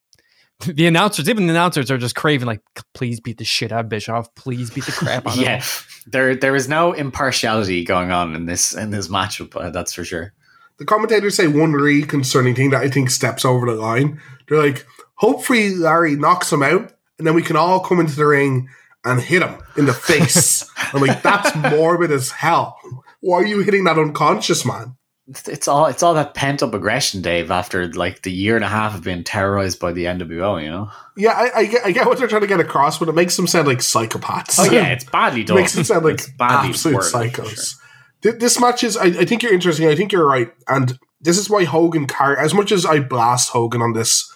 The announcers, even the announcers, are just craving like, please beat the shit out of Bischoff. Please beat the crap out of yeah, him. there there is no impartiality going on in this in this matchup. Uh, that's for sure. the commentators say one really concerning thing that I think steps over the line. They're like, hopefully Larry knocks him out, and then we can all come into the ring and hit him in the face. I'm like, that's morbid as hell. Why are you hitting that unconscious man? It's- all it's all that pent up aggression, Dave. After like the year and a half of being terrorized by the NWO, you know. Yeah, I, I, get, I get what they're trying to get across, but it makes them sound like psychopaths. Oh yeah, it's badly done. It makes them sound like badly absolute psychos. sure. Th- This match is, I, I think you're interesting. I think you're right. And this is why Hogan, car- as much as I blast Hogan on this,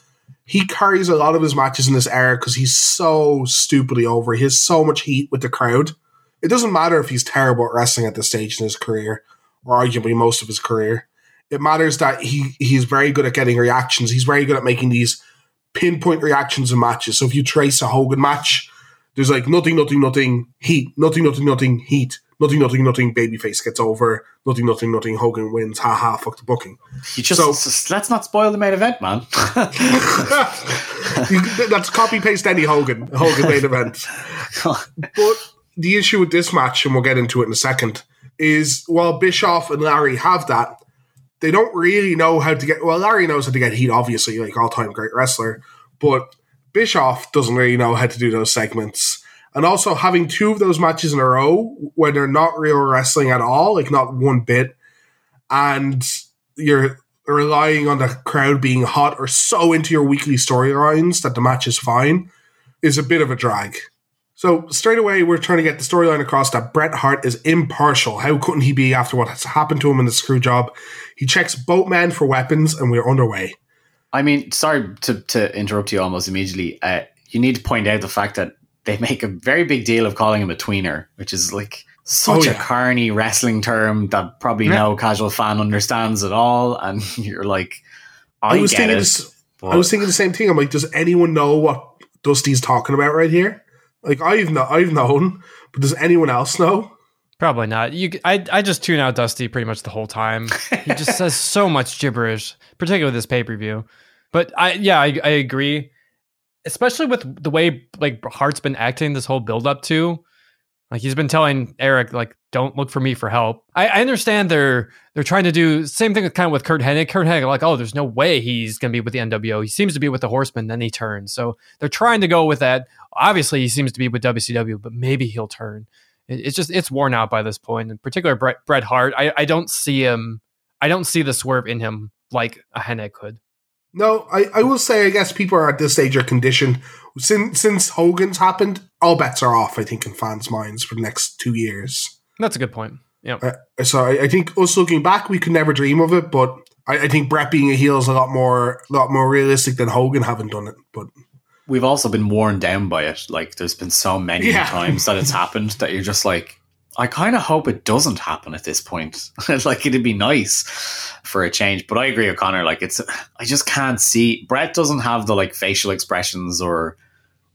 he carries a lot of his matches in this era because he's so stupidly over. He has so much heat with the crowd. It doesn't matter if he's terrible at wrestling at this stage in his career, or arguably most of his career. It matters that he he's very good at getting reactions. He's very good at making these pinpoint reactions in matches. So if you trace a Hogan match, there's like nothing, nothing, nothing, heat, nothing, nothing, nothing, heat, nothing, nothing, nothing, babyface gets over, nothing, nothing, nothing, Hogan wins, ha ha, fuck the booking. You just, So- just- let's not spoil the main event, man. That's copy paste any Hogan, Hogan main event. But the issue with this match, and we'll get into it in a second, is while Bischoff and Larry have that, they don't really know how to get. Well, Larry knows how to get heat, obviously, like all time great wrestler, but Bischoff doesn't really know how to do those segments. And also having two of those matches in a row when they're not real wrestling at all, like not one bit, and you're relying on the crowd being hot or so into your weekly storylines that the match is fine, is a bit of a drag. So straight away, we're trying to get the storyline across that Bret Hart is impartial. How couldn't he be after what has happened to him in the screw job? He checks both men for weapons, and we're underway. I mean, sorry to, to interrupt you almost immediately. Uh, you need to point out the fact that they make a very big deal of calling him a tweener, which is like such Oh, a carny wrestling term that probably Yeah. no casual fan understands at all. And you're like, I, I was thinking it. this- I was thinking the same thing. I'm like, does anyone know what Dusty's talking about right here? Like I've no, I've known, but does anyone else know? Probably not. You, I, I just tune out Dusty pretty much the whole time. He just says so much gibberish, particularly this pay per view. But I, yeah, I, I agree. Especially with the way like Hart's been acting this whole build up to, like he's been telling Eric like, "Don't look for me for help." I, I understand they're they're trying to do same thing with kind of with Curt Hennig. Curt Hennig like, "Oh, there's no way he's to be with the NWO. He seems to be with the Horsemen, then he turns." So they're trying to go with that. Obviously, he seems to be with WCW, but maybe he'll turn it- it's just it's worn out by this point. In particular, Bret, Bret Hart, I, I don't see him. I don't see the swerve in him like a Hennig could. No, I, I will say I guess people are at this stage are conditioned since since Hogan's happened. All bets are off. I think in fans' minds for the next two years. That's a good point. Yeah, Uh, so I, I think us looking back, we could never dream of it. But I, I think Bret being a heel is a lot more lot more realistic than Hogan having done it. But we've also been worn down by it. Like there's been so many Yeah. times that it's happened that you're just like, I kind of hope it doesn't happen at this point. like it'd be nice for a change. But I agree with Connor. Like it's, I just can't see. Bret doesn't have the like facial expressions or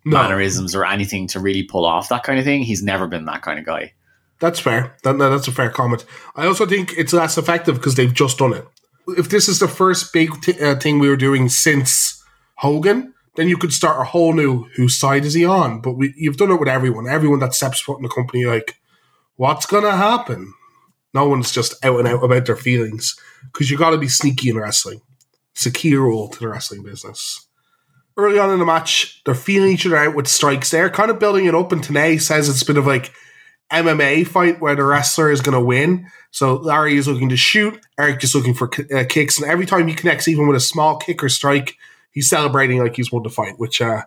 no, mannerisms or anything to really pull off that kind of thing. He's never been that kind of guy. That's fair. That, that's a fair comment. I also think it's less effective because they've just done it. If this is the first big t- uh, thing we were doing since Hogan, then you could start a whole new whose side is he on? But we, you've done it with everyone. Everyone that steps foot in the company, like, what's going to happen? No one's just out and out about their feelings because you've got to be sneaky in wrestling. It's a key rule to the wrestling business. Early on in the match, they're feeling each other out with strikes. They're kind of building it up, and Tenay says it's a bit of like MMA fight where the wrestler is going to win. So Larry is looking to shoot, Eric just looking for uh, kicks, and every time he connects, even with a small kick or strike, he's celebrating like he's won the fight, which uh,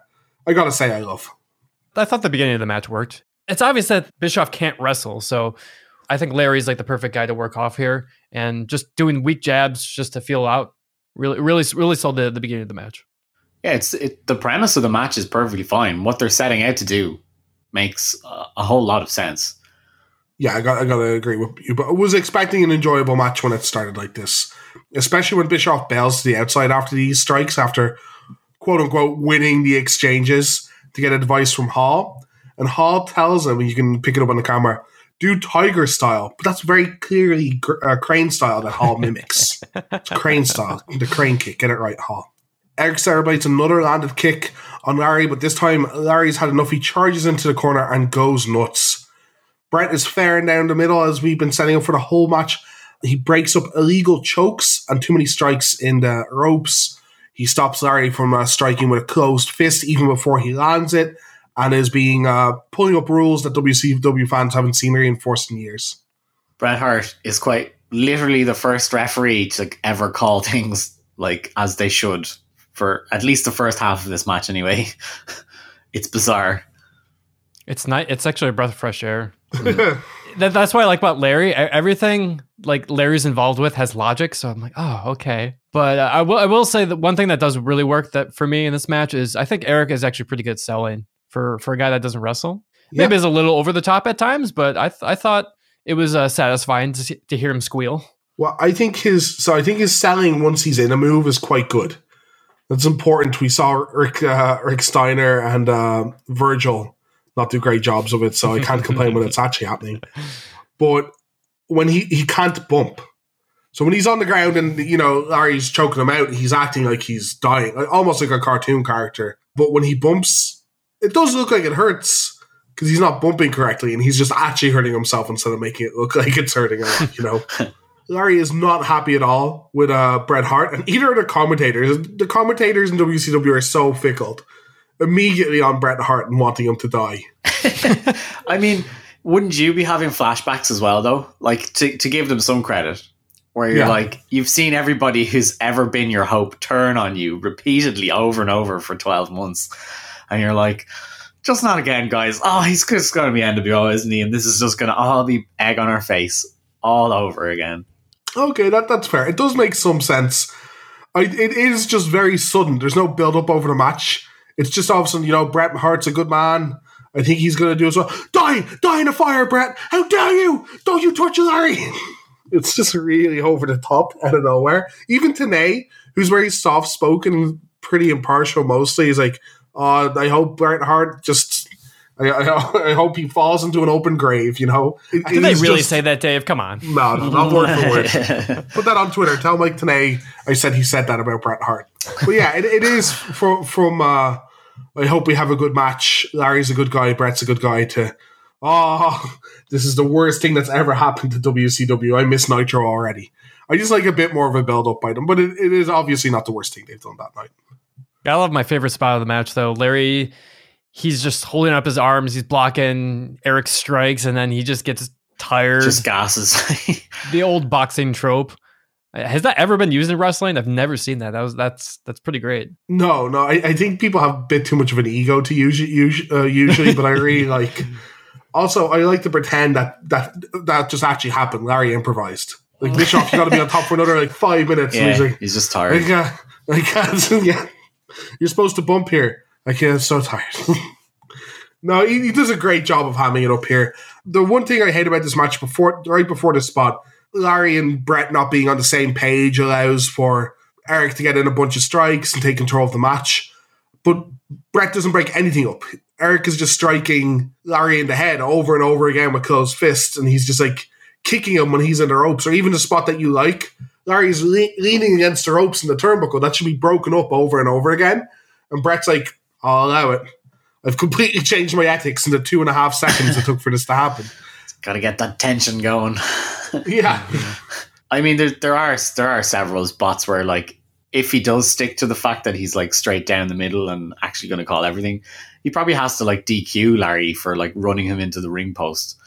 I gotta say I love. I thought the beginning of the match worked. It's obvious that Bischoff can't wrestle, so I think Larry's like the perfect guy to work off here, and just doing weak jabs just to feel out really, really, really sold the, the beginning of the match. Yeah, it's it, the premise of the match is perfectly fine. What they're setting out to do makes uh, a whole lot of sense. Yeah, I got I gotta agree with you, but I was expecting an enjoyable match when it started like this, especially when Bischoff bails to the outside after these strikes, after quote unquote winning the exchanges to get advice from Hall, and Hall tells him, you can pick it up on the camera, do Tiger style, but that's very clearly uh, Crane style that Hall mimics. Crane style, the Crane kick, get it right, Hall. Eric celebrates another landed kick on Larry, but this time Larry's had enough. He charges into the corner and goes nuts. Bret is faring down the middle as we've been setting up for the whole match. He breaks up illegal chokes and too many strikes in the ropes. He stops Larry from uh, striking with a closed fist even before he lands it, and is being uh, pulling up rules that WCW fans haven't seen reinforced in years. Bret Hart is quite literally the first referee to ever call things like as they should for at least the first half of this match anyway. it's bizarre. It's not. It's actually a breath of fresh air. that, that's what I like about Larry. Everything like Larry's involved with has logic, so I'm like, oh, okay. But uh, I will. I will say that one thing that does really work that for me in this match is I think Eric is actually pretty good at selling for for a guy that doesn't wrestle. Maybe Yeah. it's a little over the top at times, but I th- I thought it was uh, satisfying to see, to hear him squeal. Well, I think his so I think his selling once he's in a move is quite good. That's important. We saw Rick uh, Rick Steiner and uh, Virgil not do great jobs of it, so I can't complain when it's actually happening. But when he he can't bump, so when he's on the ground and you know Larry's choking him out, he's acting like he's dying, almost like a cartoon character. But when he bumps, it does look like it hurts because he's not bumping correctly, and he's just actually hurting himself instead of making it look like it's hurting him. You know. Larry is not happy at all with uh, Bret Hart, and either of the commentators. The commentators in WCW are so fickle. Immediately on Bret Hart and wanting him to die. I mean, wouldn't you be having flashbacks as well, though? Like to to give them some credit, where you're Yeah. like, you've seen everybody who's ever been your hope turn on you repeatedly over and over for twelve months, and you're like, just not again, guys. Oh, he's just going to be NWO, isn't he? And this is just going to all be egg on our face all over again. Okay, that that's fair. It does make some sense. I, it is just very sudden. There's no build up over the match. It's just all of a sudden, you know, Bret Hart's a good man. I think he's going to do as well. Die! Die in a fire, Bret! How dare you! Don't you touch Larry! It's just really over the top out of nowhere. Even Tenay, who's very soft spoken, and pretty impartial mostly, is like, uh, I hope Bret Hart just. I, I, I hope he falls into an open grave, you know? It- Did it they really just- say that, Dave? Come on. No, no, not word for word. Put that on Twitter. Tell Mike Tenay I said he said that about Bret Hart. But yeah, it, it is from from. Uh, I hope we have a good match. Larry's a good guy. Bret's a good guy. To oh, this is the worst thing that's ever happened to WCW. I miss Nitro already. I just like a bit more of a build up by them, but it, it is obviously not the worst thing they've done that night. I love my favorite spot of the match though. Larry, he's just holding up his arms, he's blocking Eric's strikes, and then he just gets tired. Just gases. the old boxing trope. Uh, Has that ever been used in wrestling? I've never seen that. That was that's that's pretty great. No, no, I, I think people have a bit too much of an ego to use it usu- uh, usually, but I really like. Also, I like to pretend that that that just actually happened. Larry improvised. Like Bischoff, you got to be on top for another like five minutes. and yeah, he's like, he's just tired. can't, I can't. Yeah, you're supposed to bump here. I can't. I'm so tired. no, he, he does a great job of hamming it up here. The one thing I hate about this match before, right before the spot, Larry and Bret not being on the same page allows for Eric to get in a bunch of strikes and take control of the match. But Bret doesn't break anything up. Eric is just striking Larry in the head over and over again with closed fists, and he's just like kicking him when he's in the ropes, or even the spot that you like. Larry's le- leaning against the ropes in the turnbuckle. That should be broken up over and over again. And Bret's like, I'll allow it. I've completely changed my ethics in the two and a half seconds it took for this to happen. Got to get that tension going. Yeah. I mean, there there are there are several spots where like if he does stick to the fact that he's like straight down the middle and actually going to call everything, he probably has to like DQ Larry for like running him into the ring post.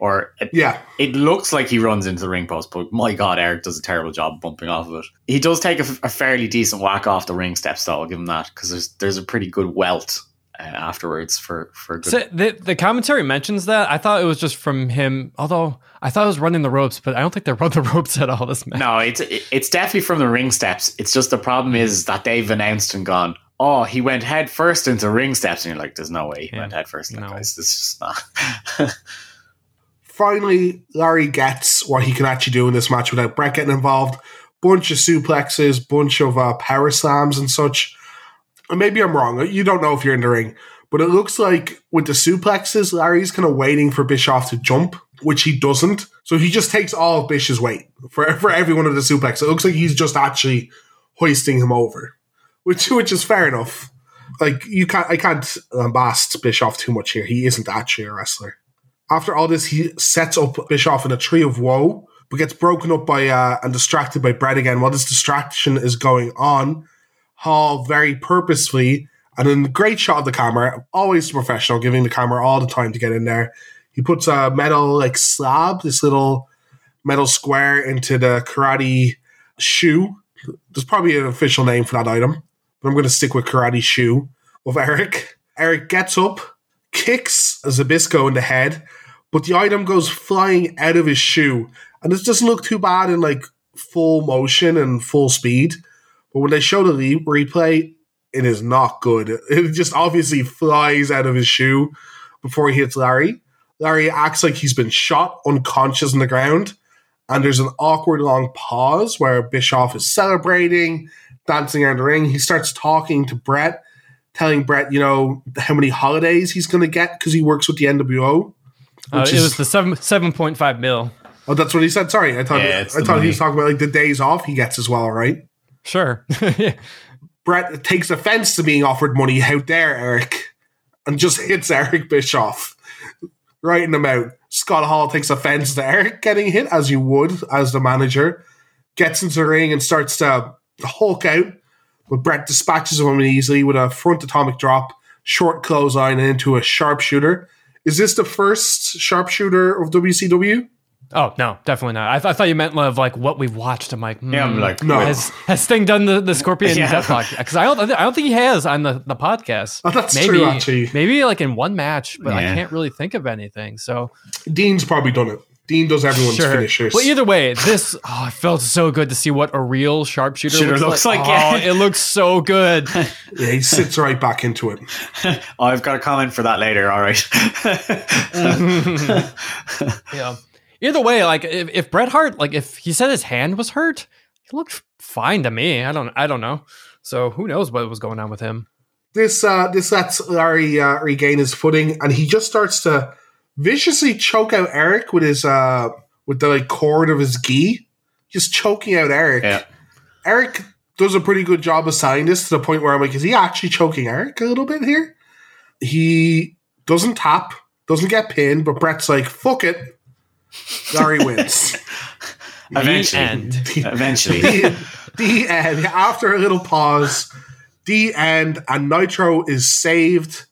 Or it, Yeah. it looks like he runs into the ring post, but my God, Eric does a terrible job bumping off of it. He does take a, a fairly decent whack off the ring steps, though. I'll give him that because there's there's a pretty good welt uh, afterwards for for good. So the the commentary mentions that. I thought it was just from him. Although I thought it was running the ropes, but I don't think they run the ropes at all. This match. No, it's it's definitely from the ring steps. It's just the problem is that they've announced and gone. Oh, he went head first into ring steps, and you're like, "There's no way he Yeah. went head first." Like, No. guys, this is just not. Finally, Larry gets what he can actually do in this match without Bret getting involved. Bunch of suplexes, bunch of uh, power slams and such. And maybe I'm wrong. You don't know if you're in the ring. But it looks like with the suplexes, Larry's kind of waiting for Bischoff to jump, which he doesn't. So he just takes all of Bish's weight for, for every one of the suplexes. It looks like he's just actually hoisting him over, which which is fair enough. Like you can't, I can't lambast Bischoff too much here. He isn't actually a wrestler. After all this, he sets up Bischoff in a tree of woe, but gets broken up by uh, and distracted by Bret again. While this distraction is going on, Hall very purposefully and in a great shot of the camera, always professional, giving the camera all the time to get in there. He puts a metal like slab, this little metal square into the karate shoe. There's probably an official name for that item, but I'm going to stick with karate shoe of Eric. Eric gets up, kicks Zbyszko in the head, but the item goes flying out of his shoe. And it doesn't look too bad in like full motion and full speed. But when they show the re- replay, it is not good. It just obviously flies out of his shoe before he hits Larry. Larry acts like he's been shot unconscious on the ground. And there's an awkward long pause where Bischoff is celebrating, dancing around the ring. He starts talking to Bret, telling Bret, you know, how many holidays he's going to get because he works with the NWO. Uh, which it is- was the seven seven point five mil. Oh, that's what he said. Sorry, I thought Yeah, I thought the he was talking about like the days off he gets as well, right? Sure. Bret takes offense to being offered money. How dare Eric? And just hits Eric Bischoff right in the mouth. Scott Hall takes offense to Eric getting hit, as you would as the manager. Gets into the ring and starts to hulk out, but Bret dispatches him easily with a front atomic drop, short clothesline, and into a sharpshooter. Is this the first sharpshooter of WCW? oh no, definitely not. I, th- I thought you meant of like what we've watched. I'm like, Yeah, I'm hmm. like, No. Has has Sting done the, the Scorpion Yeah. Deathlock? Because I don't I don't think he has on the, the podcast. Oh, that's maybe, true, actually. Maybe like in one match, but I can't really think of anything. So Dean's probably done it. Dean does everyone's sure. finishers. Well, either way, this oh, it felt so good to see what a real sharpshooter Shooter looks, looks like. like, oh, yeah. it looks so good. yeah, he sits right back into it. I've got a comment for that later. All right. yeah. Either way, like if, if Bret Hart, like if he said his hand was hurt, he looked fine to me. I don't, I don't know. So who knows what was going on with him? This uh, this lets Larry uh, regain his footing, and he just starts to viciously choke out Eric with his uh, with the like cord of his gi, just choking out Eric. yeah. Eric does a pretty good job of selling this to the point where I'm like, is he actually choking Eric a little bit here? He doesn't tap, doesn't get pinned, but Bret's like, fuck it. Larry wins. Eventually. end. Eventually. the, the end. After a little pause, the end, and Nitro is saved.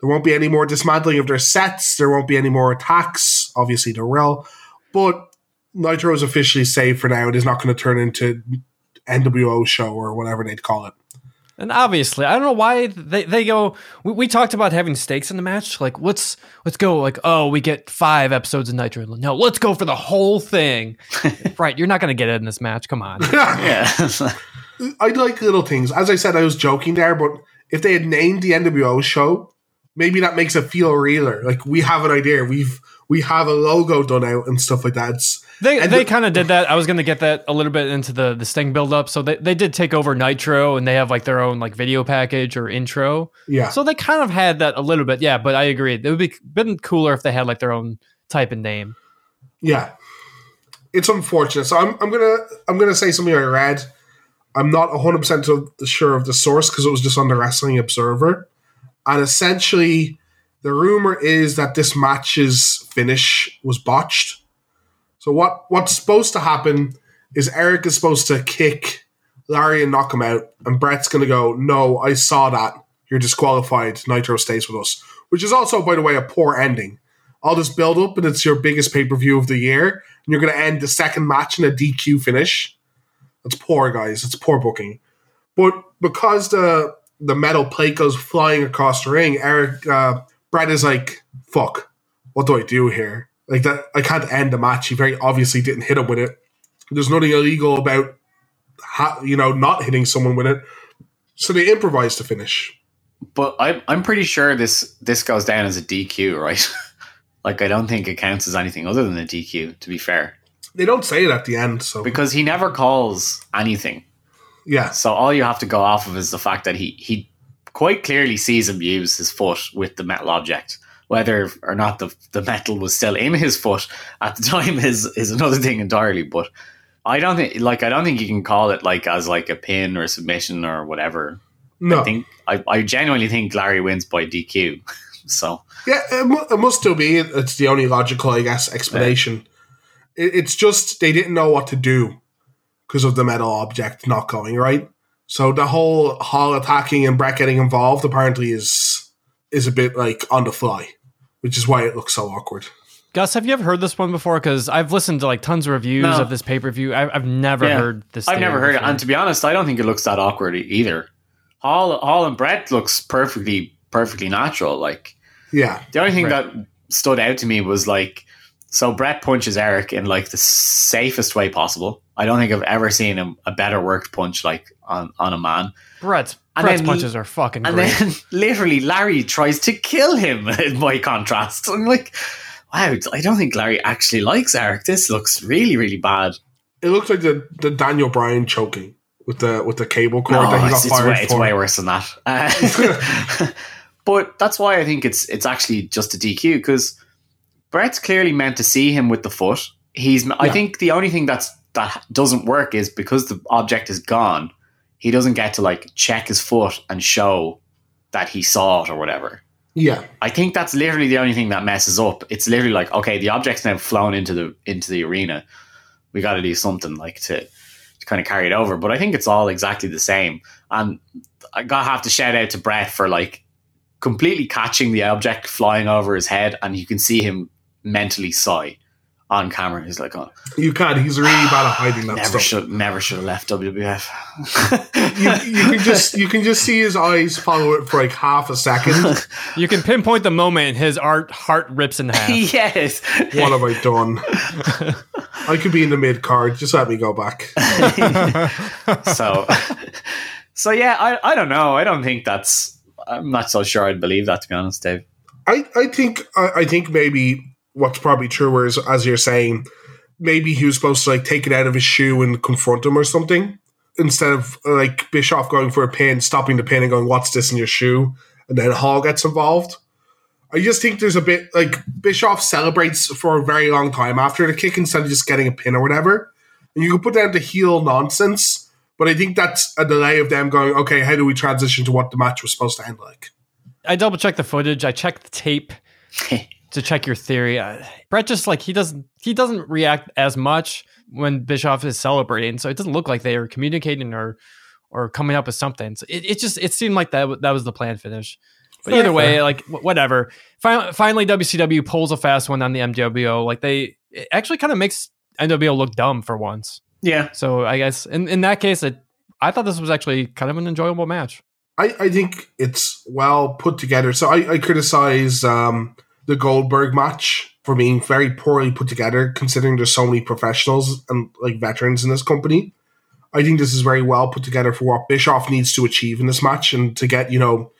There won't be any more dismantling of their sets. There won't be any more attacks. Obviously, there will. But Nitro is officially saved for now. It is not going to turn into NWO show or whatever they'd call it. And obviously, I don't know why they, they go. We, we talked about having stakes in the match. Like, let's let's go. Like, oh, we get five episodes of Nitro. No, let's go for the whole thing. right, you're not going to get it in this match. Come on. yeah. I like little things. As I said, I was joking there, but if they had named the NWO show, maybe that makes it feel realer. Like we have an idea. We've we have a logo done out and stuff like that. It's They they the- kind of did that. I was going to get that a little bit into the the Sting build up. So they, they did take over Nitro and they have like their own like video package or intro. yeah. So they kind of had that a little bit. Yeah, but I agree. It would be been cooler if they had like their own type and name. Yeah, it's unfortunate. So I'm, I'm gonna I'm gonna say something I read. I'm not 100 percent sure of the source because it was just on the Wrestling Observer, and essentially the rumor is that this match's finish was botched. So what what's supposed to happen is Eric is supposed to kick Larry and knock him out, and Bret's gonna go, "No, I saw that. You're disqualified. Nitro stays with us," which is also, by the way, a poor ending all this build up and it's your biggest pay per view of the year, and you're going to end the second match in a DQ finish. That's poor, guys. It's poor booking. But because the the metal plate goes flying across the ring, Eric uh, Bret is like, "Fuck, what do I do here? Like that, I can't end the match. He very obviously didn't hit him with it. There's nothing illegal about, ha- you know, not hitting someone with it. So they improvise to finish. But I'm I'm pretty sure this this goes down as a DQ, right? like I don't think it counts as anything other than a DQ. To be fair, They don't say it at the end, so because he never calls anything. Yeah, So all you have to go off of is the fact that he he quite clearly sees him use his foot with the metal object. Whether or not the the metal was still in his foot at the time is is another thing entirely. But I don't think like I don't think you can call it like as like a pin or a submission or whatever. no, I think I, I genuinely think Larry wins by DQ. so Yeah, it, mu- it must still be. It's the only logical, I guess, explanation. It, it's just they didn't know what to do because of the metal object not going right. So the whole Hall attacking and Bret getting involved apparently is is a bit like on the fly, which is why it looks so awkward. Gus, have you ever heard this one before? Because I've listened to like tons of reviews No. of this pay per view. I've, I've never Yeah. heard this. I've never theory heard it, and to be honest, I don't think it looks that awkward either. Hall, Hall and Bret looks perfectly, perfectly natural. Like Yeah. the only thing Right. that stood out to me was like, so Bret punches Eric in like the safest way possible. I don't think I've ever seen a, a better worked punch like on on a man. Bret's, And Bret's then- punches are fucking And great. then literally Larry tries to kill him by contrast. I'm like, wow, I don't think Larry actually likes Eric. This looks really, really bad. It looks like the, the Daniel Bryan choking with the with the cable cord No, that he got it's, it's fired way, it's way worse than that. Uh, but that's why I think it's it's actually just a DQ because Bret's clearly meant to see him with the foot. He's. I think the only thing that's that doesn't work is because the object is gone. He doesn't get to like check his foot and show that he saw it or whatever. Yeah. I think that's literally the only thing that messes up. It's literally like, okay, the object's now flown into the into the arena. We got to do something like to, to kind of carry it over. But I think it's all exactly the same. And I got to have to shout out to Brett for like completely catching the object flying over his head, and you can see him mentally sigh on camera. He's like, oh, You can't. He's really bad at hiding that never stuff. should never should have left WWF. You, you can just you can just see his eyes follow it for like half a second. you can pinpoint the moment his art heart rips in half. yes. What have I done? I could be in the mid card. Just let me go back. so so yeah I, I don't know i don't think that's i'm not so sure i'd believe that to be honest dave I, I think I, I think maybe what's probably true is as you're saying, maybe he was supposed to like take it out of his shoe and confront him or something. Instead of like Bischoff going for a pin, stopping the pin and going, What's this in your shoe? And then Hall gets involved. I just think there's a bit like Bischoff celebrates for a very long time after the kick instead of just getting a pin or whatever. And you can put down the heel nonsense, but I think that's a delay of them going, okay, how do we transition to what the match was supposed to end like? I double checked the footage. I checked the tape to check your theory. Uh, Bret just like he doesn't he doesn't react as much when Bischoff is celebrating, so it doesn't look like they are communicating or or coming up with something. So it, it just it seemed like that that was the plan finish. But Fair, either way, fair. like wh- whatever. Finally, finally, WCW pulls a fast one on the NWO. Like they it actually kind of makes NWO look dumb for once. yeah So I guess in in that case, it, I thought this was actually kind of an enjoyable match. I, I think it's well put together. So I, I criticize um, the Goldberg match for being very poorly put together, considering there's so many professionals and like veterans in this company. I think this is very well put together for what Bischoff needs to achieve in this match and to get, you know,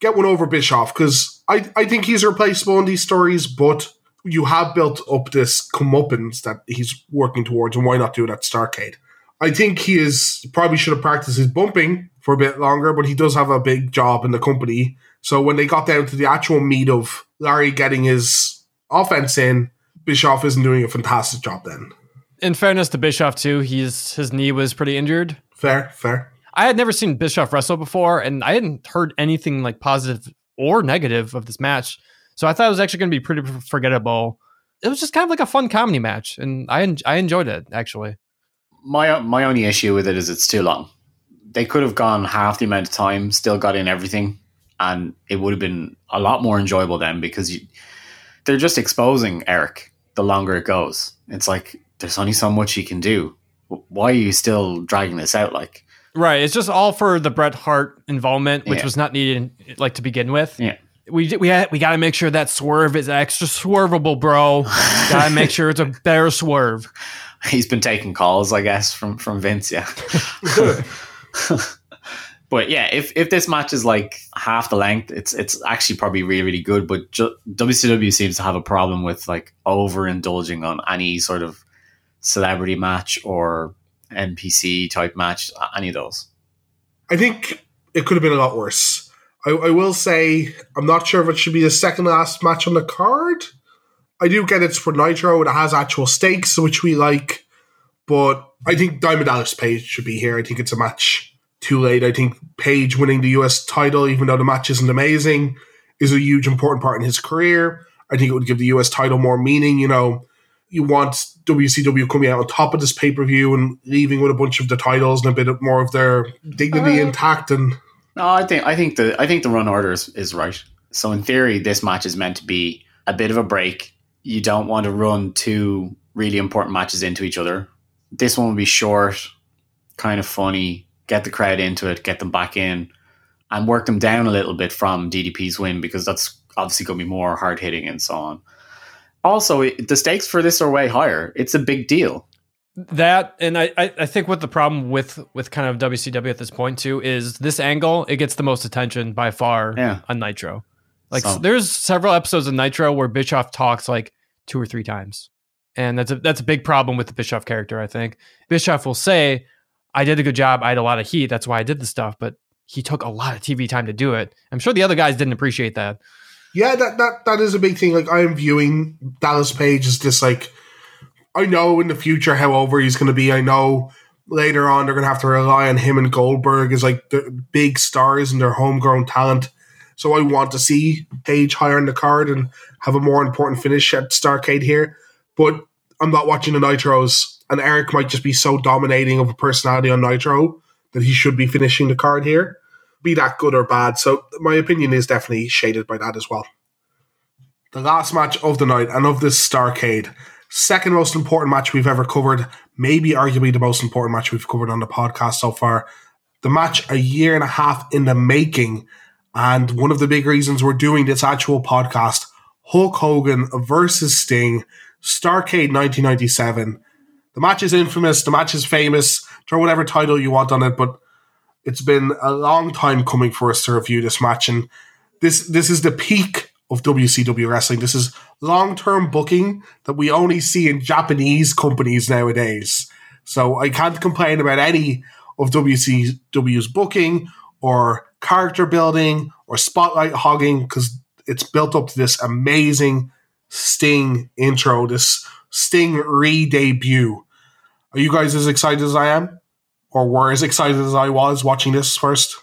get one over Bischoff because I, I think he's replaceable in these stories, but you have built up this comeuppance that he's working towards, and why not do it at Starcade? I think he is probably should have practiced his bumping for a bit longer, but he does have a big job in the company. So when they got down to the actual meat of Larry getting his offense in, Bischoff isn't doing a fantastic job then. In fairness to Bischoff too, he's his knee was pretty injured. Fair, fair. I had never seen Bischoff wrestle before, and I hadn't heard anything like positive or negative of this match. So I thought it was actually going to be pretty forgettable. It was just kind of like a fun comedy match, and I en- I enjoyed it actually. my my only issue with it is it's too long they could have gone half the amount of time still got in everything and it would have been a lot more enjoyable then because you, they're just exposing eric the longer it goes it's like there's only so much you can do why are you still dragging this out like Right, it's just all for the Bret Hart involvement, which Yeah. was not needed like to begin with. yeah We we had, we got to make sure that swerve is extra swervable, bro. got to make sure it's a better swerve. he's been taking calls, I guess, from from Vince. Yeah. but yeah, if if this match is like half the length, it's it's actually probably really really good. But ju- WCW seems to have a problem with like overindulging on any sort of celebrity match or NPC type match, any of those. I think it could have been a lot worse. I, I will say I'm not sure if it should be the second last match on the card. I do get it's for Nitro. It has actual stakes, which we like, but I think Diamond Dallas Page should be here. I think it's a match too late. I think Page winning the US title, even though the match isn't amazing, is a huge important part in his career. I think it would give the US title more meaning. You know, you want WCW coming out on top of this pay per view and leaving with a bunch of the titles and a bit more of their dignity Uh, intact. And No, I think I think the I think the run order is, is right. So in theory, this match is meant to be a bit of a break you don't want to run two really important matches into each other. This one will be short, kind of funny, get the crowd into it, get them back in, and work them down a little bit from DDP's win because that's obviously going to be more hard hitting and so on. Also, it, the stakes for this are way higher. It's a big deal. That and I, I think what the problem with with kind of WCW at this point too is this angle it gets the most attention by far Yeah. on Nitro. Like So- there's several episodes of Nitro where Bischoff talks like two or three times, and that's a that's a big problem with the Bischoff character. I think Bischoff will say, "I did a good job. I had a lot of heat. That's why I did the stuff." But he took a lot of TV time to do it. I'm sure the other guys didn't appreciate that. Yeah, that, that that is a big thing. Like I'm viewing Dallas Page as just like I know in the future how over he's going to be. I know later on they're going to have to rely on him and Goldberg as like the big stars and their homegrown talent. So I want to see Page higher in the card and have a more important finish at Starcade here. But I'm not watching the Nitros, and Eric might just be so dominating of a personality on Nitro that he should be finishing the card here be that good or bad. So my opinion is definitely shaded by that as well. The last match of the night and of this Starcade, second most important match we've ever covered, maybe arguably the most important match we've covered on the podcast so far. The match a year and a half in the making, and one of the big reasons we're doing this actual podcast: Hulk Hogan versus Sting, Starcade 1997. The match is infamous. The match is famous. Throw whatever title you want on it, but it's been a long time coming for us to review this match, and this this is the peak of WCW wrestling. This is long term booking that we only see in Japanese companies nowadays. So I can't complain about any of WCW's booking or character building or spotlight hogging because it's built up to this amazing Sting intro, this Sting re debut. Are you guys as excited as I am? Or were as excited as I was watching this first?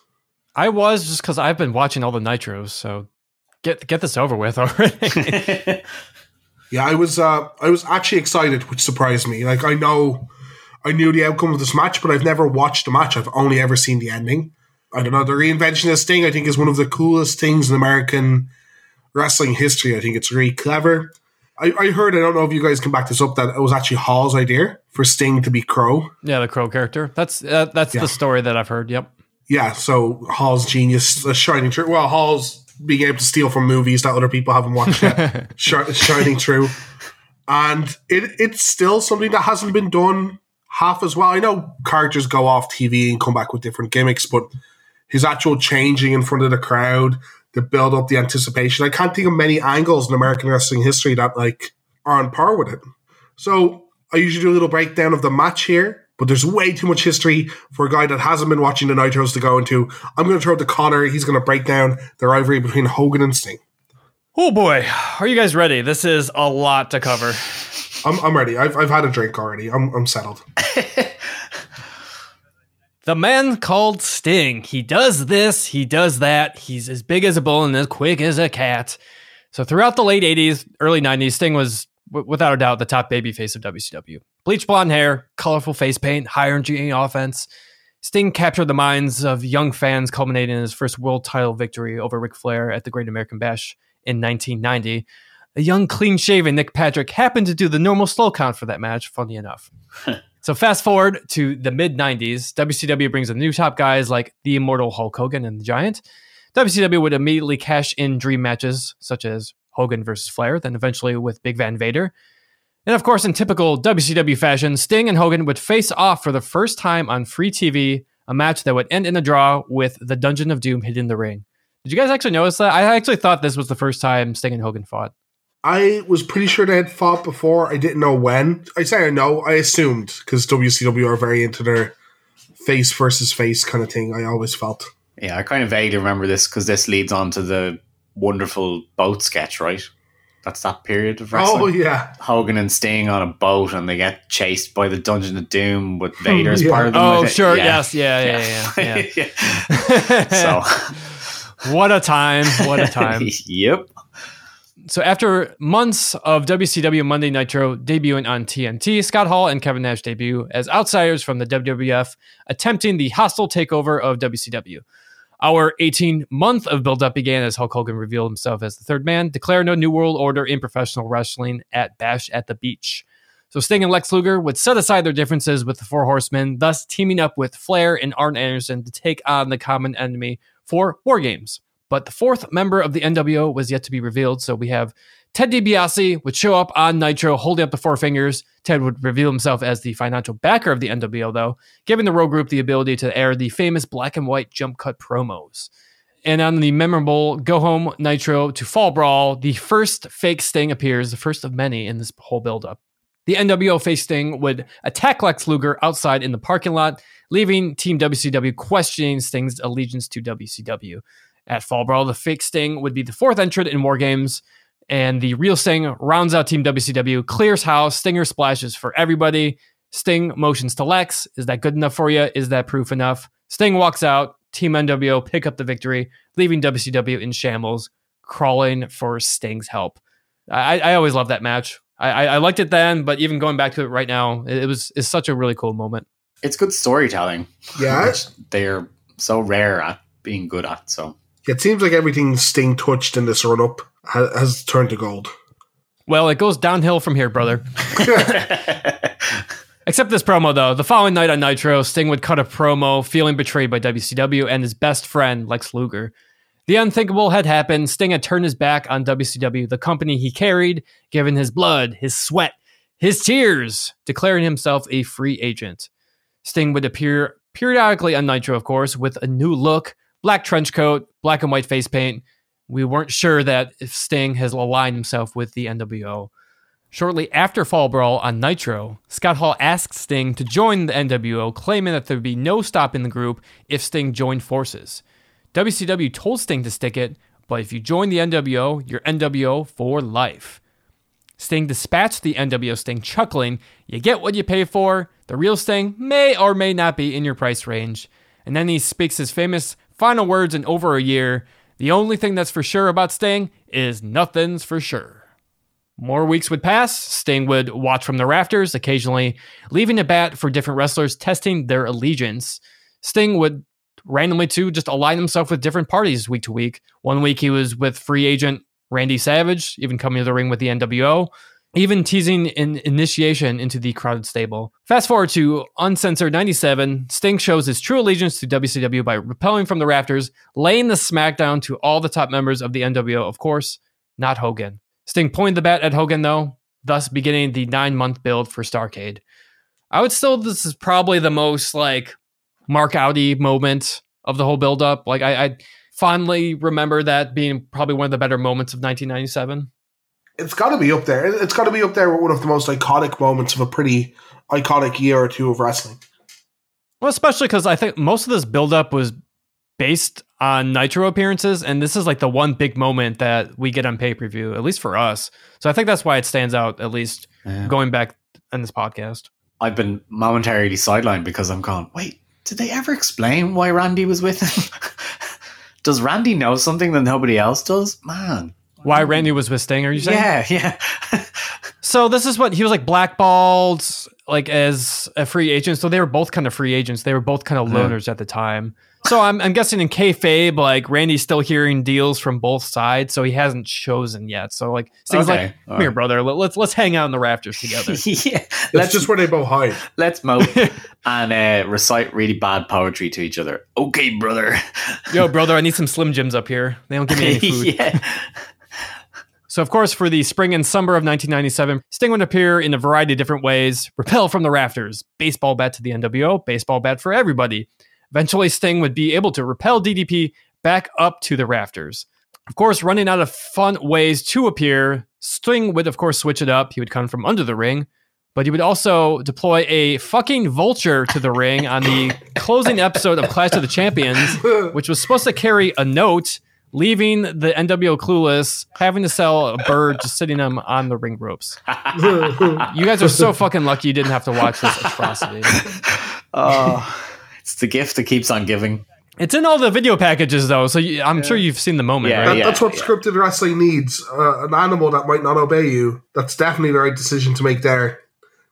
I was just because I've been watching all the Nitros, so get get this over with already. Yeah, I was uh I was actually excited, which surprised me. Like I know I knew the outcome of this match, but I've never watched the match. I've only ever seen the ending. I don't know, the reinvention of Sting I think is one of the coolest things in American wrestling history. I think it's really clever. I, I heard, I don't know if you guys can back this up, that it was actually Hall's idea for Sting to be Crow. yeah, the Crow character. That's uh, that's Yeah. the story that I've heard. Yep. Yeah, so Hall's genius, uh, shining through. Well, Hall's being able to steal from movies that other people haven't watched yet, shining through, and it it's still something that hasn't been done half as well. I know characters go off TV and come back with different gimmicks, but his actual changing in front of the crowd, the build up, the anticipation. I can't think of many angles in American wrestling history that like are on par with it. So I usually do a little breakdown of the match here, but there's way too much history for a guy that hasn't been watching the Nitros to go into. I'm going to throw it to Connor. He's going to break down the rivalry between Hogan and Sting. Oh boy, are you guys ready? This is a lot to cover. I'm, I'm ready. I've, I've had a drink already. I'm, I'm settled. The man called Sting. He does this, he does that. He's as big as a bull and as quick as a cat. So throughout the late 80s, early 90s, Sting was w- without a doubt the top babyface of WCW. Bleach blonde hair, colorful face paint, high energy offense. Sting captured the minds of young fans, culminating in his first world title victory over Ric Flair at the Great American Bash in 1990. A young, clean shaven Nick Patrick happened to do the normal slow count for that match, funny enough. So fast forward to the mid 90s, WCW brings in new top guys like the immortal Hulk Hogan and the Giant. WCW would immediately cash in dream matches such as Hogan versus Flair, then eventually with Big Van Vader. And of course, in typical WCW fashion, Sting and Hogan would face off for the first time on free TV, a match that would end in a draw with the Dungeon of Doom hitting the ring. Did you guys actually notice that? I actually thought this was the first time Sting and Hogan fought. I was pretty sure they had fought before. I didn't know when. I say I know. I assumed because WCW are very into their face versus face kind of thing. I always felt. Yeah, I kind of vaguely remember this because this leads on to the wonderful boat sketch, right? That's that period of oh, wrestling. Oh yeah, Hogan and Sting on a boat and they get chased by the Dungeon of Doom with hmm, Vader as Yeah. part of them. Oh, with it. sure. Yes. Yeah. Yeah. Yeah. yeah. yeah. so, what a time. What a time. yep. So after months of WCW Monday Nitro debuting on TNT, Scott Hall and Kevin Nash debut as outsiders from the WWF, attempting the hostile takeover of WCW. Our 18 month of build up began as Hulk Hogan revealed himself as the third man, declaring a new world order in professional wrestling at Bash at the Beach. So Sting and Lex Luger would set aside their differences with the Four Horsemen, thus teaming up with Flair and Arn Anderson to take on the common enemy for War Games. But the fourth member of the NWO was yet to be revealed, so we have Ted DiBiase would show up on Nitro holding up the four fingers. Ted would reveal himself as the financial backer of the NWO, though, giving the Road Group the ability to air the famous black and white jump cut promos. And on the memorable Go Home Nitro to Fall Brawl, the first fake Sting appears, the first of many in this whole buildup. The NWO face Sting would attack Lex Luger outside in the parking lot, leaving Team WCW questioning Sting's allegiance to WCW. At Fall Brawl, the fake Sting would be the fourth entrant in War Games, and the real Sting rounds out Team WCW, clears house, Stinger splashes for everybody. Sting motions to Lex. Is that good enough for you? Is that proof enough? Sting walks out. Team NWO pick up the victory, leaving WCW in shambles, crawling for Sting's help. I, I always love that match. I, I liked it then, but even going back to it right now, it, was it's such a really cool moment. It's good storytelling. Yeah. which they're so rare at being good at. So It seems like everything Sting touched in this run up has, has turned to gold. Well, it goes downhill from here, brother. Except this promo, though. The following night on Nitro, Sting would cut a promo feeling betrayed by WCW and his best friend, Lex Luger. The unthinkable had happened. Sting had turned his back on WCW, the company he carried, given his blood, his sweat, his tears, declaring himself a free agent. Sting would appear periodically on Nitro, of course, with a new look, black trench coat, black and white face paint. We weren't sure that if Sting has aligned himself with the NWO. Shortly after Fall Brawl on Nitro, Scott Hall asked Sting to join the NWO, claiming that there would be no stop in the group if Sting joined forces. WCW told Sting to stick it, but if you join the NWO, you're NWO for life. Sting dispatched the NWO Sting, chuckling, You get what you pay for. The real Sting may or may not be in your price range. And then he speaks his famous final words in over a year The only thing that's for sure about Sting is nothing's for sure. More weeks would pass. Sting would watch from the rafters, occasionally leaving a bat for different wrestlers, testing their allegiance. Sting would randomly too just align himself with different parties week to week. One week he was with free agent Randy Savage, even coming to the ring with the NWO, even teasing an initiation into the crowded stable. Fast forward to Uncensored 97, Sting shows his true allegiance to WCW by repelling from the rafters, laying the smackdown to all the top members of the NWO, of course, not Hogan. Sting pointed the bat at Hogan, though, thus beginning the nine month build for Starcade. I would still, this is probably the most like Mark Outy moment of the whole build up. Like, I, I fondly remember that being probably one of the better moments of 1997. It's got to be up there. It's got to be up there with one of the most iconic moments of a pretty iconic year or two of wrestling. Well, especially because I think most of this build up was based on Nitro appearances, and this is like the one big moment that we get on pay per view, at least for us. So I think that's why it stands out, at least Yeah. going back in this podcast. I've been momentarily sidelined because I'm going, wait, did they ever explain why Randy was with him? does Randy know something that nobody else does? Man. Why Randy was with Sting? Are you saying? Yeah, yeah. So this is what he was like blackballed, like as a free agent. So they were both kind of free agents. They were both kind of Yeah. loners at the time. So I'm, I'm guessing in kayfabe, like Randy's still hearing deals from both sides, so he hasn't chosen yet. So like Sting's Okay, like, all "Come here, right. brother. Let, let's let's hang out in the rafters together." yeah. That's Let's just where they both hide. let's mope and uh, recite really bad poetry to each other. Okay, brother. Yo, brother, I need some Slim Jims up here. They don't give me any food. yeah. So, of course, for the spring and summer of 1997, Sting would appear in a variety of different ways repel from the rafters, baseball bat to the NWO, baseball bat for everybody. Eventually, Sting would be able to repel DDP back up to the rafters. Of course, running out of fun ways to appear, Sting would, of course, switch it up. He would come from under the ring, but he would also deploy a fucking vulture to the ring on the closing episode of Clash of the Champions, which was supposed to carry a note leaving the NWO clueless, having to sell a bird just sitting them on the ring ropes. You guys are so fucking lucky you didn't have to watch this atrocity. Oh, it's the gift that keeps on giving. It's in all the video packages though, so you, I'm sure you've seen the moment, Yeah, right? That, that's what scripted wrestling needs. Uh, an animal that might not obey you. That's definitely the right decision to make there.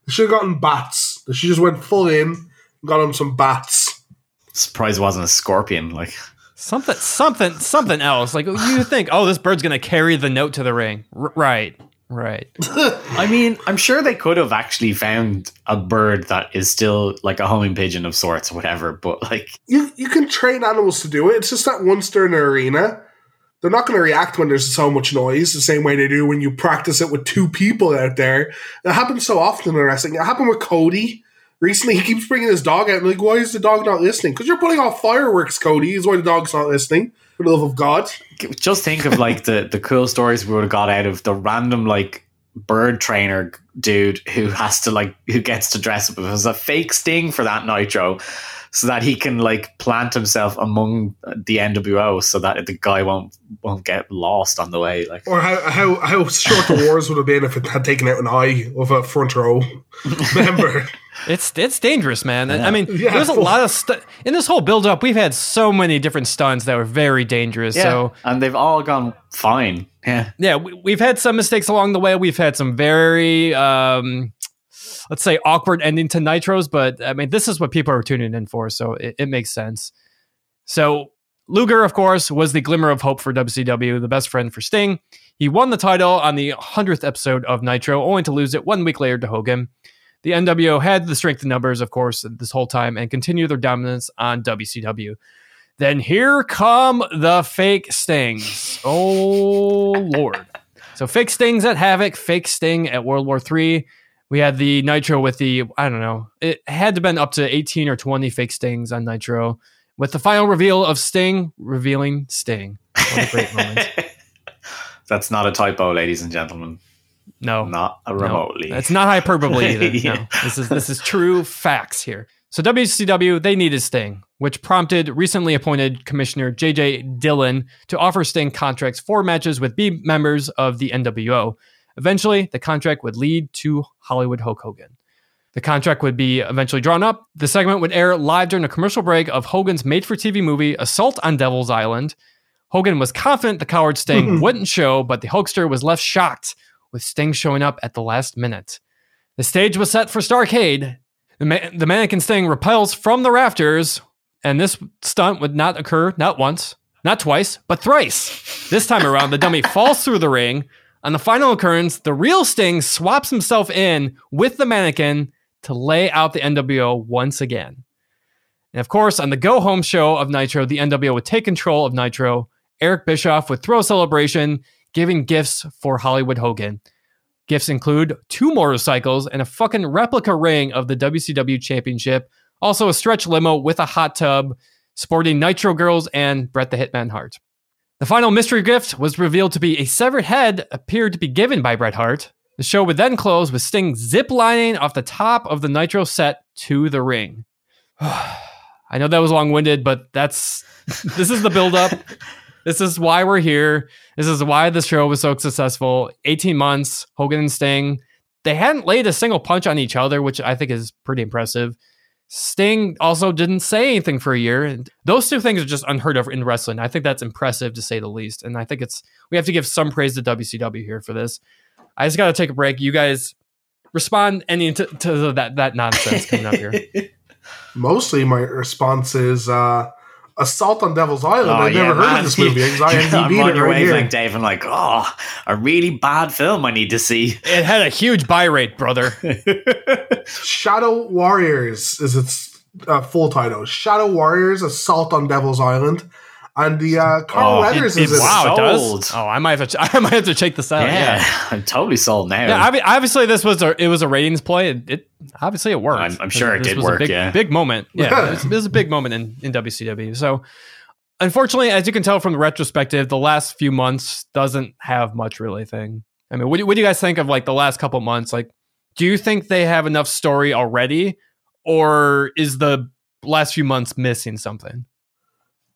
They should have gotten bats. They should just went full in and got him some bats. Surprised it wasn't a scorpion. Like, something, something, something else. Like you think, oh, this bird's gonna carry the note to the ring, R- right? Right. I mean, I'm sure they could have actually found a bird that is still like a homing pigeon of sorts or whatever, but like You you can train animals to do it. It's just that once they're in an arena, they're not going to react when there's so much noise the same way they do when you practice it with two people out there. It happens so often in wrestling. It happened with Cody. Recently, he keeps bringing his dog out. And like, why is the dog not listening? Because you're putting off fireworks, Cody. Is why the dog's not listening. For the love of God. just think of like the the cool stories we would have got out of the random like bird trainer dude who has to like who gets to dress up as a fake sting for that nitro so that he can like plant himself among the NWO so that the guy won't won't get lost on the way like Or how, how, how short the wars would have been if it had taken out an eye of a front row member. It's it's dangerous, man. I mean, Yeah. there's a lot of stuff in this whole build up. We've had so many different stunts that were very dangerous. yeah So and they've all gone fine yeah yeah, we, we've had some mistakes along the way. We've had some very, um, let's say, awkward ending to nitros. But I mean, this is what people are tuning in for, so it, it makes sense. So Luger, of course, was the glimmer of hope for WCW, the best friend for Sting. He won the title on the 100th episode of Nitro, only to lose it one week later to Hogan. The NWO had the strength in numbers, of course, this whole time and continued their dominance on WCW. Then here come the fake stings. Oh, Lord. So fake stings at Havoc, fake sting at World War III. We had the Nitro with the, I don't know, it had to have been up to 18 or 20 fake stings on Nitro. With the final reveal of Sting revealing Sting. What a great moment. that's not a typo ladies and gentlemen No. not a No, remotely It's not hyperbole either. Yeah. No. This is this is true facts here. So WCW they needed Sting, which prompted recently appointed Commissioner JJ Dillon to offer Sting contracts for matches with B members of the NWO. Eventually, the contract would lead to Hollywood Hulk Hogan. The contract would be eventually drawn up. The segment would air live during a commercial break of Hogan's made-for-TV movie Assault on Devil's Island. Hogan was confident the coward Sting wouldn't show, but the Hulkster was left shocked with Sting showing up at the last minute. The stage was set for Starcade. The, ma- the mannequin Sting repels from the rafters, and this stunt would not occur not once, not twice, but thrice. This time around, the dummy falls through the ring. On the final occurrence, the real Sting swaps himself in with the mannequin to lay out the NWO once again. And of course, on the go home show of Nitro, the NWO would take control of Nitro. Eric Bischoff would throw a celebration, giving gifts for Hollywood Hogan. Gifts include two motorcycles and a fucking replica ring of the WCW Championship, also a stretch limo with a hot tub, sporting Nitro Girls and Bret the Hitman Hart. The final mystery gift was revealed to be a severed head appeared to be given by Bret Hart. The show would then close with Sting ziplining off the top of the Nitro set to the ring. I know that was long winded, but that's this is the build up. this is why we're here. This is why the show was so successful. 18 months, Hogan and Sting. They hadn't laid a single punch on each other, which I think is pretty impressive. Sting also didn't say anything for a year. Those two things are just unheard of in wrestling. I think that's impressive to say the least. And I think it's we have to give some praise to WCW here for this. I just got to take a break. You guys respond any to, to that that nonsense coming up here. Mostly my response is uh, Assault on Devil's Island. Oh, I've yeah, never heard man. of this movie. because I I'm IMDb'd on it your right here. wavelength, Dave. I'm like, oh, a really bad film I need to see. It had a huge buy rate, brother. Shadow Warriors is its uh, full title. Shadow Warriors: Assault on Devil's Island, and the uh, Carl Oh, Weathers It- is it- in it. wow, it does. Sold. Oh, I might have to. I might have to check this out. yeah, Yeah. I'm totally sold now. Yeah, obvi- obviously this was a it was a ratings play. It, it obviously it worked. I'm- I'm sure it This did was a work, Big, yeah. big moment. Yeah, Yeah. it, was, it was a big moment in in WCW. So, unfortunately, as you can tell from the retrospective, the last few months doesn't have much really thing. I mean, what do, what do you guys think of like the last couple months? Like, do you think they have enough story already, or is the last few months missing something?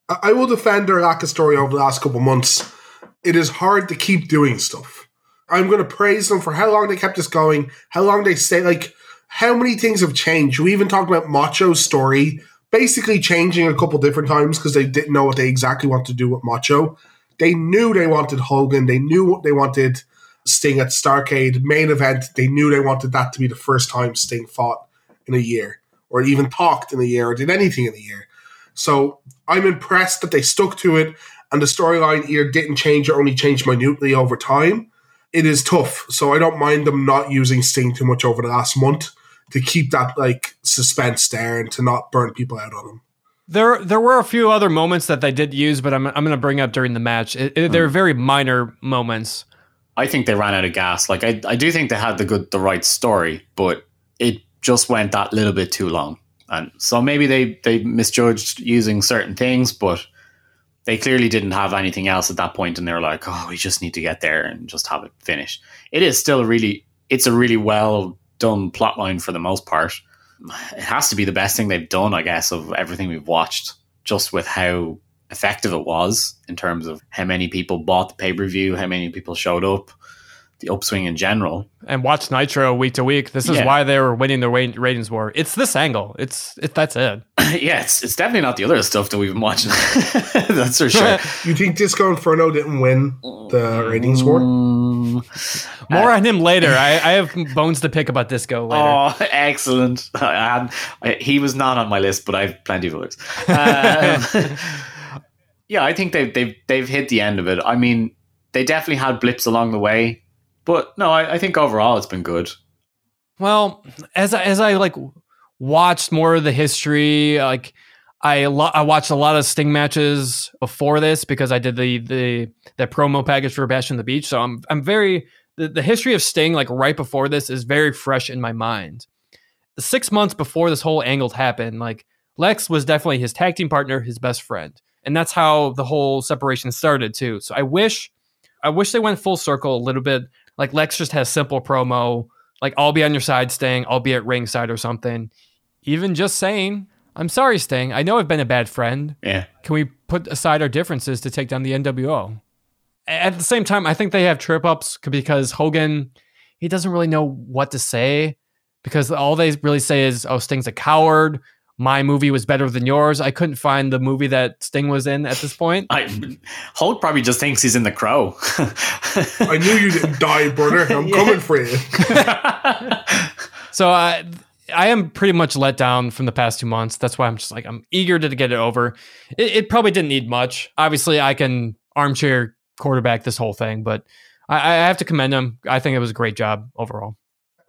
I will defend their lack of story over the last couple months. It is hard to keep doing stuff. I'm going to praise them for how long they kept us going, how long they stay. Like, how many things have changed? We even talked about Macho's story basically changing a couple different times because they didn't know what they exactly wanted to do with Macho. They knew they wanted Hogan. They knew what they wanted Sting at Starcade main event. They knew they wanted that to be the first time Sting fought in a year, or even talked in a year, or did anything in a year. So I'm impressed that they stuck to it and the storyline here didn't change or only changed minutely over time. It is tough, so I don't mind them not using Sting too much over the last month to keep that like suspense there and to not burn people out on them. There, there were a few other moments that they did use, but I'm, I'm going to bring up during the match. It, it, they're mm. very minor moments. I think they ran out of gas. Like I, I do think they had the good, the right story, but it just went that little bit too long. And so maybe they they misjudged using certain things, but they clearly didn't have anything else at that point, and they were like, "Oh, we just need to get there and just have it finished." It is still a really, it's a really well done plotline for the most part. It has to be the best thing they've done, I guess, of everything we've watched. Just with how effective it was in terms of how many people bought the pay per view, how many people showed up, the upswing in general. And watch Nitro week to week. This is Yeah. why they were winning the ratings war. It's this angle. It's it, that's it. yeah, it's, it's definitely not the other stuff that we've been watching. That's for sure. You think Disco Inferno didn't win the ratings war? Mm, More on him later. I, I have bones to pick about Disco later. oh, excellent. I I, he was not on my list, but I have plenty of others. Um, yeah, I think they've, they've, they've hit the end of it. I mean, they definitely had blips along the way, but no, I, I think overall it's been good. Well, as I, as I like watched more of the history, like I lo- I watched a lot of Sting matches before this because I did the the the promo package for Bash on the Beach. So I'm I'm very the, the history of Sting like right before this is very fresh in my mind. Six months before this whole angle happened, like Lex was definitely his tag team partner, his best friend, and that's how the whole separation started too. So I wish I wish they went full circle a little bit. Like Lex just has simple promo like I'll be on your side, Sting. I'll be at ringside or something. Even just saying, I'm sorry, Sting. I know I've been a bad friend. Yeah. Can we put aside our differences to take down the NWO? At the same time, I think they have trip ups because Hogan, he doesn't really know what to say because all they really say is, "Oh, Sting's a coward." My movie was better than yours. I couldn't find the movie that Sting was in at this point. I, Hulk probably just thinks he's in the crow. I knew you didn't die, brother. I'm coming for you. So I I am pretty much let down from the past two months. That's why I'm just like I'm eager to get it over. It, it probably didn't need much. Obviously, I can armchair quarterback this whole thing, but I, I have to commend him. I think it was a great job overall.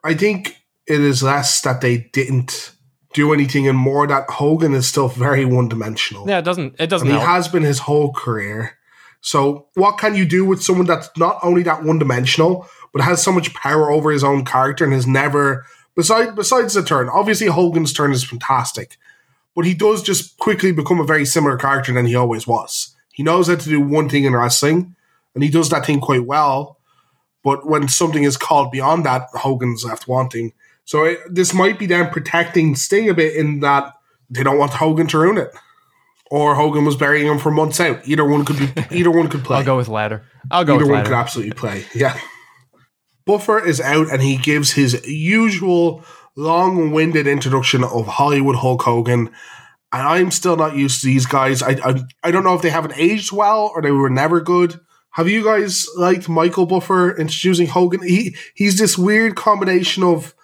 I think it is less that they didn't do anything and more that Hogan is still very one dimensional. Yeah, it doesn't it doesn't and he has been his whole career. So, what can you do with someone that's not only that one dimensional, but has so much power over his own character and has never, besides besides the turn, obviously Hogan's turn is fantastic, but he does just quickly become a very similar character than he always was. He knows how to do one thing in wrestling, and he does that thing quite well. But when something is called beyond that, Hogan's left wanting. So it, this might be them protecting Sting a bit in that they don't want Hogan to ruin it or Hogan was burying him for months out. Either one could be. Either one could play. I'll go with ladder. I'll go either one could absolutely play. Yeah. Buffer is out and he gives his usual long-winded introduction of Hollywood Hulk Hogan. And I'm still not used to these guys. I, I I don't know if they haven't aged well or they were never good. Have you guys liked Michael Buffer introducing Hogan? He he's this weird combination of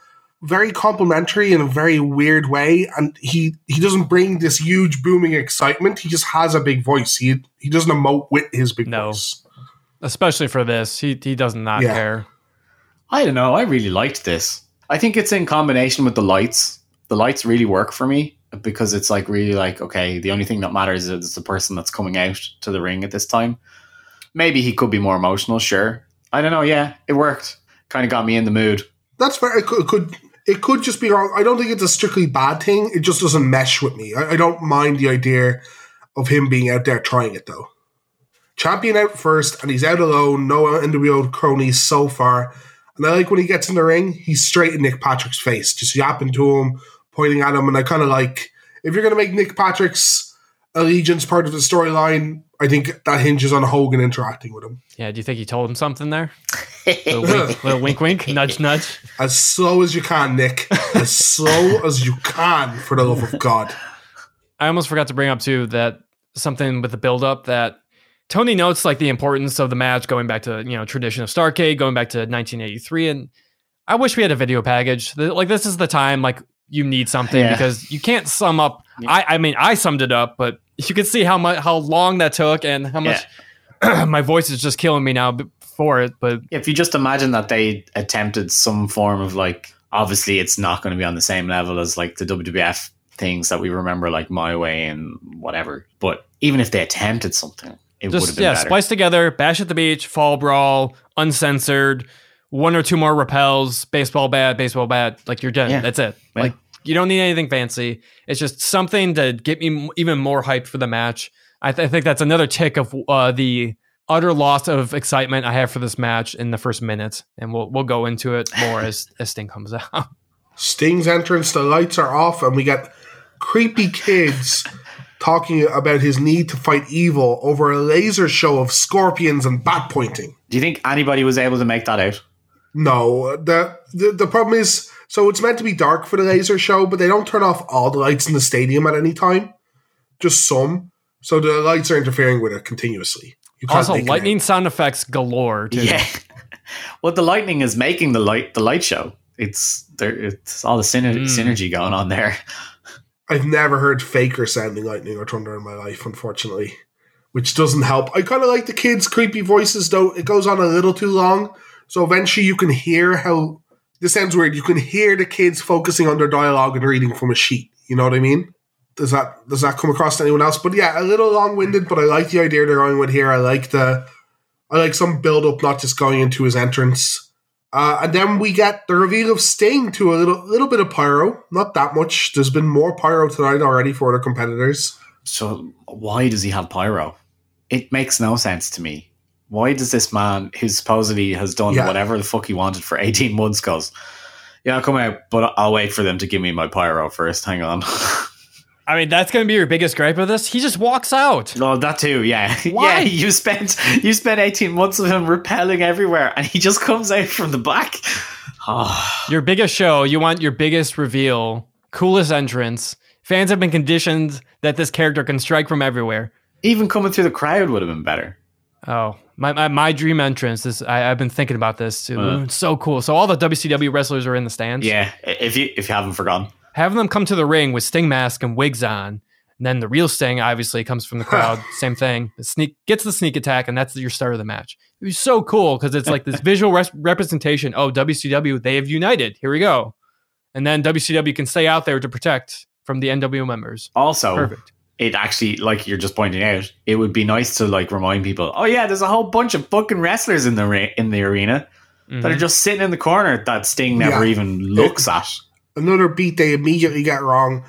very complimentary in a very weird way, and he he doesn't bring this huge booming excitement. He just has a big voice. He he doesn't emote with his big No. voice. Especially for this. He he does not Yeah. care. I don't know. I really liked this. I think it's in combination with the lights. The lights really work for me because it's like really like okay. The only thing that matters is the person that's coming out to the ring at this time. Maybe he could be more emotional. Sure. I don't know. Yeah, it worked. Kind of got me in the mood. That's fair. It could, it could it could just be wrong. I don't think it's a strictly bad thing. It just doesn't mesh with me. I, I don't mind the idea of him being out there trying it though. Champion out first, and he's out alone. No NWO cronies so far. And I like when he gets in the ring, he's straight in Nick Patrick's face, just yapping to him, pointing at him. And I kind of like if you're going to make Nick Patrick's allegiance part of the storyline, I think that hinges on Hogan interacting with him. Yeah, do you think he told him something there? little, wink, little wink, wink, nudge, nudge. As slow as you can, Nick. As slow as you can, for the love of God. I almost forgot to bring up too that something with the build up that Tony notes like the importance of the match going back to you know tradition of Starcade, going back to 1983, and I wish we had a video package. The- Like this is the time like you need something Yeah. because you can't sum up. I, I mean, I summed it up, but you can see how much how long that took and how much my voice is just killing me now before it. But If you just imagine that they attempted some form of like, obviously it's not going to be on the same level as like the WWF things that we remember, like My Way and whatever. But even if they attempted something, it would have been yeah, better. splice together, bash at the beach, fall brawl, uncensored, one or two more repels, baseball bat, baseball bat. Like you're done. Yeah. That's it. Yeah. Like you don't need anything fancy. It's just something to get me even more hyped for the match. I, th- I think that's another tick of uh, the utter loss of excitement I have for this match in the first minute, and we'll we'll go into it more as as Sting comes out. Sting's entrance, the lights are off, and we get creepy kids talking about his need to fight evil over a laser show of scorpions and bat pointing. Do you think anybody was able to make that out? No, the, the the problem is so it's meant to be dark for the laser show, but they don't turn off all the lights in the stadium at any time, just some. So the lights are interfering with it continuously. You can't also, make it lightning out. sound effects galore. Too. Yeah. well, the lightning is making the light the light show. It's there. It's all the syner- Mm. synergy going on there. I've never heard faker sounding lightning or thunder in my life, unfortunately, which doesn't help. I kind of like the kids' creepy voices, though. It goes on a little too long, so eventually you can hear how. This sounds weird. You can hear the kids focusing on their dialogue and reading from a sheet. You know what I mean? Does that does that come across to anyone else? But yeah, a little long winded, but I like the idea they're going with here. I like the, I like some build up, not just going into his entrance. Uh, and then we get the reveal of Sting to a little little bit of pyro, not that much. There's been more pyro tonight already for other competitors. So why does he have pyro? It makes no sense to me. Why does this man, who supposedly has done Yeah. whatever the fuck he wanted for eighteen months, goes, "Yeah, I'll come out, but I'll wait for them to give me my pyro first. Hang on." I mean, that's going to be your biggest gripe of this. He just walks out. No, that too. Yeah, Why? yeah. You spent you spent eighteen months of him repelling everywhere, and he just comes out from the back. Oh, Your biggest show, you want your biggest reveal, coolest entrance. Fans have been conditioned that this character can strike from everywhere. even coming through the crowd would have been better. Oh, my, my, my dream entrance. is I, I've been thinking about this too. Uh. It's so cool. So all the WCW wrestlers are in the stands. Yeah, if you if you haven't forgotten. Having them come to the ring with Sting mask and wigs on. And then the real Sting obviously comes from the crowd. Same thing. The sneak gets the sneak attack, and that's your start of the match. It was so cool because it's like this visual res- representation. Oh, WCW, they have united. Here we go. And then WCW can stay out there to protect from the NWO members. Also, Perfect. It actually, like you're just pointing out, it would be nice to like remind people. Oh yeah, there's a whole bunch of fucking wrestlers in the ra- in the arena that are Mhm. just sitting in the corner that Sting never Yeah. even looks at. Another beat they immediately get wrong.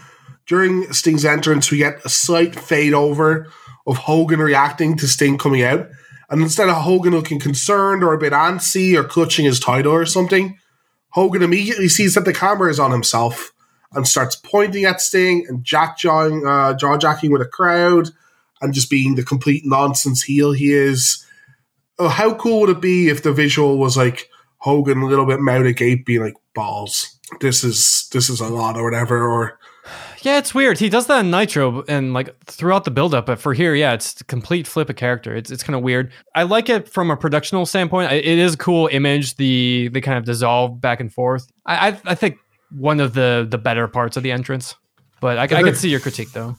During Sting's entrance, we get a slight fade over of Hogan reacting to Sting coming out. And instead of Hogan looking concerned or a bit antsy or clutching his title or something, Hogan immediately sees that the camera is on himself and starts pointing at Sting and jack jawing, uh, jaw jacking with a crowd and just being the complete nonsense heel he is. Oh, how cool would it be if the visual was like Hogan a little bit mouth agape, being like balls. This is this is a lot or whatever. Or Yeah, it's weird. He does that in Nitro and like throughout the build up, but for here, yeah, it's a complete flip of character. It's it's kind of weird. I like it from a productional standpoint. It is a cool image. The they kind of dissolve back and forth. I I, I think one of the the better parts of the entrance. But I, I can see your critique though.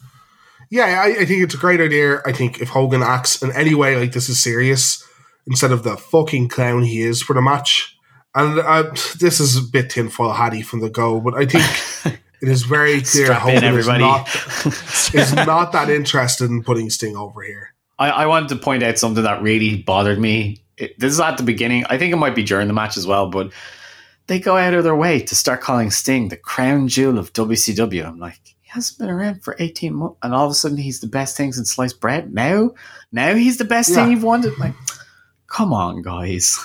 yeah, I, I think it's a great idea. I think if Hogan acts in any way like this is serious instead of the fucking clown he is for the match. And uh, this is a bit tinfoil hatty from the go, but I think it is very clear Strap in, Hogan is everybody. not, is not that interested in putting Sting over here. I, I wanted to point out something that really bothered me. It, this is at the beginning. I think it might be during the match as well, but they go out of their way to start calling Sting the crown jewel of WCW. I'm like, he hasn't been around for 18 months, and all of a sudden he's the best thing since sliced bread. Now, now he's the best Yeah. thing you've wanted. Like, come on, guys.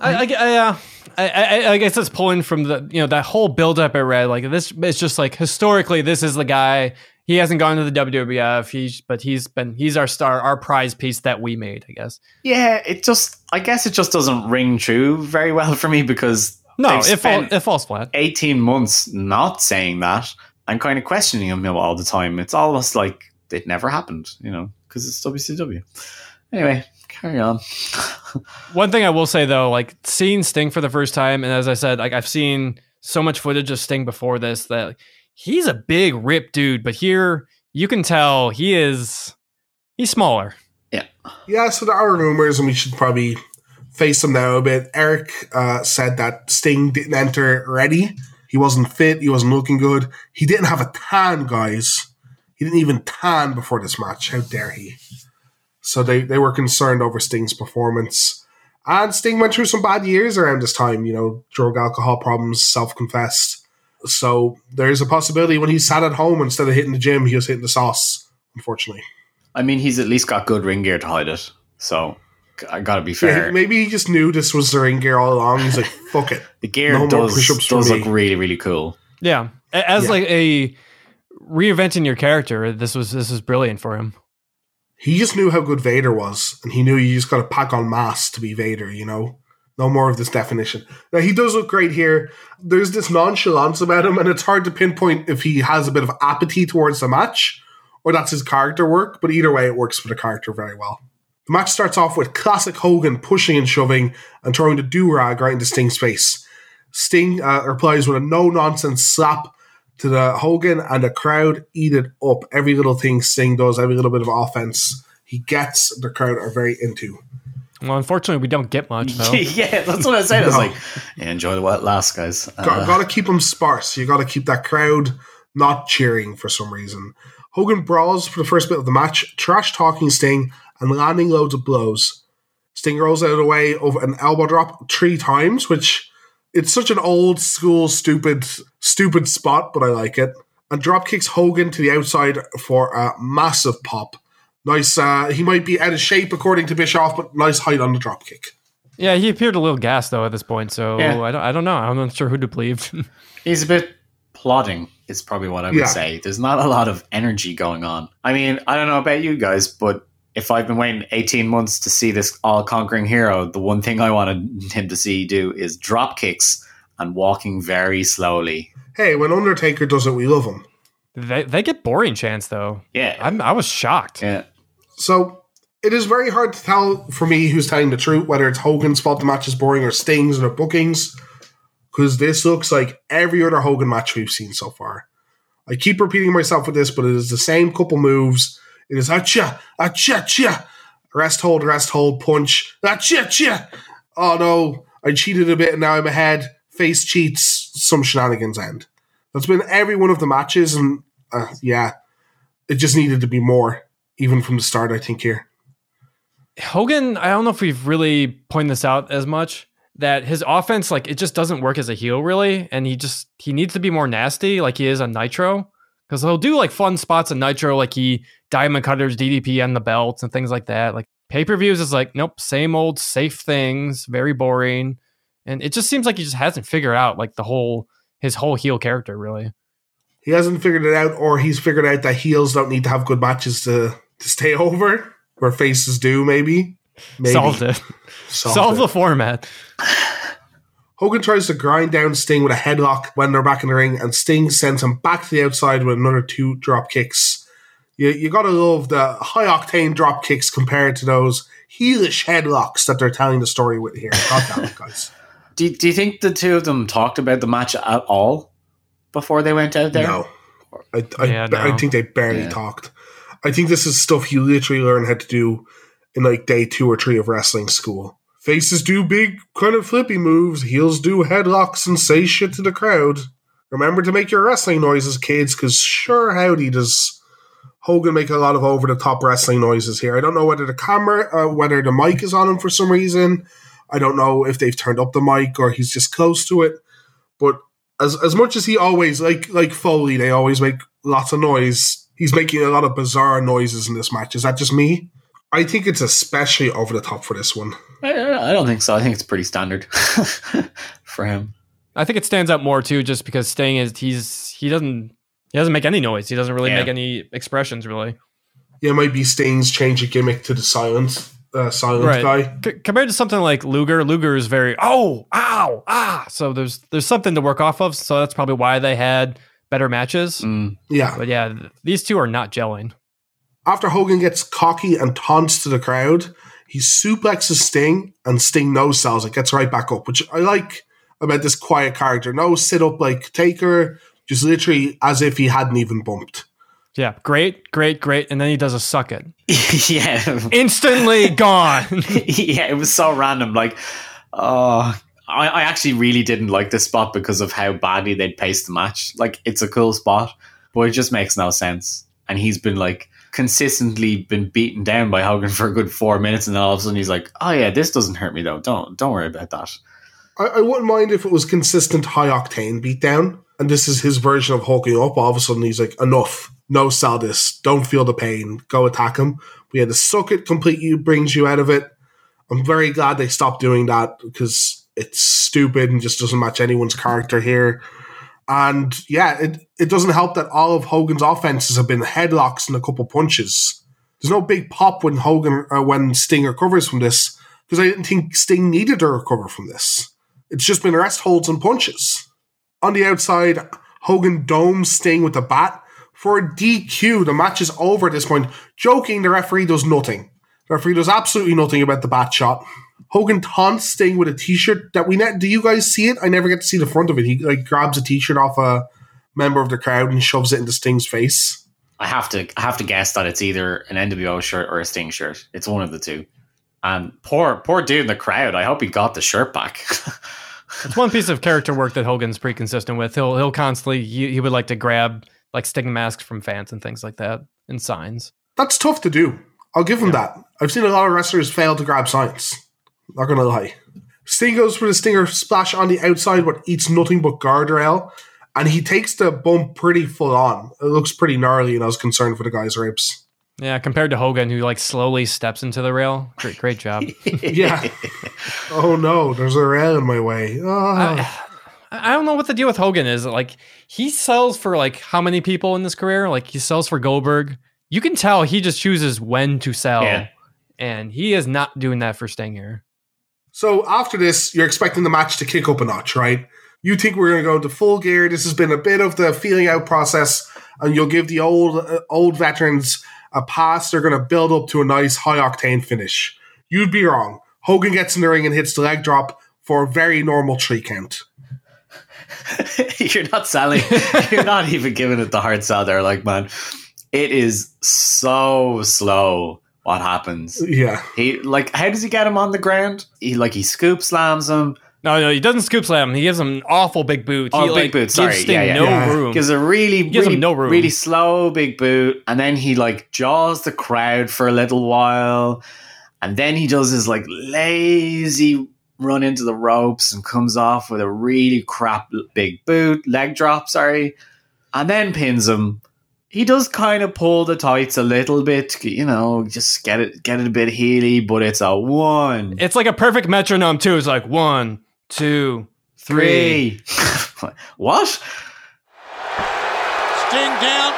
I, I, I, uh, I, I, I guess it's pulling from the you know that whole build up I read. Like this, it's just like historically, this is the guy. He hasn't gone to the WWF. He's but he's been he's our star, our prize piece that we made. I guess. Yeah, it just, I guess it just doesn't ring true very well for me because No, they've it, fall, it falls flat. 18 months not saying that and kind of questioning him all the time. It's almost like it never happened, you know, because it's WCW. Anyway, carry on. One thing I will say though, like seeing Sting for the first time, and as I said, like I've seen so much footage of Sting before this that he's a big rip dude, but here you can tell he is he's smaller. Yeah. Yeah, so there are rumors, and we should probably face him now a bit. Eric uh, said that Sting didn't enter ready. He wasn't fit. He wasn't looking good. He didn't have a tan, guys. He didn't even tan before this match. How dare he? So they, they were concerned over Sting's performance. And Sting went through some bad years around this time, you know, drug alcohol problems, self confessed. So there's a possibility when he sat at home instead of hitting the gym, he was hitting the sauce, unfortunately. I mean, he's at least got good ring gear to hide it. So I gotta be fair. Yeah, maybe he just knew this was the ring gear all along. He's like, fuck it. the gear no more does, push-ups for does look really, really cool. Yeah, as Yeah. like a reinventing your character, this was this was brilliant for him. He just knew how good Vader was, and he knew you just got to pack on mass to be Vader, you know? No more of this definition. Now, he does look great here. There's this nonchalance about him, and it's hard to pinpoint if he has a bit of apathy towards the match or that's his character work, but either way, it works for the character very well. The match starts off with classic Hogan pushing and shoving and throwing the do rag right into Sting's face. Sting uh, replies with a no nonsense slap to the Hogan, and the crowd eat it up. Every little thing Sting does, every little bit of offense he gets, the crowd are very into. Well, unfortunately, we don't get much though. yeah, that's what I said. I was No. like, yeah, enjoy the last, guys. Uh, Got, got to keep them sparse. You got to keep that crowd not cheering for some reason. Hogan brawls for the first bit of the match, trash talking Sting and landing loads of blows. Sting rolls out of the way of an elbow drop three times, which it's such an old school stupid stupid spot, but I like it. And drop kicks Hogan to the outside for a massive pop. Nice. Uh, he might be out of shape according to Bischoff, but nice height on the drop kick. Yeah, he appeared a little gassed though at this point, so Yeah. I don't I don't know. I'm not sure who to believe. he's a bit plodding, is probably what I would Yeah. say. There's not a lot of energy going on. I mean, I don't know about you guys, but if I've been waiting 18 months to see this all conquering hero, the one thing I wanted him to see do is drop kicks and walking very slowly. Hey, when Undertaker does it, we love him. they they get boring chants though. Yeah. I'm I was shocked. yeah. So it is very hard to tell for me who's telling the truth, whether it's Hogan's fault the match is boring or Sting's or the bookings, because this looks like every other Hogan match we've seen so far. I keep repeating myself with this, but it is the same couple moves. It is acha, acha, cha, rest hold, rest hold, punch, acha, cha. Oh no, I cheated a bit and now I'm ahead. Face cheats, some shenanigans end. That's been every one of the matches, and uh, yeah, it just needed to be more, even from the start. I think here. Hogan, I don't know if we've really pointed this out as much that his offense, like it just doesn't work as a heel really, and he just he needs to be more nasty, like he is on Nitro, because he'll do like fun spots on Nitro, like he diamond cutters DDP and the belts and things like that. Like pay per views is like nope, same old safe things, very boring, and it just seems like he just hasn't figured out like the whole his whole heel character really. He hasn't figured it out, or he's figured out that heels don't need to have good matches to to stay over, where faces do. Maybe, maybe Solved it. Solved Solve it. the format. Hogan tries to grind down Sting with a headlock when they're back in the ring, and Sting sends him back to the outside with another two drop kicks. You, you gotta love the high octane drop kicks compared to those heelish headlocks that they're telling the story with here. God damn it, guys. Do, do you think the two of them talked about the match at all before they went out there? No. I, I, Yeah, I think they barely Yeah. talked. I think this is stuff you literally learn how to do in like day two or three of wrestling school. Faces do big kind of flippy moves, heels do headlocks and say shit to the crowd. Remember to make your wrestling noises, kids, because sure howdy does Hogan make a lot of over the top wrestling noises here. I don't know whether the camera, uh, whether the mic is on him for some reason. I don't know if they've turned up the mic or he's just close to it. But as as much as he always like like Foley, they always make lots of noise. He's making a lot of bizarre noises in this match. Is that just me? I think it's especially over the top for this one. I, I don't think so. I think it's pretty standard for him. I think it stands out more too, just because Sting is he's he doesn't he doesn't make any noise. He doesn't really Yeah. make any expressions really. Yeah, it might be Sting's change of gimmick to the silent uh, silent guy. C- compared to something like Luger, Luger is very oh ow ah. So there's there's something to work off of. So that's probably why they had better matches. Mm. Yeah. But yeah, th- these two are not gelling. After Hogan gets cocky and taunts to the crowd, he suplexes Sting and Sting no sells it, gets right back up, which I like about this quiet character. No sit up like Taker, just literally as if he hadn't even bumped. Yeah, great, great, great. And then he does a suck it. yeah. Instantly gone. yeah, it was so random. Like, oh, I, I actually really didn't like this spot because of how badly they'd paced the match. Like, it's a cool spot, but it just makes no sense. And he's been like consistently been beaten down by Hogan for a good four minutes, and then all of a sudden he's like, "Oh yeah, this doesn't hurt me though. Don't don't worry about that." I, I wouldn't mind if it was consistent high octane beatdown, and this is his version of hulking up. All of a sudden he's like, "Enough, no sell this. Don't feel the pain. Go attack him." We had to suck it completely brings you out of it. I'm very glad they stopped doing that because it's stupid and just doesn't match anyone's character here. And yeah, it, it doesn't help that all of Hogan's offenses have been headlocks and a couple punches. There's no big pop when Hogan uh, when Sting recovers from this because I didn't think Sting needed to recover from this. It's just been rest holds and punches. On the outside, Hogan domes Sting with the bat for a DQ. The match is over at this point. Joking, the referee does nothing. The referee does absolutely nothing about the bat shot. Hogan taunts Sting with a T-shirt that we net. Do you guys see it? I never get to see the front of it. He like grabs a T-shirt off a member of the crowd and shoves it into Sting's face. I have to I have to guess that it's either an NWO shirt or a Sting shirt. It's one of the two. And poor poor dude in the crowd. I hope he got the shirt back. it's one piece of character work that Hogan's pretty consistent with. He'll he'll constantly he, he would like to grab like Sting masks from fans and things like that and signs. That's tough to do. I'll give him yeah. that. I've seen a lot of wrestlers fail to grab signs. Not gonna lie. Sting goes for the stinger splash on the outside, but eats nothing but guardrail. And he takes the bump pretty full on. It looks pretty gnarly, and I was concerned for the guy's ribs. Yeah, compared to Hogan, who like slowly steps into the rail. Great, great job. yeah. Oh no, there's a rail in my way. Oh. I, I don't know what the deal with Hogan is. Like he sells for like how many people in this career? Like he sells for Goldberg. You can tell he just chooses when to sell, yeah. and he is not doing that for Sting here. So after this, you're expecting the match to kick up a notch, right? You think we're going to go into full gear. This has been a bit of the feeling out process, and you'll give the old uh, old veterans a pass. They're going to build up to a nice high octane finish. You'd be wrong. Hogan gets in the ring and hits the leg drop for a very normal three count. you're not selling. you're not even giving it the hard sell there. Like, man, it is so slow what happens. Yeah. He like how does he get him on the ground? He like he scoop slams him. No, no, he doesn't scoop slam him. He gives him an awful big boot. Oh, he, big like, boot. Sorry, gives yeah, yeah. no Yeah. room. Gives a really, gives really, him no room. really slow big boot, and then he like jaws the crowd for a little while, and then he does his like lazy run into the ropes and comes off with a really crap big boot leg drop. Sorry, and then pins him. He does kind of pull the tights a little bit, you know, just get it, get it a bit heely, but it's a one, It's like a perfect metronome too. It's like one, two, three. three. what? Sting down.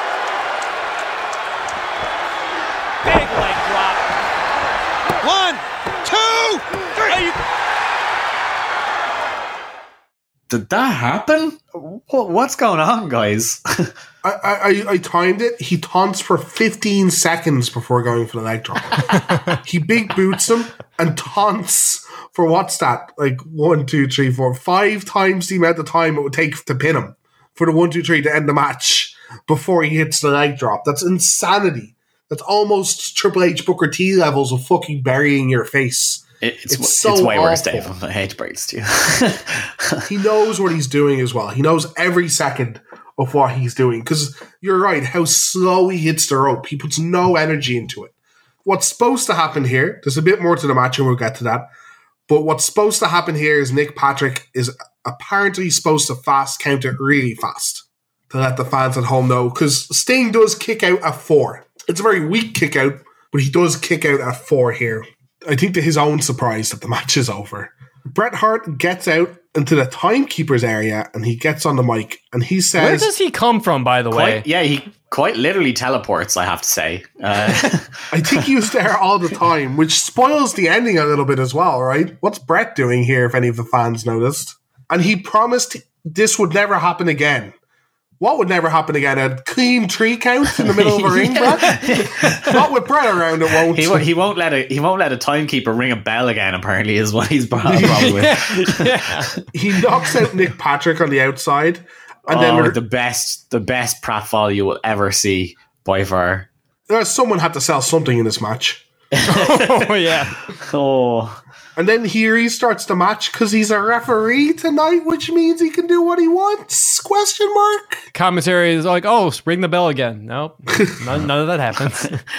Big leg drop. One, two, three. Did that happen? What, what's going on, guys? I, I, I timed it. He taunts for 15 seconds before going for the leg drop. he big boots him and taunts for what's that? Like one, two, three, four, five times the amount of time it would take to pin him for the one, two, three to end the match before he hits the leg drop. That's insanity. That's almost Triple H Booker T levels of fucking burying your face. It- it's It's it's, so way worse, awful. Dave. I hate to break this to you. he knows what he's doing as well. He knows every second of what he's doing. Because you're right, how slow he hits the rope. He puts no energy into it. What's supposed to happen here, there's a bit more to the match, and we'll get to that. But what's supposed to happen here is Nick Patrick is apparently supposed to fast count it really fast to let the fans at home know. Because Sting does kick out at four. It's a very weak kick out, but he does kick out at four here. I think to his own surprise that the match is over. Bret Hart gets out into the timekeeper's area and he gets on the mic and he says, Where does he come from, by the way? quite, yeah, he quite literally teleports. I have to say. Uh, I think he was there all the time, which spoils the ending a little bit as well, right? What's Bret doing here, if any of the fans noticed? And he promised this would never happen again. What would never happen again? A clean tree count in the middle of a ring, Bret? Not with Bret around, it won't. He, won't- he won't let a he won't let a timekeeper ring a bell again. Apparently, is what he's problem with. yeah. he knocks out Nick Patrick on the outside, and oh, then the best the best pratfall you will ever see by far. uh, someone had to sell something in this match. oh yeah. Oh, And then here he starts the match because he's a referee tonight, which means he can do what he wants? Question mark. Commentary is like, oh, ring the bell again. Nope, none, none of that happens.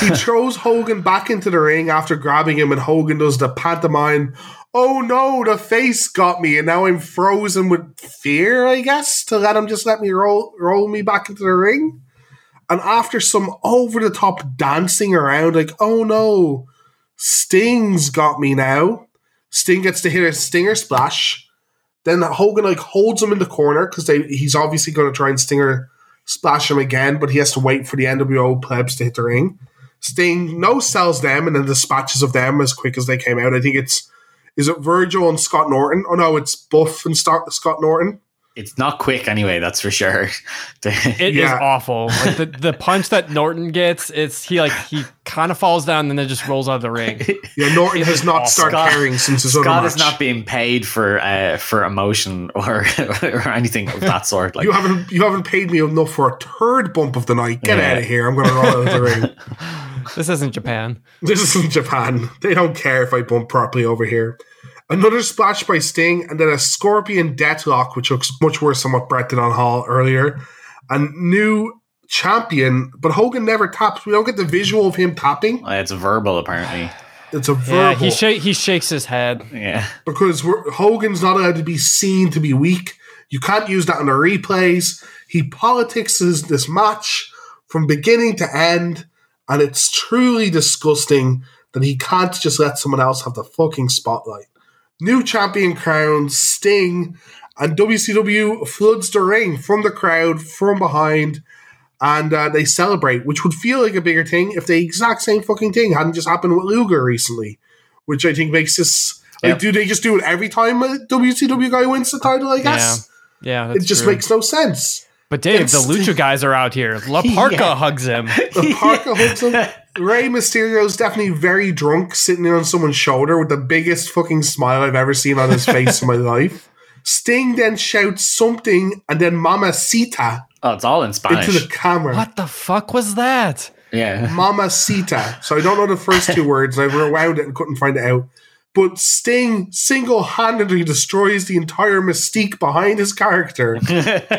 He throws Hogan back into the ring after grabbing him, and Hogan does the pantomime. Oh no, the face got me, and now I'm frozen with fear. I guess to let him just let me roll roll me back into the ring. And after some over the top dancing around, like oh no, Sting's got me now. Sting gets to hit a stinger splash. Then Hogan like holds him in the corner because he's obviously going to try and stinger splash him again, but he has to wait for the NWO plebs to hit the ring. Sting no sells them and then dispatches of them as quick as they came out. I think it's is it Virgil and Scott Norton? Oh no, it's Buff and Scott, Scott Norton. It's not quick anyway. That's for sure. The- It is Yeah. awful. Like the, the punch that Norton gets, it's he like he kind of falls down and then just rolls out of the ring. Yeah, Norton has not awful. started Scott- carrying since his other Scott match. is not being paid for uh, for emotion or or anything of that sort. Like you haven't you haven't paid me enough for a third bump of the night. Get Yeah. out of here! I'm going to roll out of the ring. This isn't Japan. This isn't Japan. They don't care if I bump properly over here. Another splash by Sting, and then a Scorpion Deathlock, which looks much worse than what Bret did on Hall earlier. A new champion, but Hogan never taps. We don't get the visual of him tapping. it's verbal apparently. It's a verbal Yeah, he shake he shakes his head. Yeah. because we're, Hogan's not allowed to be seen to be weak. You can't use that in the replays. He politics this match from beginning to end, and it's truly disgusting that he can't just let someone else have the fucking spotlight. New champion crowns, Sting, and WCW floods the ring from the crowd, from behind, and uh, they celebrate, which would feel like a bigger thing if the exact same fucking thing hadn't just happened with Luger recently, which I think makes this. Like, Yep. do they just do it every time a WCW guy wins the title? I guess Yeah, it that's just true. makes no sense. But Dave, the Lucha guys are out here. La Parca Yeah. hugs him. La Parca hugs him. Rey Mysterio is definitely very drunk, sitting on someone's shoulder with the biggest fucking smile I've ever seen on his face in my life. Sting then shouts something, and then Mamacita Oh, it's all in Spanish. into the camera. What the fuck was that? Yeah. Mamacita. So I don't know the first two words. I rewound it and couldn't find it out. But Sting single handedly destroys the entire mystique behind his character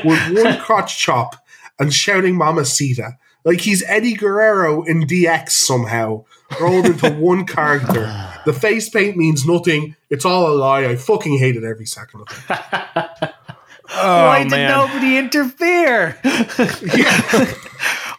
with one crotch chop and shouting Mamacita. Like he's Eddie Guerrero in DX somehow, rolled into one character. The face paint means nothing. It's all a lie. I fucking hate it every second of it. Oh Why did man. nobody interfere? Yeah.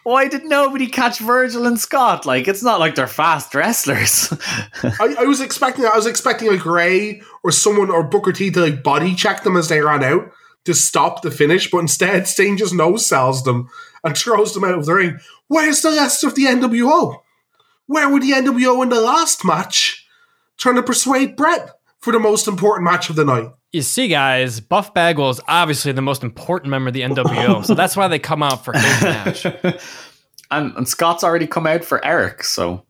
Why did nobody catch Virgil and Scott? Like, it's not like they're fast wrestlers. I, I was expecting I was expecting like Ray or someone or Booker T to like body check them as they ran out to stop the finish, but instead Sting just no sells them and throws them out of the ring. Where's the rest of the NWO? Where were the NWO in the last match? Trying to persuade Bret for the most important match of the night. You see, guys, Buff Bagwell is obviously the most important member of the NWO, so that's why they come out for his match. and, and Scott's already come out for Eric, so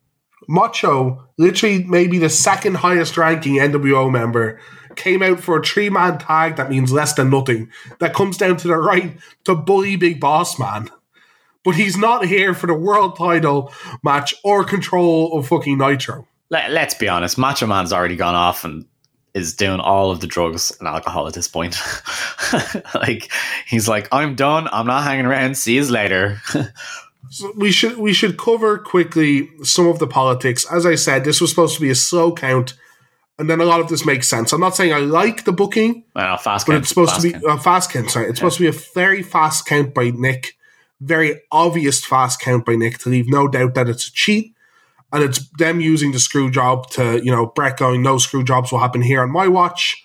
Macho, literally maybe the second highest ranking NWO member, came out for a three man tag that means less than nothing. That comes down to the right to bully Big Boss Man. But he's not here for the world title match or control of fucking Nitro. let, let's be honest. Macho Man's already gone off and is doing all of the drugs and alcohol at this point. like, he's like, I'm done. I'm not hanging around. See you later. So we should we should cover quickly some of the politics. As I said, this was supposed to be a slow count, and then a lot of this makes sense. I'm not saying I like the booking, well, fast but count, it's supposed to be count. a fast count. Sorry, it's supposed to be a very fast count by Nick, very obvious fast count by Nick to leave no doubt that it's a cheat, and it's them using the screw job to you know Bret going no screw jobs will happen here on my watch,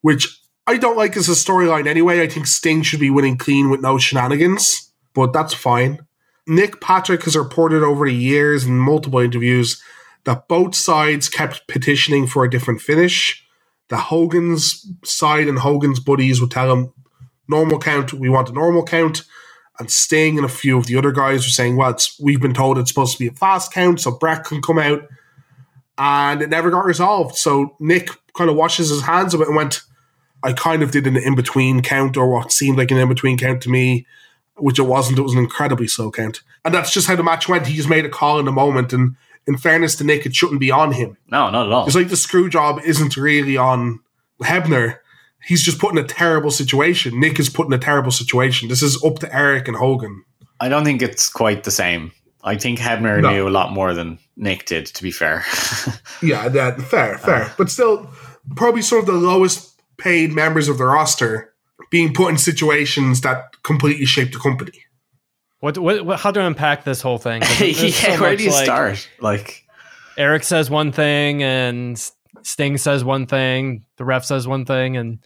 which I don't like as a storyline anyway. I think Sting should be winning clean with no shenanigans, but that's fine. Nick Patrick has reported over the years in multiple interviews that both sides kept petitioning for a different finish. The Hogan's side and Hogan's buddies would tell him, normal count. We want a normal count. And Sting and a few of the other guys were saying, well, it's, we've been told it's supposed to be a fast count, so Bret can come out. And it never got resolved. So Nick kind of washes his hands of it and went, I kind of did an in between count or what seemed like an in between count to me, which it wasn't. It was an incredibly slow count. And that's just how the match went. He just made a call in the moment. And in fairness to Nick, it shouldn't be on him. No, not at all. It's like the screw job isn't really on Hebner. He's just put in a terrible situation. Nick is put in a terrible situation. This is up to Eric and Hogan. I don't think it's quite the same. I think Hebner No. knew a lot more than Nick did, to be fair. Yeah, that fair, fair. Uh. but still, probably some of the lowest paid members of the roster being put in situations that completely shape the company. What, what, what how to unpack this whole thing? there's so yeah, where much, do you like, start? Like, Eric says one thing and Sting says one thing, the ref says one thing, and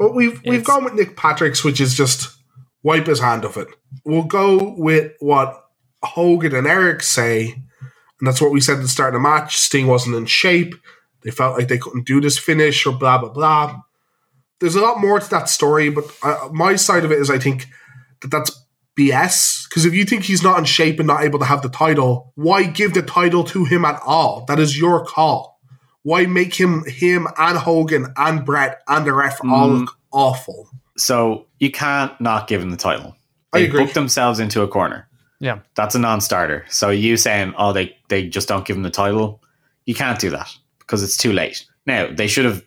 But we've we've gone with Nick Patrick's, which is just wipe his hand of it. We'll go with what Hogan and Eric say, and that's what we said at the start of the match. Sting wasn't in shape. They felt like they couldn't do this finish or blah blah blah. There's a lot more to that story, but uh, my side of it is I think that that's BS. Because if you think he's not in shape and not able to have the title, why give the title to him at all? That is your call. Why make him him and Hogan and Bret and the ref all Mm. look awful? so you can't not give him the title. I They agree. booked themselves into a corner. yeah. That's a non-starter. So you saying, oh, they they just don't give him the title, you can't do that because it's too late. Now they should have.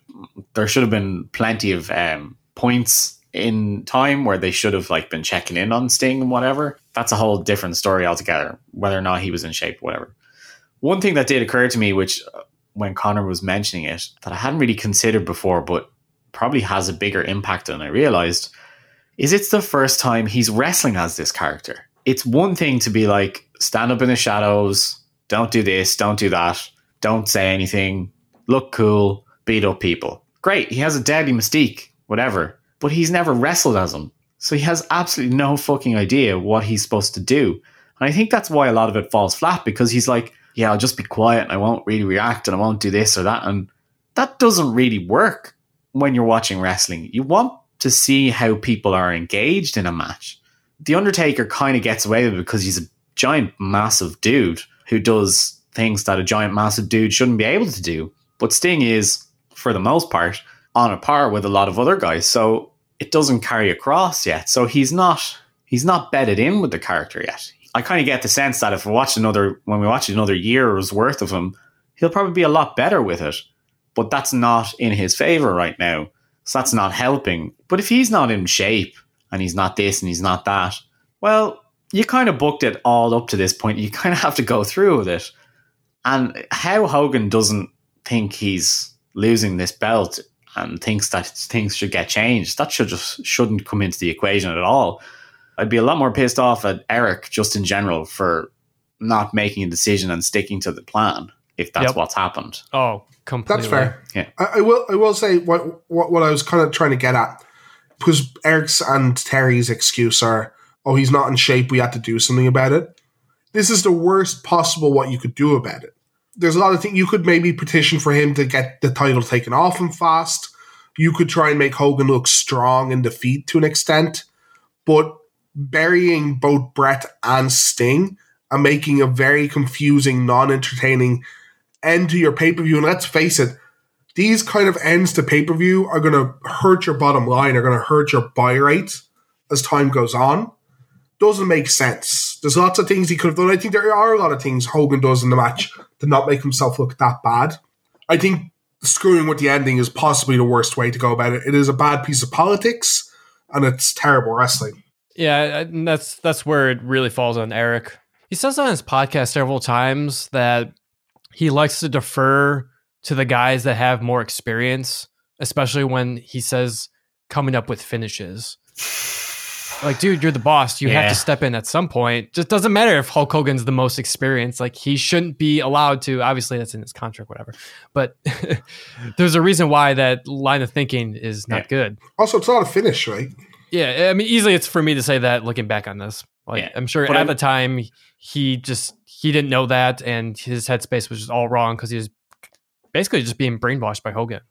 There should have been plenty of um, points in time where they should have like been checking in on Sting and whatever. That's a whole different story altogether. Whether or not he was in shape, whatever. One thing that did occur to me, which when Connor was mentioning it, that I hadn't really considered before, but probably has a bigger impact than I realized, is it's the first time he's wrestling as this character. It's one thing to be like, stand up in the shadows, don't do this, don't do that, don't say anything, look cool, beat up people. Great, he has a deadly mystique, whatever, but he's never wrestled as him. So he has absolutely no fucking idea what he's supposed to do. And I think that's why a lot of it falls flat because he's like, yeah, I'll just be quiet and I won't really react and I won't do this or that. And that doesn't really work when you're watching wrestling. You want to see how people are engaged in a match. The Undertaker kind of gets away with it because he's a giant, massive dude who does things that a giant, massive dude shouldn't be able to do. But Sting is, for the most part, on a par with a lot of other guys. So it doesn't carry across yet. So he's not he's not bedded in with the character yet. I kind of get the sense that if we watch another when we watch another year's worth of him, he'll probably be a lot better with it. But that's not in his favor right now. So that's not helping. But if he's not in shape and he's not this and he's not that, well, you kind of booked it all up to this point. You kind of have to go through with it. And how Hogan doesn't think he's losing this belt and thinks that things should get changed, that should just shouldn't come into the equation at all. I'd be a lot more pissed off at Eric just in general for not making a decision and sticking to the plan if that's Yep. what's happened. Oh, completely. That's fair. Yeah. I, I will. I will say what, what what I was kind of trying to get at because Eric's and Terry's excuse are, oh, he's not in shape. We had to do something about it. This is the worst possible what you could do about it. There's a lot of things you could maybe petition for him to get the title taken off him fast. You could try and make Hogan look strong in defeat to an extent, but burying both Bret and Sting and making a very confusing, non-entertaining end to your pay-per-view. And let's face it, these kind of ends to pay-per-view are going to hurt your bottom line, are going to hurt your buy rate as time goes on. Doesn't make sense. There's lots of things he could have done. I think there are a lot of things Hogan does in the match to not make himself look that bad. I think screwing with the ending is possibly the worst way to go about it. It is a bad piece of politics and it's terrible wrestling. Yeah, and that's that's where it really falls on Eric. He says on his podcast several times that he likes to defer to the guys that have more experience, especially when he says coming up with finishes. Like, dude, you're the boss. You have to step in at some point. Just doesn't matter if Hulk Hogan's the most experienced. Like, he shouldn't be allowed to. Obviously, that's in his contract, whatever. But there's a reason why that line of thinking is not Yeah. good. Also, it's not a finish, right? Yeah, I mean, easily it's for me to say that looking back on this. Like, Yeah, I'm sure but at I'm- the time he just he didn't know that, and his headspace was just all wrong because he was basically just being brainwashed by Hogan.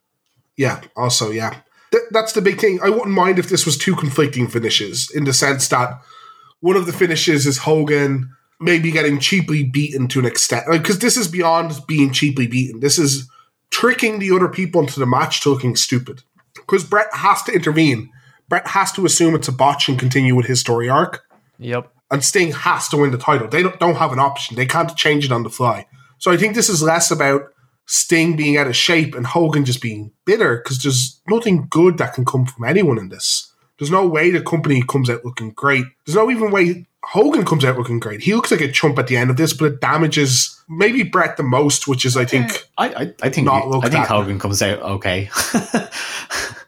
Yeah, also, yeah. th- that's the big thing. I wouldn't mind if this was two conflicting finishes in the sense that one of the finishes is Hogan maybe getting cheaply beaten to an extent. Because this is beyond being cheaply beaten. This is tricking the other people into the match to looking stupid. Because Bret has to intervene. Bret has to assume it's a botch and continue with his story arc. Yep. And Sting has to win the title. They don't, don't have an option. They can't change it on the fly. So I think this is less about Sting being out of shape and Hogan just being bitter because there's nothing good that can come from anyone in this. There's no way the company comes out looking great. There's no even way Hogan comes out looking great. He looks like a chump at the end of this, but it damages maybe Bret the most, which is I think I, I, I think I think. Hogan comes out okay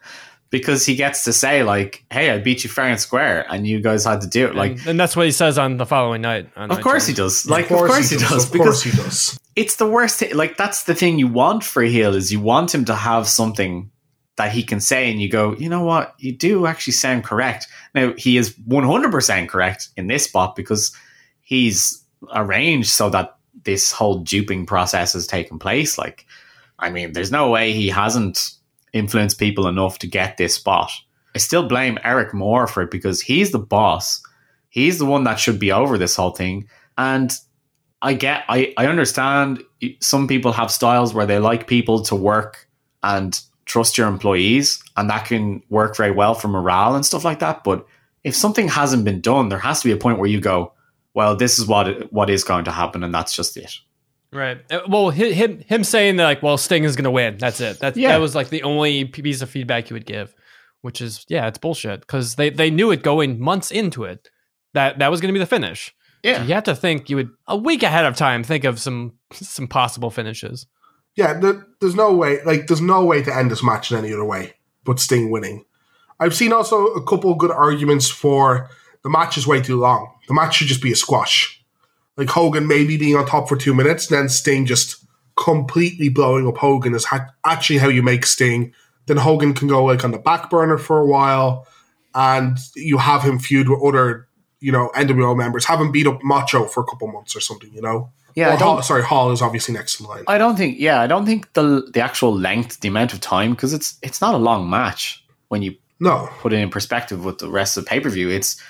because he gets to say like, "Hey, I beat you fair and square, and you guys had to do it." Like, and, and that's what he says on the following night. on of Night course he does. Like, of course, he does. Of because course he does. it's the worst. Thing. Like, that's the thing you want for a heel is you want him to have something that he can say, and you go, you know what, you do actually sound correct. Now he is one hundred percent correct in this spot because he's arranged so that this whole duping process has taken place. Like, I mean, there's no way he hasn't influenced people enough to get this spot. I still blame Eric more for it because he's the boss. He's the one that should be over this whole thing. And I get, I, I understand some people have styles where they like people to work and trust your employees, and that can work very well for morale and stuff like that. But if something hasn't been done, there has to be a point where you go, well, this is what what is going to happen, and that's just it. Right. Uh, Well, hi- him him saying that like, well, Sting is going to win. That's it. That Yeah. that was like the only piece of feedback you would give, which is yeah, it's bullshit because they they knew it going months into it that that was going to be the finish. Yeah, You have to think you would a week ahead of time think of some some possible finishes. Yeah, there, there's no way. Like, there's no way to end this match in any other way but Sting winning. I've seen also a couple good arguments for the match is way too long. The match should just be a squash. Like Hogan maybe being on top for two minutes, and then Sting just completely blowing up Hogan is ha- actually how you make Sting. Then Hogan can go like on the back burner for a while, and you have him feud with other, you know, NWO members. Have him beat up Macho for a couple months or something. You know. yeah. Well, I don't, Hall, sorry, Hall is obviously next in line. I don't think. Yeah, I don't think the the actual length, the amount of time, because it's it's not a long match when you no, put it in perspective with the rest of the pay per view. It's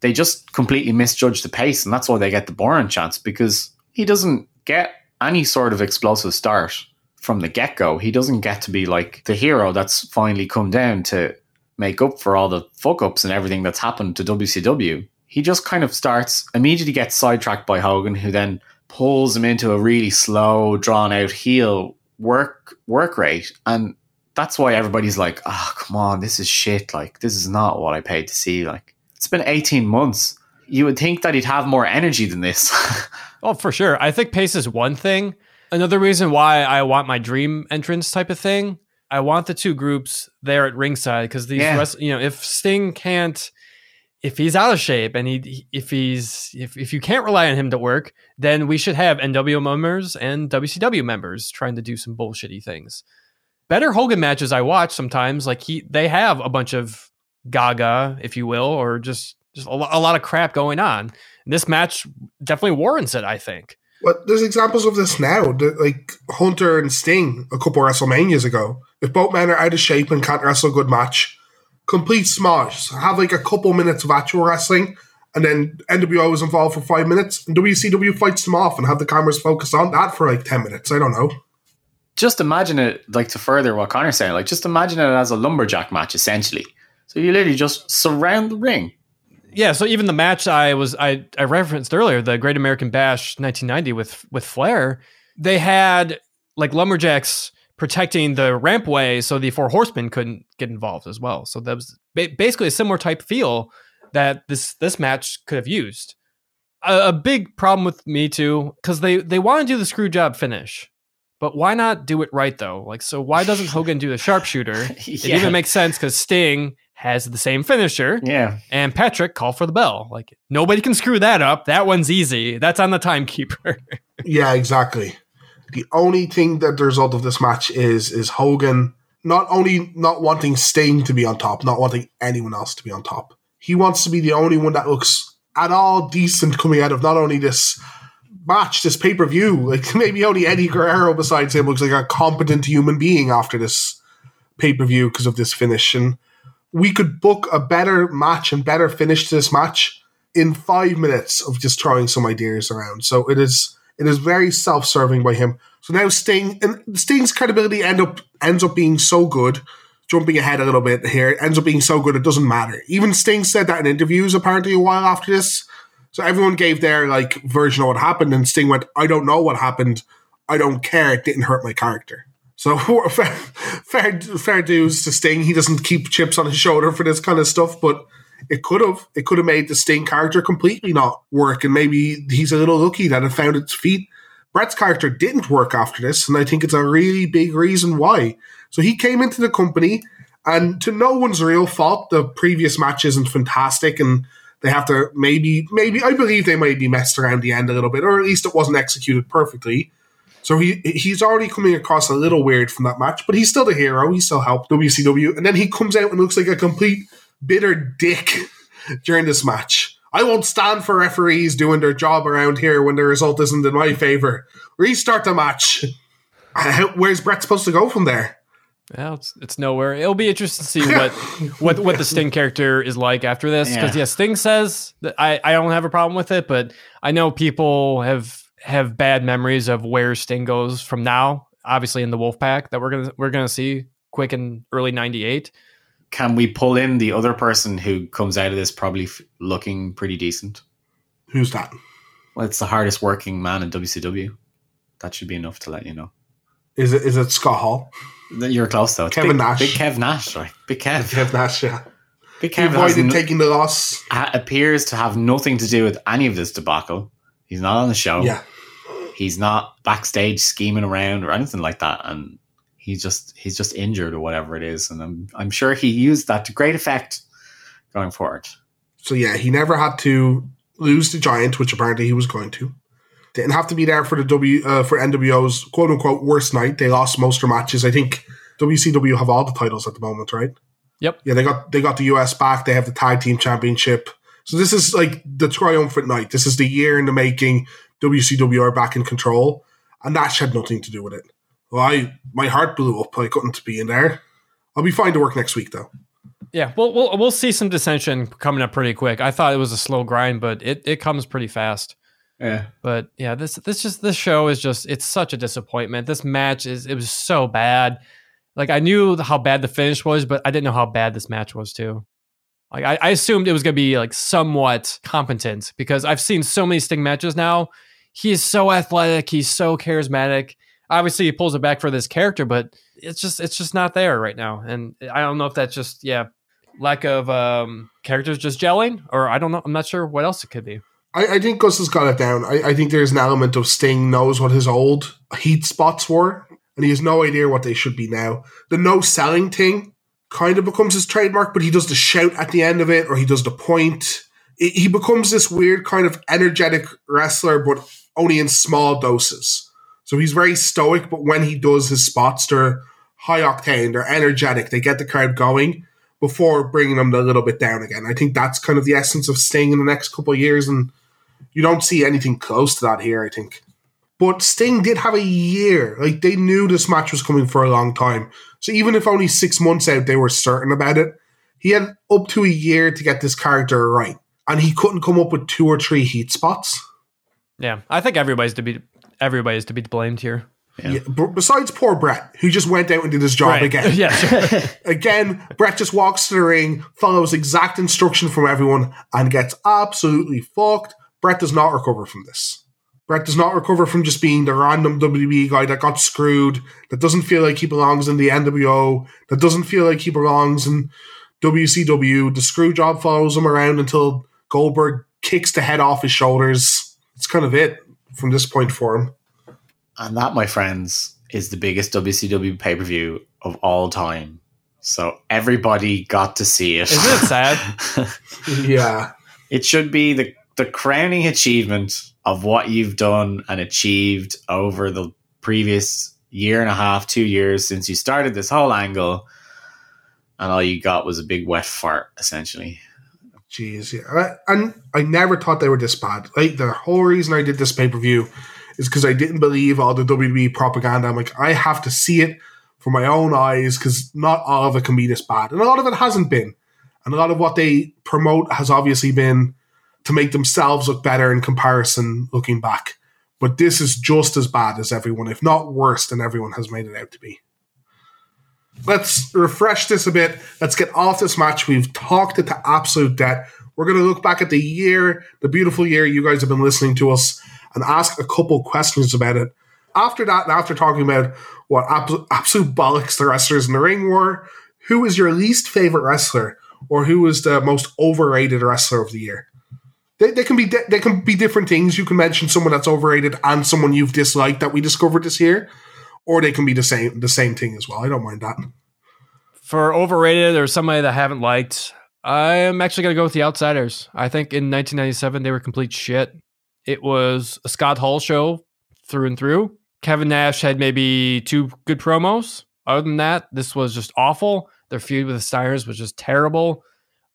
they just completely misjudge the pace, and that's why they get the Boron chance because he doesn't get any sort of explosive start from the get go. He doesn't get to be like the hero that's finally come down to make up for all the fuck ups and everything that's happened to WCW. He just kind of starts immediately gets sidetracked by Hogan, who then pulls him into a really slow, drawn out heel work work rate, and that's why everybody's like, "Oh, come on, this is shit. Like, this is not what I paid to see." Like, it's been eighteen months. You would think that he'd have more energy than this. Oh, for sure. I think pace is one thing. Another reason why I want my dream entrance type of thing, I want the two groups there at ringside because these, Yeah. rest, you know, if Sting can't, if he's out of shape and he, if he's, if, if you can't rely on him to work, then we should have NWO members and WCW members trying to do some bullshitty things. Better Hogan matches I watch sometimes, like he, they have a bunch of gaga, if you will, or just just a, lo- a lot of crap going on. And this match definitely warrants it, I think. But there's examples of this now, the- like Hunter and Sting a couple of WrestleManias ago. If both men are out of shape and can't wrestle a good match, complete smash. Have like a couple minutes of actual wrestling, and then NWO is involved for five minutes, and WCW fights them off and have the cameras focus on that for like ten minutes. I don't know. just imagine it like to further what Connor's saying. Like, just imagine it as a lumberjack match, essentially. So you literally just surround the ring. Yeah, so even the match I was I, I referenced earlier, the Great American Bash 1990 with with Flair, they had like lumberjacks protecting the rampway so the four horsemen couldn't get involved as well. So that was ba- basically a similar type feel that this this match could have used. A, a big problem with me too because they they want to do the screw job finish, but why not do it right though? Like, so why doesn't Hogan do the sharpshooter? It even makes sense because Sting has the same finisher Yeah. and Patrick call for the bell. Like nobody can screw that up. That one's easy. That's on the timekeeper. Yeah, exactly. The only thing that the result of this match is is Hogan not only not wanting Sting to be on top, not wanting anyone else to be on top. He wants to be the only one that looks at all decent coming out of not only this match, this pay per view. Like maybe only Eddie Guerrero besides him looks like a competent human being after this pay per view because of this finish. And we could book a better match and better finish to this match in five minutes of just throwing some ideas around. So it is it is very self serving by him. So now Sting and Sting's credibility end up ends up being so good. Jumping ahead a little bit here, ends up being so good it doesn't matter. Even Sting said that in interviews apparently a while after this. So everyone gave their like version of what happened, and Sting went, "I don't know what happened. I don't care. It didn't hurt my character." So fair, fair, fair dues to Sting. He doesn't keep chips on his shoulder for this kind of stuff, but it could have. It could have made the Sting character completely not work, and maybe he's a little lucky that it found its feet. Bret's character didn't work after this, and I think it's a really big reason why. So he came into the company, and to no one's real fault, the previous match isn't fantastic, and they have to maybe, maybe I believe they might be messed around the end a little bit, or at least it wasn't executed perfectly. So he he's already coming across a little weird from that match, but he's still the hero. He still helped WCW, and then he comes out and looks like a complete bitter dick during this match. I won't stand for referees doing their job around here when the result isn't in my favor. Restart the match. Uh, where's Bret supposed to go from there? Yeah, it's, it's nowhere. It'll be interesting to see what what what the Sting character is like after this. Because yeah. yeah, Sting says that I, I don't have a problem with it, but I know people have have bad memories of where Sting goes from now. Obviously, in the Wolfpack that we're gonna we're gonna see quick in early '98. Can we pull in the other person who comes out of this probably f- looking pretty decent? Who's that? Well, it's the hardest working man in WCW. That should be enough to let you know. Is it is it Scott Hall? You're close though. It's Kevin big, Nash. Big Kev Nash, right? Big Kev. Kev Nash, yeah. Big He Kev avoided has taking the loss. ha- appears to have nothing to do with any of this debacle. He's not on the show. Yeah. He's not backstage scheming around or anything like that. And he's just he's just injured or whatever it is. And I'm I'm sure he used that to great effect going forward. So yeah, he never had to lose the Giant, which apparently he was going to. Didn't have to be there for the W uh, for NWO's quote unquote worst night. They lost most of their matches. I think WCW have all the titles at the moment, right? Yep. Yeah, they got they got the US back. They have the tag team championship. So this is like the triumphant night. This is the year in the making. WCW are back in control, and Nash had nothing to do with it. Well, I my heart blew up. I couldn't be in there. I'll be fine to work next week though. Yeah, we'll, we'll we'll see some dissension coming up pretty quick. I thought it was a slow grind, but it, it comes pretty fast. Yeah. But yeah, this this just this show is just it's such a disappointment. This match is it was so bad. Like I knew how bad the finish was, but I didn't know how bad this match was too. Like I, I assumed it was gonna be like somewhat competent because I've seen so many Sting matches now. He is so athletic, he's so charismatic. Obviously, he pulls it back for this character, but it's just it's just not there right now. And I don't know if that's just yeah lack of um characters just gelling, or I don't know. I'm not sure what else it could be. I, I think Gus has got it down. I, I think there's an element of Sting knows what his old heat spots were, and he has no idea what they should be now. The no selling thing kind of becomes his trademark, but he does the shout at the end of it, or he does the point. It- he becomes this weird kind of energetic wrestler, but only in small doses. So he's very stoic, but when he does his spots, they're high octane, they're energetic, they get the crowd going before bringing them a little bit down again. I think that's kind of the essence of Sting in the next couple of years, and you don't see anything close to that here, I think. But Sting did have a year. Like they knew this match was coming for a long time. So even if only six months out they were certain about it, he had up to a year to get this character right. And he couldn't come up with two or three heat spots. Yeah, I think everybody's to be everybody's to be blamed here. Yeah, b- besides poor Bret, who just went out and did his job again. yeah. Again, Bret just walks to the ring, follows exact instruction from everyone, and gets absolutely fucked. Bret does not recover from this. Bret does not recover from just being the random WWE guy that got screwed, that doesn't feel like he belongs in the NWO, that doesn't feel like he belongs in WCW. The screw job follows him around until Goldberg kicks the head off his shoulders. It's kind of it from this point for him. And that, my friends, is the biggest WCW pay per view of all time. So everybody got to see it. Isn't it sad? Yeah. it should be the, the crowning achievement of what you've done and achieved over the previous year and a half, two years since you started this whole angle. And all you got was a big wet fart, essentially. Jeez, yeah. Uh, and I never thought they were this bad. Like, the whole reason I did this pay per view is because I didn't believe all the WWE propaganda. I'm like, I have to see it for my own eyes because not all of it can be this bad, and a lot of it hasn't been, and a lot of what they promote has obviously been to make themselves look better in comparison looking back. But this is just as bad as everyone, if not worse than everyone has made it out to be. Let's refresh this a bit. Let's get off this match. We've talked it to absolute debt. We're going to look back at the year, the beautiful year you guys have been listening to us, and ask a couple questions about it. After that, and after talking about what absolute, bollocks the wrestlers in the ring were, who is your least favorite wrestler, or who is the most overrated wrestler of the year? They, they can be di- they can be different things. You can mention someone that's overrated and someone you've disliked that we discovered this year, or they can be the same the same thing as well. I don't mind that. For overrated or somebody that I haven't liked, I'm actually going to go with the Outsiders. I think in 1997 they were complete shit. It was a Scott Hall show through and through. Kevin Nash had maybe two good promos. Other than that, this was just awful. Their feud with the Steiners was just terrible.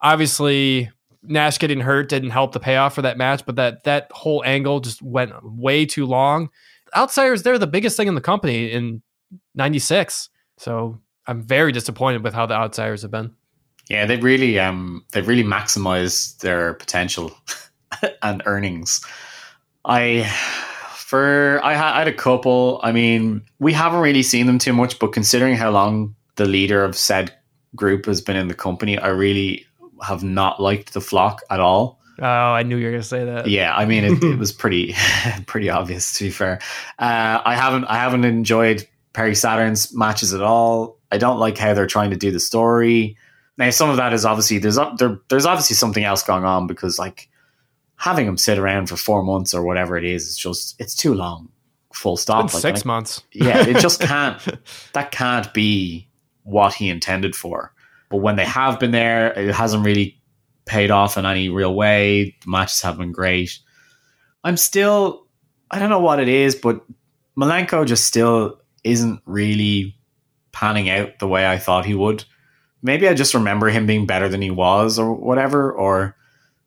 Obviously, Nash getting hurt didn't help the payoff for that match, but that that whole angle just went way too long. Outsiders, they're the biggest thing in the company in '96, so I'm very disappointed with how the Outsiders have been. Yeah, they've really um they've really maximized their potential and earnings. I for I, I had a couple. I mean, we haven't really seen them too much, but considering how long the leader of said group has been in the company, I really have not liked the flock at all. Oh, I knew you were going to say that. Yeah, I mean, it, it was pretty pretty obvious to be fair. Uh, I haven't I haven't enjoyed Perry Saturn's matches at all. I don't like how they're trying to do the story. Now, some of that is obviously there's there, there's obviously something else going on because like having him sit around for four months or whatever it is, it's just it's too long. Full stop. Like, six months. Yeah, it just can't. that can't be what he intended for. But when they have been there, it hasn't really paid off in any real way. The matches have been great. I'm still, I don't know what it is, but Malenko just still isn't really panning out the way I thought he would. Maybe I just remember him being better than he was or whatever, or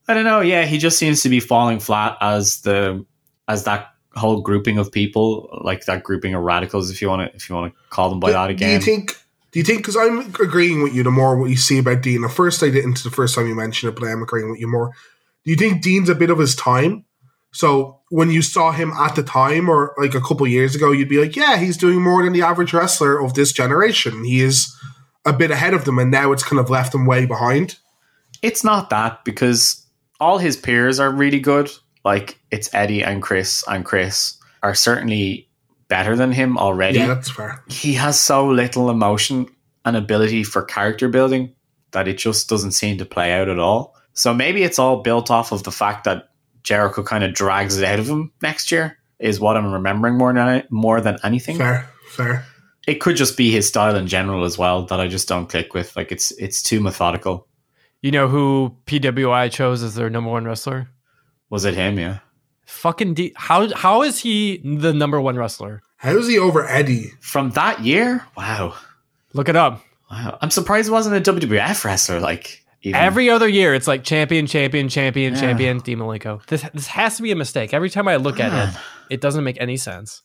I don't know. Yeah, he just seems to be falling flat as the as that whole grouping of people, like that grouping of radicals, if you want to if you want to call them by that again. Do you think? Do you think? Because I'm agreeing with you. The more what you see about Dean, the first I didn't the first time you mentioned it, but I'm agreeing with you more. Do you think Dean's a bit of his time? So when you saw him at the time, or like a couple years ago, you'd be like, "Yeah, he's doing more than the average wrestler of this generation. He is a bit ahead of them, and now it's kind of left them way behind." It's not that because all his peers are really good. Like it's Eddie and Chris, and Chris are certainly better than him already. Yeah, that's fair. He has so little emotion and ability for character building that it just doesn't seem to play out at all. So maybe it's all built off of the fact that Jericho kind of drags it out of him next year. Is what I'm remembering more than more than anything. Fair, fair. It could just be his style in general as well that I just don't click with. Like it's it's too methodical. You know who PWI chose as their number one wrestler? Was it him? Yeah. Fucking D. How how is he the number one wrestler? How is he over Eddie? From that year? Wow. Look it up. Wow. I'm surprised it wasn't a WWF wrestler. Like even. Every other year, it's like champion, champion, champion, Yeah. champion, Dean Malenko. This this has to be a mistake. Every time I look at it, it doesn't make any sense.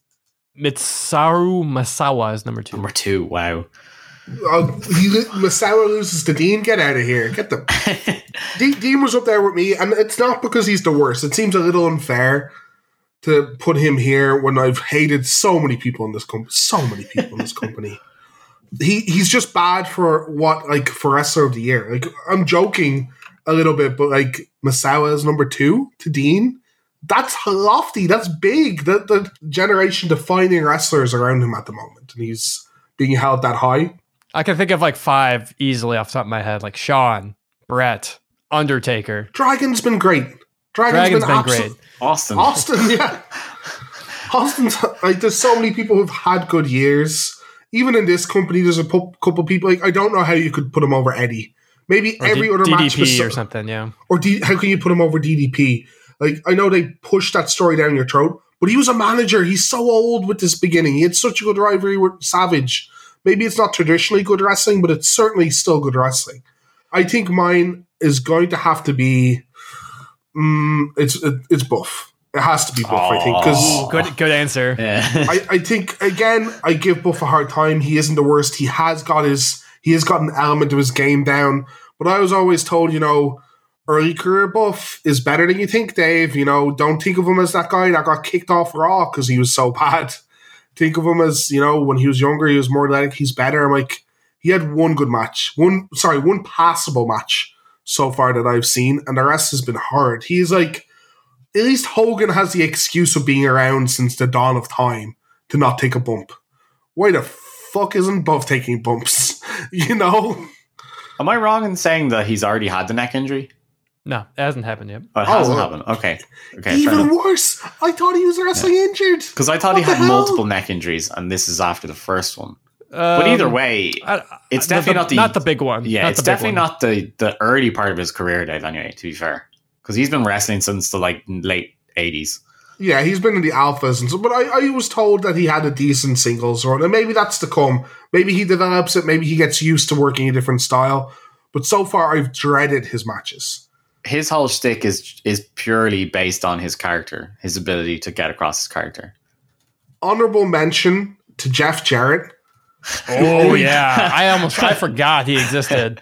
Mitsuharu Misawa is number two. number two. Wow. Oh, he, Misawa loses to Dean. Get out of here. Get the Dean, Dean was up there with me, and it's not because he's the worst. It seems a little unfair to put him here when I've hated so many people in this company. So many people in this company. He he's just bad for what like for wrestler of the year. Like I'm joking a little bit, but like Misawa is number two to Dean. That's lofty. That's big. The the generation defining wrestlers around him at the moment, and he's being held that high. I can think of like five easily off the top of my head, like Shawn, Bret, Undertaker. Dragon's been great. Dragon's been abso- great. Austin. Austin, yeah. Austin's like there's so many people who've had good years. Even in this company, there's a pu- couple people. Like I don't know how you could put him over Eddie. Maybe Or every D- other match DDP was or something, yeah. or D- how can you put him over DDP? Like I know they pushed that story down your throat, but he was a manager. He's so old with this beginning. He had such a good rivalry with Savage. Maybe it's not traditionally good wrestling, but it's certainly still good wrestling. I think mine is going to have to be. Mm, it's it, it's Buff. It has to be Buff, I think, because Good, good answer. Yeah. I, I think again, I give Buff a hard time. He isn't the worst. He has got his he has got an element of his game down. But I was always told, you know, early career Buff is better than you think, Dave. You know, don't think of him as that guy that got kicked off Raw because he was so bad. Think of him as, you know, when he was younger, he was more athletic, he's better. I'm like, he had one good match. One sorry, one passable match so far that I've seen, and the rest has been hard. He's like at least Hogan has the excuse of being around since the dawn of time to not take a bump. Why the fuck isn't Buff taking bumps? You know? Am I wrong in saying that he's already had the neck injury? No, it hasn't happened yet. Oh, it hasn't Oh, happened. Okay. Okay. Even worse. I thought he was wrestling injured. Because I thought What he had hell? multiple neck injuries, and this is after the first one. But either Um, way, I- it's definitely the- not the not the big one. Yeah, Not it's definitely one. not the the early part of his career, Dave. Anyway, to be fair, because he's been wrestling since the like late eighties. Yeah, he's been in the alphas and so, but I, I was told that he had a decent singles run, and maybe that's to come. Maybe he develops it. Maybe he gets used to working a different style. But so far, I've dreaded his matches. His whole shtick is is purely based on his character, his ability to get across his character. Honorable mention to Jeff Jarrett, Oh yeah, I almost I forgot he existed.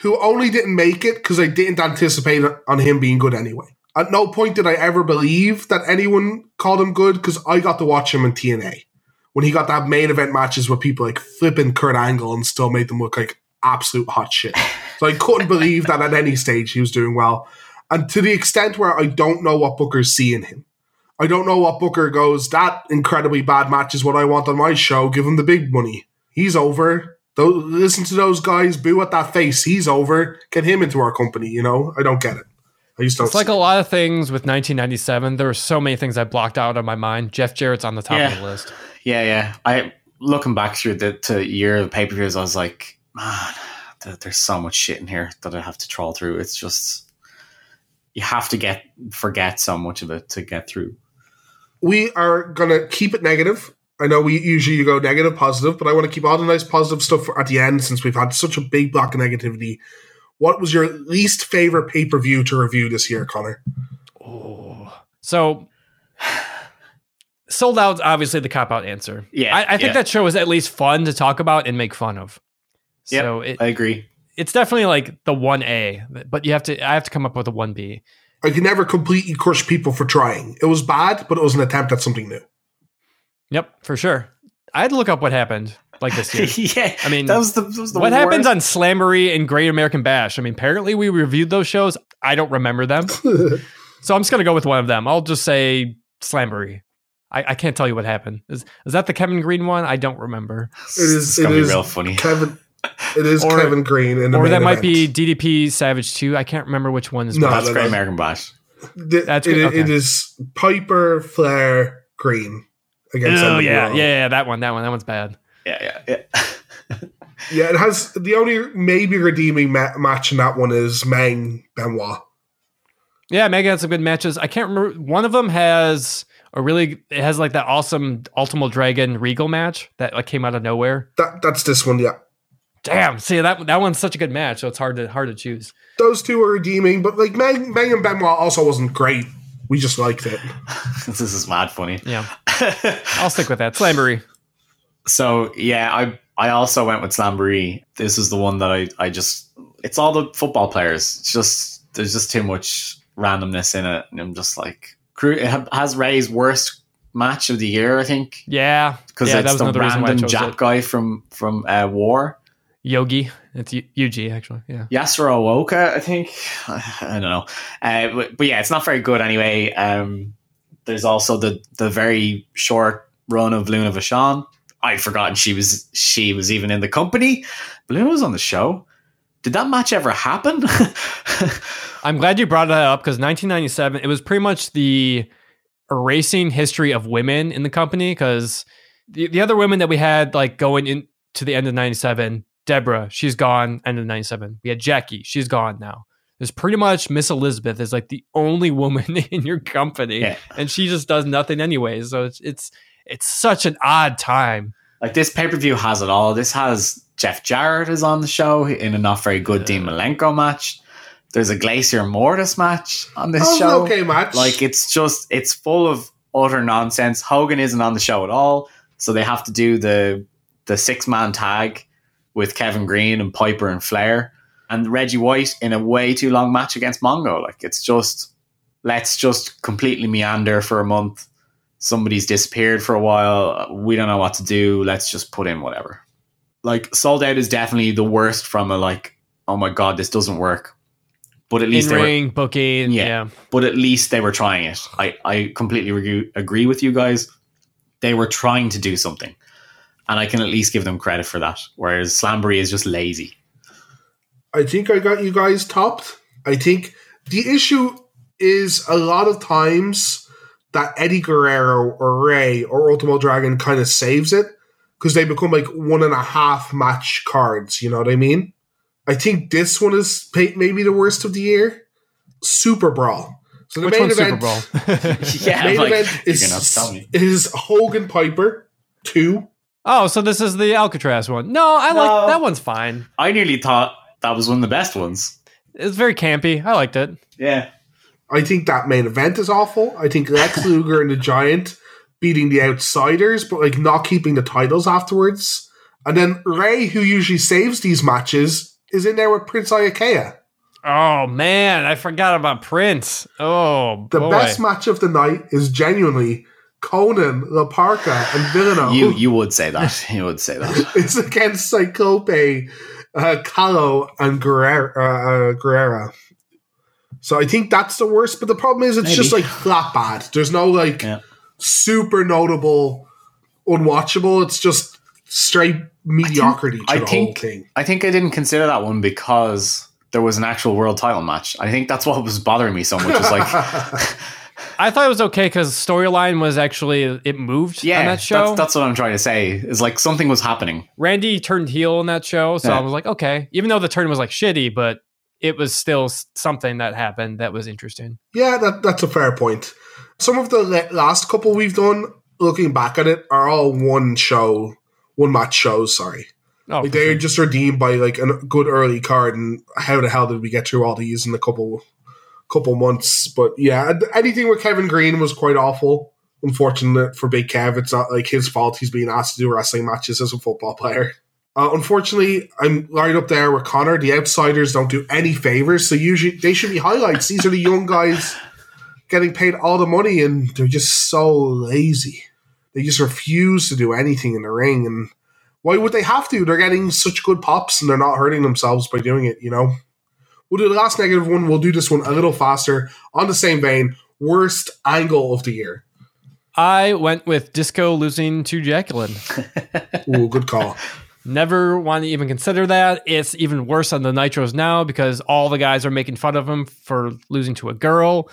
who only didn't make it because I didn't anticipate on him being good anyway. At no point did I ever believe that anyone called him good because I got to watch him in TNA when he got that main event matches with people like flipping Kurt Angle and still made them look like absolute hot shit. So I couldn't believe that at any stage he was doing well. And to the extent where I don't know what Booker's seeing him. I don't know what Booker goes, that incredibly bad match is what I want on my show. Give him the big money. He's over. Tho- listen to those guys boo at that face. He's over. Get him into our company, you know? I don't get it. I just don't It's like see a lot of things with 1997. There were so many things I blocked out of my mind. Jeff Jarrett's on the top of the list. Yeah, yeah. I looking back through the to year of pay per views, I was like, man, th- there's so much shit in here that I have to trawl through. It's just you have to get forget so much of it to get through. we are gonna keep it negative. I know we usually go negative, positive, but I want to keep all the nice positive stuff at the end since we've had such a big block of negativity. What was your least favorite pay per view to review this year, Connor? Oh, So Souled Out's obviously the cop out answer. Yeah, I, I think yeah. that show is at least fun to talk about and make fun of. Yep, So it, I agree. it's definitely like the one A, but you have to I have to come up with a one B. I can never completely crush people for trying. It was bad, but it was an attempt at something new. Yep, for sure. I had to look up what happened like this year. yeah, I mean, that was the, that was the what happens on Slamboree and Great American Bash? I mean, apparently we reviewed those shows. I don't remember them. so I'm just going to go with one of them. I'll just say Slamboree. I, I can't tell you what happened. Is is that the Kevin Greene one? I don't remember. It is. It's It gonna be is real funny. Kevin. It is Or- Kevin Greene in the Or main that might event. be DDP Savage 2. I can't remember which one is No. That's no, Great. American Bash. The- That's it, good, okay. is Piper Flair Greene against. Oh, yeah, yeah, yeah, that one, that one, that one's bad. Yeah, yeah, yeah. Yeah, it has the only maybe redeeming ma- match in that one is Meng Benoit. Yeah, Mega had some good matches. I can't remember. One of them has a really, it has like that awesome Ultimo Dragon Regal match that like came out of nowhere. That that's this one, yeah. Damn, see that that one's such a good match, so it's hard to hard to choose. Those two are redeeming, but like Meng, Meng and Benoit also wasn't great. We just liked it. this is mad funny. Yeah, I'll stick with that. Slamboree. So yeah, I I also went with Slamboree. This is the one that I I just it's all the football players. It's just there's just too much randomness in it, and I'm just like, crew. It has Ray's worst match of the year, I think, Yeah, because yeah, it's that was the another reason why I random Jap it. guy from from uh, War. Yogi. It's U- Yuji actually. Yeah. Yasuraoka, I think. I don't know. Uh, but, but yeah, it's not very good anyway. Um, there's also the the very short run of Luna Vachon. I'd forgotten she was she was even in the company. Luna was on the show. Did that match ever happen? I'm glad you brought that up because 1997, it was pretty much the erasing history of women in the company because the, the other women that we had like going into the end of 97, Deborah, she's gone, end of 97. We had Jackie, she's gone now. There's pretty much Miss Elizabeth is like the only woman in your company, Yeah. and she just does nothing anyways. So it's it's it's such an odd time. like this pay per view has it all. This has Jeff Jarrett is on the show in a not very good Dean Malenko match. There's a Glacier Mortis match on this That was an show. okay match. Like it's just it's full of utter nonsense. Hogan isn't on the show at all, so they have to do the the six man tag with Kevin Greene and Piper and Flair and Reggie White in a way too long match against Mongo. Like it's just let's just completely meander for a month. Somebody's disappeared for a while. We don't know what to do. Let's just put in whatever. Like Souled Out is definitely the worst from a like, oh my god, this doesn't work. But at least In they were, ring booking. Yeah. Yeah. but at least they were trying it. I, I completely agree, agree with you guys. They were trying to do something. And I can at least give them credit for that. Whereas Slamboree is just lazy. I think I got you guys topped. I think the issue is a lot of times that Eddie Guerrero or Ray or Ultimo Dragon kind of saves it because they become like one and a half match cards. You know what I mean? I think this one is maybe the worst of the year. Super Brawl. So the Which main one's Super event, Brawl? Yeah, main like, event you're is, gonna have to tell me. is Hogan Piper two. Oh, so this is the Alcatraz one. No, I No. like that one's fine. I nearly thought that was one of the best ones. It's very campy. I liked it. Yeah. I think that main event is awful. I think Lex Luger and the Giant beating the Outsiders, but like not keeping the titles afterwards. And then Ray, who usually saves these matches, is in there with Prince Iaukea. Oh man, I forgot about Prince. Oh The boy. best match of the night is genuinely Konnan, La Parca, and Villano. You you would say that. You would say that. it's against Cyclope, uh, Calo, and Guerrera, uh, uh, Guerrera. So I think that's the worst. But the problem is, it's Maybe. just like flat bad. There's no like Yeah. super notable, unwatchable. It's just straight mediocrity to I the think whole thing. I think I didn't consider that one because there was an actual world title match. I think that's what was bothering me so much. Was like, I thought it was okay because storyline was actually it moved yeah, on that show. That's, that's what I'm trying to say. Is like something was happening. Randy turned heel in that show, so Yeah. I was like, okay. Even though the turn was like shitty, but it was still something that happened that was interesting. Yeah, that, that's a fair point. Some of the le- last couple we've done, looking back at it, are all one show, one match shows. Sorry, Oh, like they're sure. just redeemed by like a good early card. And how the hell did we get through all these in a couple couple months? But yeah, anything with Kevin Greene was quite awful. Unfortunate for Big Kev, it's not like his fault. He's being asked to do wrestling matches as a football player. Uh, unfortunately, I'm right up there with Connor. The outsiders don't do any favors, so usually they should be highlights. These are the young guys getting paid all the money, and they're just so lazy. They just refuse to do anything in the ring, and why would they have to? They're getting such good pops, and they're not hurting themselves by doing it. You know. We'll do the last negative one. We'll do this one a little faster. On the same vein, worst angle of the year. I went with Disco losing to Jacqueline. Ooh, good call. Never want to even consider that. It's even worse on the Nitros now because all the guys are making fun of him for losing to a girl.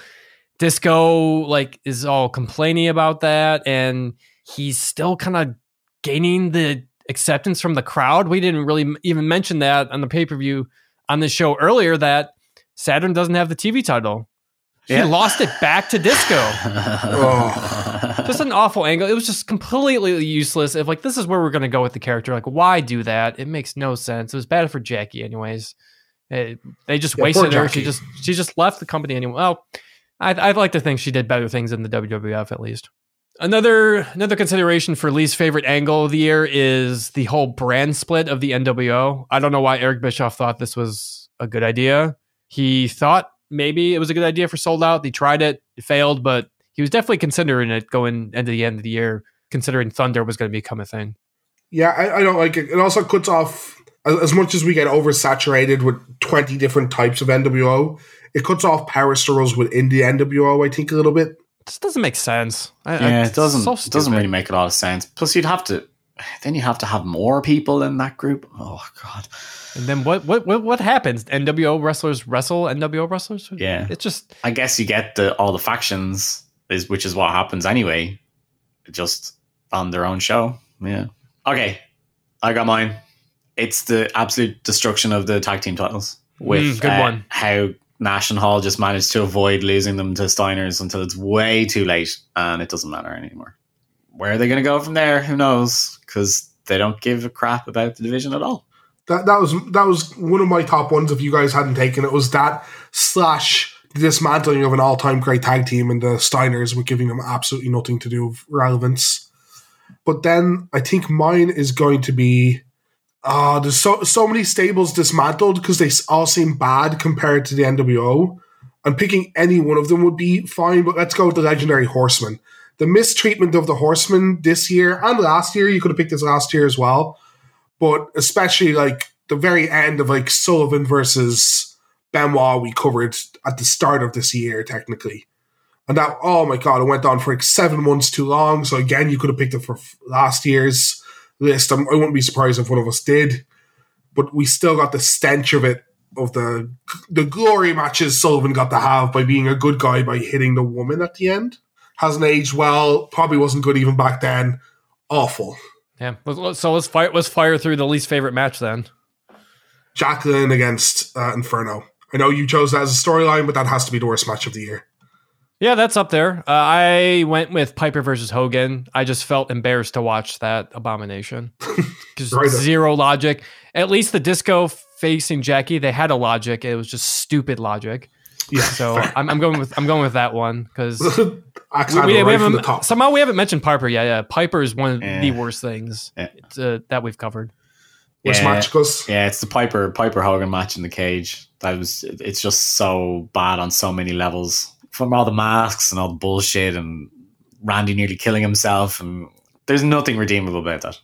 Disco like is all complaining about that, and he's still kind of gaining the acceptance from the crowd. We didn't really even mention that on the pay per view on the show earlier that Saturn doesn't have the TV title. He Yeah. lost it back to Disco Oh, just an awful angle. It was just completely useless. If like this is where we're gonna go with the character, like why do that? It makes no sense. It was bad for Jackie, anyways. It- they just Yeah, wasted poor her. She just she just left the company anyway. Well, I, I'd like to think she did better things in the WWF at least. Another another consideration for least favorite angle of the year is the whole brand split of the NWO. I don't know why Eric Bischoff thought this was a good idea. He thought maybe it was a good idea for Souled Out. They tried it, it failed, but he was definitely considering it going into the end of the year, considering Thunder was going to become a thing. yeah, I, I don't like it. It also cuts off as much as we get oversaturated with twenty different types of NWO. It cuts off struggles within the NWO. I think a little bit. This doesn't make sense. I, I- Yeah, it doesn't. so it doesn't really make a lot of sense. Plus, you'd have to. Then you have to have more people in that group. Oh God. And then what? What? What? What happens? NWO wrestlers wrestle NWO wrestlers. Yeah. it's just I guess you get the all the factions is which is what happens anyway, just on their own show. Yeah. Okay, I got mine. It's the absolute destruction of the tag team titles. With Mm, good uh, one. How Nash and Hall just managed to avoid losing them to Steiners until it's way too late, and it doesn't matter anymore. Where are they going to go from there? Who knows? Because they don't give a crap about the division at all. That that was that was one of my top ones. If you guys hadn't taken it, was that slash dismantling of an all time great tag team and the Steiners were giving them absolutely nothing to do with relevance. But then I think mine is going to be uh there's so so many stables dismantled because they all seem bad compared to the NWO. And picking any one of them would be fine, but let's go with the legendary horseman. The mistreatment of the horseman this year and last year, you could have picked this last year as well. But especially like the very end of like Sullivan versus Benoit we covered at the start of this year, technically. And that, oh my god, it went on for like seven months too long. So again, you could have picked it for last year's list. I'm, I wouldn't be surprised if one of us did. But we still got the stench of it, of the the glory matches Sullivan got to have by being a good guy by hitting the woman at the end. Hasn't aged well. Probably wasn't good even back then. Awful. Yeah. So let's fire let's fire through the least favorite match then. Jacqueline against uh, Inferno. I know you chose that as a storyline, but that has to be the worst match of the year. Yeah, that's up there. Uh, I went with Piper versus Hogan. I just felt embarrassed to watch that abomination. 'Cause Right. zero logic. At least the disco facing Jackie, they had a logic. It was just stupid logic. Yeah. So I'm, I'm going with I'm going with that one because Axe we, we right haven't somehow we haven't mentioned Piper. Yeah, yeah. Piper is one of Yeah. the worst things Yeah. uh, that we've covered. Worst Yeah. match, Gus. Yeah, it's the Piper Piper Hogan match in the cage. That was it's just so bad on so many levels. From all the masks and all the bullshit and Randy nearly killing himself and there's nothing redeemable about that.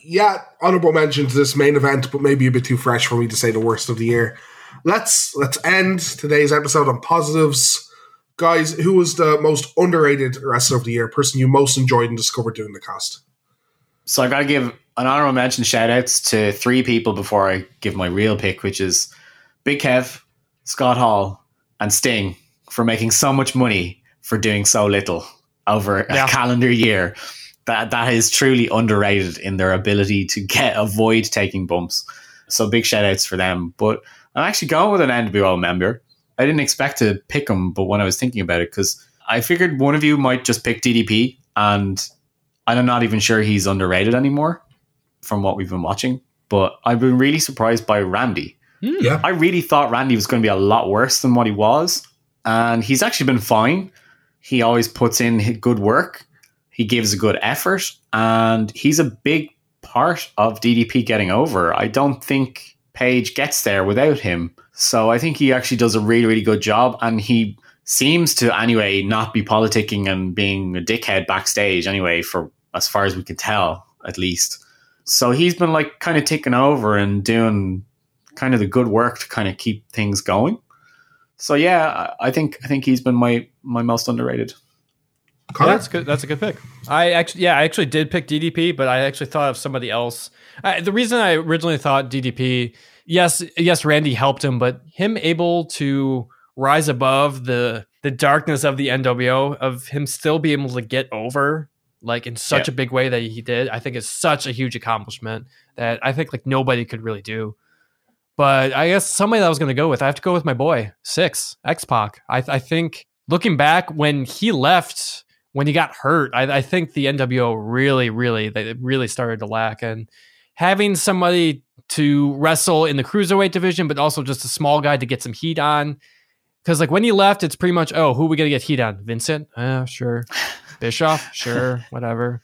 yeah, honorable mention to this main event, but maybe a bit too fresh for me to say the worst of the year. Let's let's end today's episode on positives. Guys, who was the most underrated wrestler of the year? Person you most enjoyed and discovered doing the cast? So I gotta give an honorable mention shout outs to three people before I give my real pick, which is Big Kev, Scott Hall, and Sting for making so much money for doing so little over Yeah. a calendar year. That that is truly underrated in their ability to get avoid taking bumps. So big shout outs for them. But I'm actually going with an NWO member. I didn't expect to pick him, but when I was thinking about it, because I figured one of you might just pick DDP, and I'm not even sure he's underrated anymore from what we've been watching. But I've been really surprised by Randy. Hmm. Yeah. I really thought Randy was going to be a lot worse than what he was, and he's actually been fine. He always puts in good work. He gives a good effort, and he's a big part of DDP getting over. I don't think Page gets there without him. So I think he actually does a really, really good job, and he seems to anyway not be politicking and being a dickhead backstage anyway, for as far as we can tell, at least. So he's been like kind of taking over and doing kind of the good work to kind of keep things going. So yeah, I I think I think he's been my my most underrated. Yeah, that's good. That's a good pick. I actually, yeah, I actually did pick DDP, but I actually thought of somebody else. Uh, the reason I originally thought DDP, yes, yes, Randy helped him, but him able to rise above the the darkness of the NWO, of him still being able to get over like in such Yeah. a big way that he did, I think is such a huge accomplishment that I think like nobody could really do. But I guess somebody that I was going to go with, I have to go with my boy Syxx X Pac. I, I think looking back when he left, when he got hurt, I, I think the NWO really, really, they really started to lack. And having somebody to wrestle in the cruiserweight division, but also just a small guy to get some heat on. Because like when he left, it's pretty much, oh, who are we gonna get heat on? Vincent? Uh, sure. Bischoff? Sure. Whatever.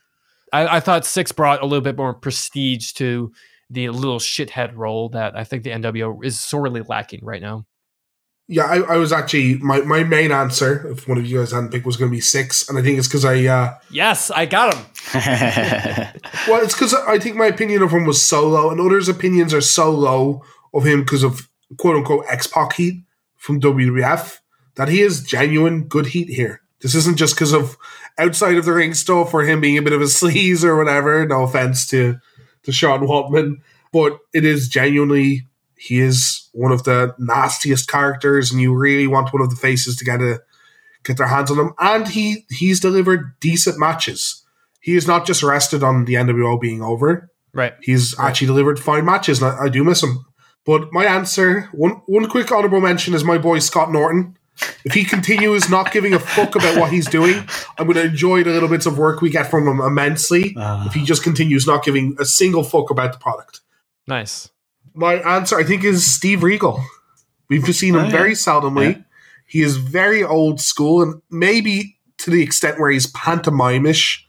I, I thought Syxx brought a little bit more prestige to the little shithead role that I think the NWO is sorely lacking right now. Yeah, I, I was actually my, my main answer, if one of you guys hadn't picked, was going to be Syxx, and I think it's because I uh, Yes, I got him. well, it's because I think my opinion of him was so low, and others' opinions are so low of him because of quote unquote X Pac heat from WWF that he is genuine good heat here. This isn't just because of outside of the ring stuff or him being a bit of a sleaze or whatever. No offense to to Sean Waltman, but it is genuinely he is one of the nastiest characters, and you really want one of the faces to get a get their hands on him. And he he's delivered decent matches. He is not just rested on the NWO being over. Right. He's actually delivered fine matches, and I, I do miss him. But my answer, one one quick honorable mention is my boy Scott Norton. If he continues not giving a fuck about what he's doing, I'm going to enjoy the little bits of work we get from him immensely. if he just continues not giving a single fuck about the product, Nice. My answer, I think, is Steve Regal. We've seen him Oh, yeah. very seldomly. Yeah. He is very old school, and maybe to the extent where he's pantomimish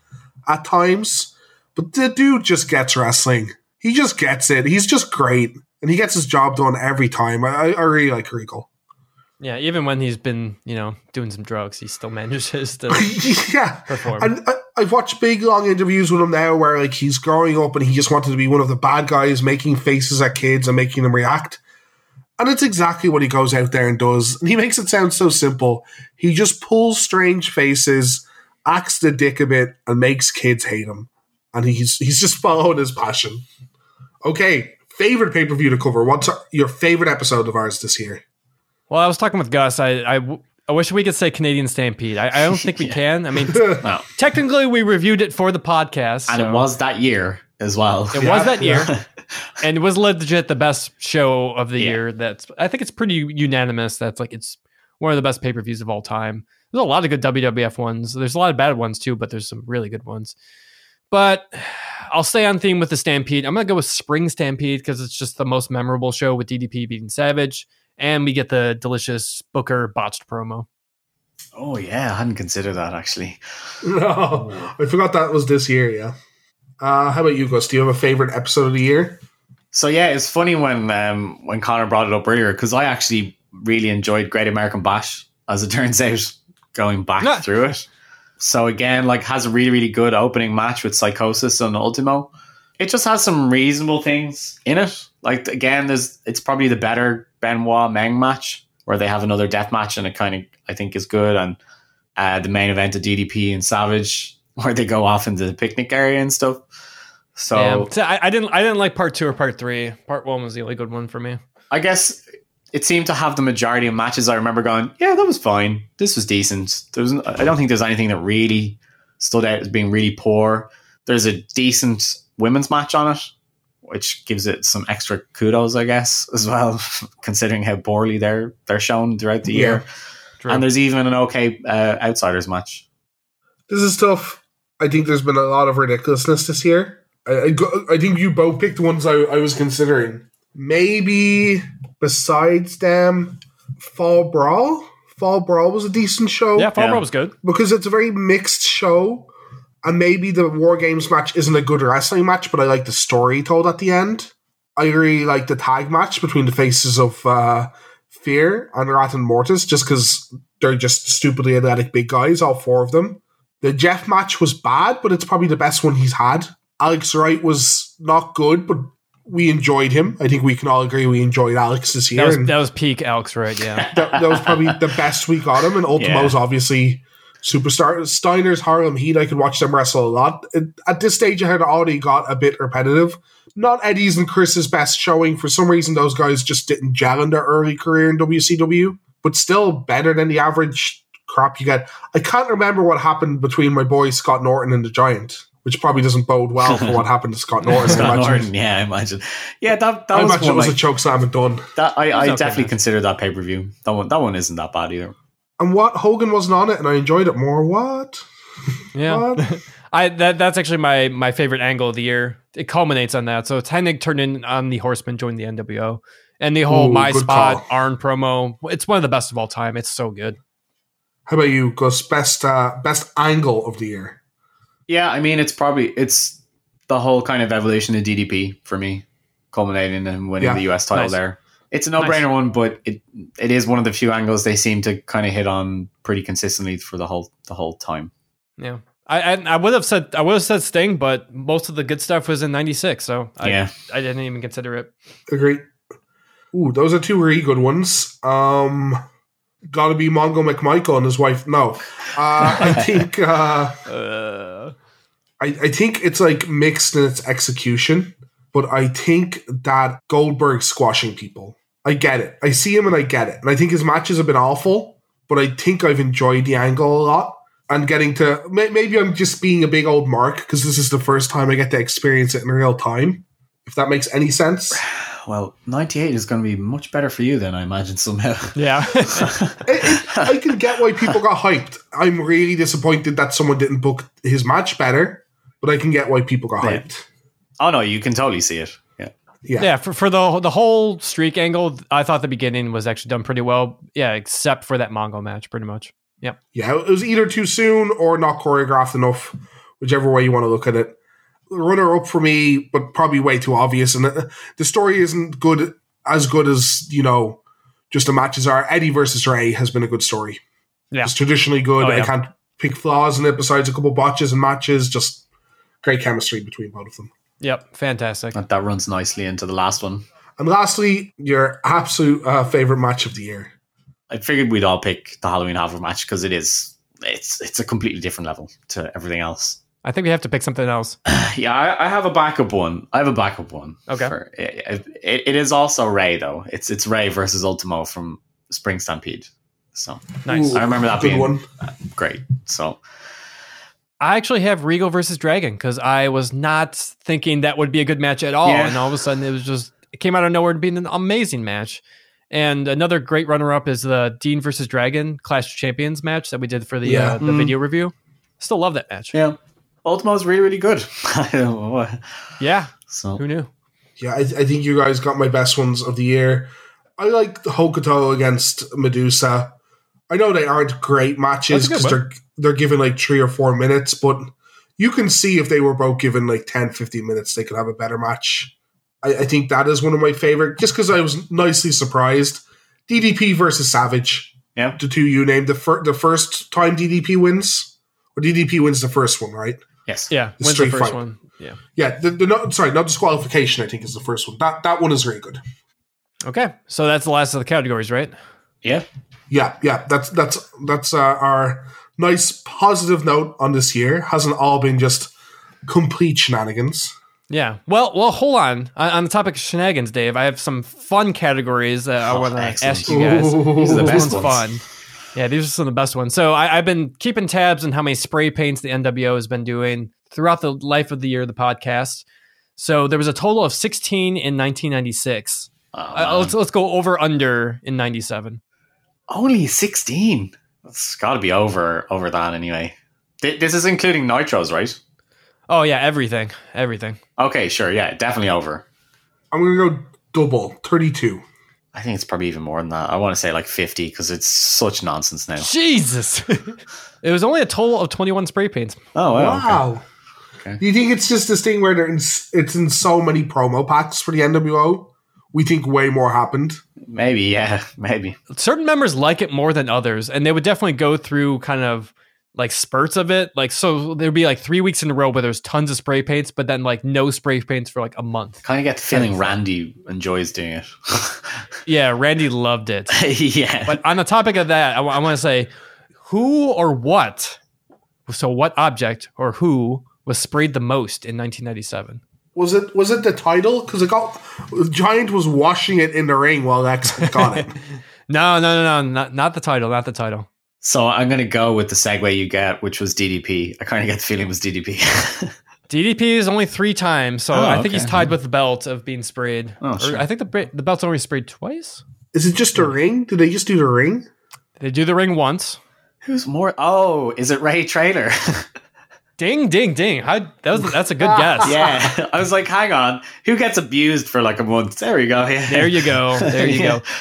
at times. But the dude just gets wrestling. He just gets it. He's just great, and he gets his job done every time. I, I really like Regal. Yeah, even when he's been, you know, doing some drugs, he still manages to yeah, perform. and uh, I, I've watched big long interviews with him now, where like he's growing up and he just wanted to be one of the bad guys, making faces at kids and making them react. And it's exactly what he goes out there and does. And he makes it sound so simple. He just pulls strange faces, acts the dick a bit, and makes kids hate him. And he's he's just following his passion. Okay, favorite pay per view to cover. What's your favorite episode of ours this year? Well, I was talking with Gus. I I wish we could say Canadian Stampede. I, I don't think we can. I mean, No. technically, we reviewed it for the podcast. And so it was that year as well. It Yeah. was that year, and it was legit the best show of the Yeah. year. That's I think it's pretty unanimous. That's like it's one of the best pay per views of all time. There's a lot of good WWF ones. There's a lot of bad ones too, but there's some really good ones. But I'll stay on theme with the Stampede. I'm gonna go with Spring Stampede because it's just the most memorable show with DDP beating Savage, and we get the delicious Booker botched promo. Oh yeah, I hadn't considered that actually. No, I forgot that was this year. Yeah. Uh, how about you, Gus? Do you have a favorite episode of the year? So yeah, it's funny when um, when Connor brought it up earlier because I actually really enjoyed Great American Bash. As it turns out, going back Yeah. through it. So again, like has a really really good opening match with Psicosis and Ultimo. It just has some reasonable things in it. Like again, there's it's probably the better Benoit Meng match where they have another death match and it kind of I think is good. And uh, the main event of DDP and Savage where they go off into the picnic area and stuff. So Yeah. So I, I didn't I didn't like part two or part three. Part one was the only good one for me. I guess it seemed to have the majority of matches. I remember going, yeah, that was fine. This was decent. There was, I don't think there's anything that really stood out as being really poor. There's a decent women's match on it, which gives it some extra kudos, I guess, as well, considering how poorly they're they're shown throughout the year. True. And there's even an okay uh, outsiders match. This is tough. I think there's been a lot of ridiculousness this year. I, I, go- I think you both picked ones I, I was considering. Maybe besides them, Fall Brawl. Fall Brawl was a decent show yeah, Fall Yeah. Brawl was good. because it's a very mixed show. And maybe the War Games match isn't a good wrestling match, but I like the story told at the end. I really like the tag match between the faces of uh, Fear and Wrath and Mortis, just because they're just stupidly athletic big guys, all four of them. The Jeff match was bad, but it's probably the best one he's had. Alex Wright was not good, but we enjoyed him. I think we can all agree we enjoyed Alex this year. That was that was peak Alex Wright. Yeah. that, that was probably the best we got him. And Ultimo's obviously superstar. Steiner's Harlem Heat, I could watch them wrestle a lot. At- At this stage, I had already got a bit repetitive. Not Eddie's and Chris's best showing. For some reason, those guys just didn't gel in their early career in WCW, but still better than the average crap you get. I can't remember what happened between my boy Scott Norton and the Giant, which probably doesn't bode well for what happened to Scott Norton. Scott imagine, Norton, yeah, I imagine. Yeah, that that I was imagine it one was like, a choke slam and done. that. I, I okay definitely match. consider that pay per view. That one that one isn't that bad either. And what Hogan wasn't on it, and I enjoyed it more. What? Yeah. What? I that that's actually my my favorite angle of the year. It culminates on that. So Hennig turned in on the Horseman, joined the NWO, and the whole Ooh, my spot call. Arn promo. It's one of the best of all time. It's so good. How about you, Gus? Best uh, best angle of the year. Yeah, I mean, it's probably it's the whole kind of evolution of DDP for me, culminating in winning Yeah. the US title Nice. there. It's a no-brainer one, but it it is one of the few angles they seem to kind of hit on pretty consistently for the whole the whole time. Yeah. I, I I would have said I would have said Sting, but most of the good stuff was in '96, so I, yeah, I didn't even consider it. Agree. Ooh, those are two really good ones. Um, gotta be Mongo McMichael and his wife. No, uh, I think uh, Uh, I, I think it's like mixed in its execution, but I think that Goldberg squashing people. I get it. I see him and I get it, and I think his matches have been awful, but I think I've enjoyed the angle a lot. And getting to maybe I'm just being a big old mark because this is the first time I get to experience it in real time. If that makes any sense. well, '98 is going to be much better for you than I imagine somehow. yeah. it, it, I can get why people got hyped. I'm really disappointed that someone didn't book his match better, but I can get why people got Yeah. hyped. Oh no, you can totally see it. Yeah, Yeah. Yeah, for, for the the whole streak angle, I thought the beginning was actually done pretty well. Yeah, except for that Mongo match, pretty much. Yep. Yeah, it was either too soon or not choreographed enough, whichever way you want to look at it. Runner up for me, but probably way too obvious. And uh, the story isn't good as good as you know. Just the matches are. Eddie versus Ray has been a good story. Yeah. It's traditionally good. Oh, I can't pick flaws in it besides a couple botches and matches. Just great chemistry between both of them. Yep. Fantastic. That, that runs nicely into the last one. And lastly, your absolute uh, favorite match of the year. I figured we'd all pick the Halloween Havoc match because it is it's it's a completely different level to everything else. I think we have to pick something else. Yeah, I, I have a backup one. I have a backup one. Okay. for- it, it- it is also Ray though. It's it's Ray versus Ultimo from Spring Stampede. So Nice. I remember that good being one. great. So I actually have Regal versus Dragon because I was not thinking that would be a good match at all, Yeah. and all of a sudden it was just it came out of nowhere to be an amazing match. And another great runner-up is the Dean versus Dragon Clash of Champions match that we did for the Yeah. uh, the Mm. video review. Still love that match. yeah, Ultimo's really really good. I don't know what- Yeah, so who knew? Yeah, I, I think you guys got my best ones of the year. I like the Hokuto against Madusa. I know they aren't great matches That's a good because they're they're given like three or four minutes, but you can see if they were both given like 10, 15 minutes, they could have a better match. I, I think that is one of my favorite, just because I was nicely surprised. DDP versus Savage, yeah. the two you named, the, fir- the first time DDP wins, or DDP wins the first one, right? Yes. Yeah, The when's the first fight. one? Yeah. Yeah, the, the no, sorry, not disqualification. I think is the first one. That that one is really good. Okay, so that's the last of the categories, right? Yeah. Yeah, yeah, that's that's that's uh, our nice positive note on this year. Hasn't all been just complete shenanigans. Yeah. Well, well, hold on. On on the topic of shenanigans, Dave, I have some fun categories that I Oh, want to ask you guys. These are the best one's ones. fun. Yeah, these are some of the best ones. So I, I've been keeping tabs on how many spray paints the NWO has been doing throughout the life of the year of the podcast. So there was a total of 16 in 1996. Oh, Uh, let's let's go over under in 97. Only sixteen. It's got to be over over that anyway. Th- This is including nitros, right? Oh yeah, everything, everything. Okay, sure. Yeah, definitely over. I'm gonna go double thirty-two. I think it's probably even more than that. I want to say like 50 because it's such nonsense now. Jesus. it was only a total of 21 spray paints. Oh, wow. Wow. Okay. Do you think it's just this thing where they're in, it's in so many promo packs for the NWO? We think way more happened. Maybe, yeah, maybe. certain members like it more than others and they would definitely go through kind of like spurts of it like so there'd be like three weeks in a row where there's tons of spray paints but then like no spray paints for like a month Kind of get the feeling Randy enjoys doing it. yeah randy loved it yeah. but on the topic of that i, want to say who or what so what object or who was sprayed the most in 1997 Was it was it the title? Because it got Giant was washing it in the ring while X got it. no no no no not, not the title not the title so I'm going to go with the segue you get, which was DDP. I kind of get the feeling it was DDP. DDP is only three times, so Oh, I think okay. he's tied with the belt of being sprayed. Oh, Or sure. I think the the belt's only sprayed twice. Is it just a ring? Did they just do the ring? They do the ring once. Who's more? Oh, is it Ray Traylor? Ding, ding, ding. How, that was, that's a good guess. yeah. I was like, hang on. Who gets abused for like a month? There we go. Yeah. There you go. There you go.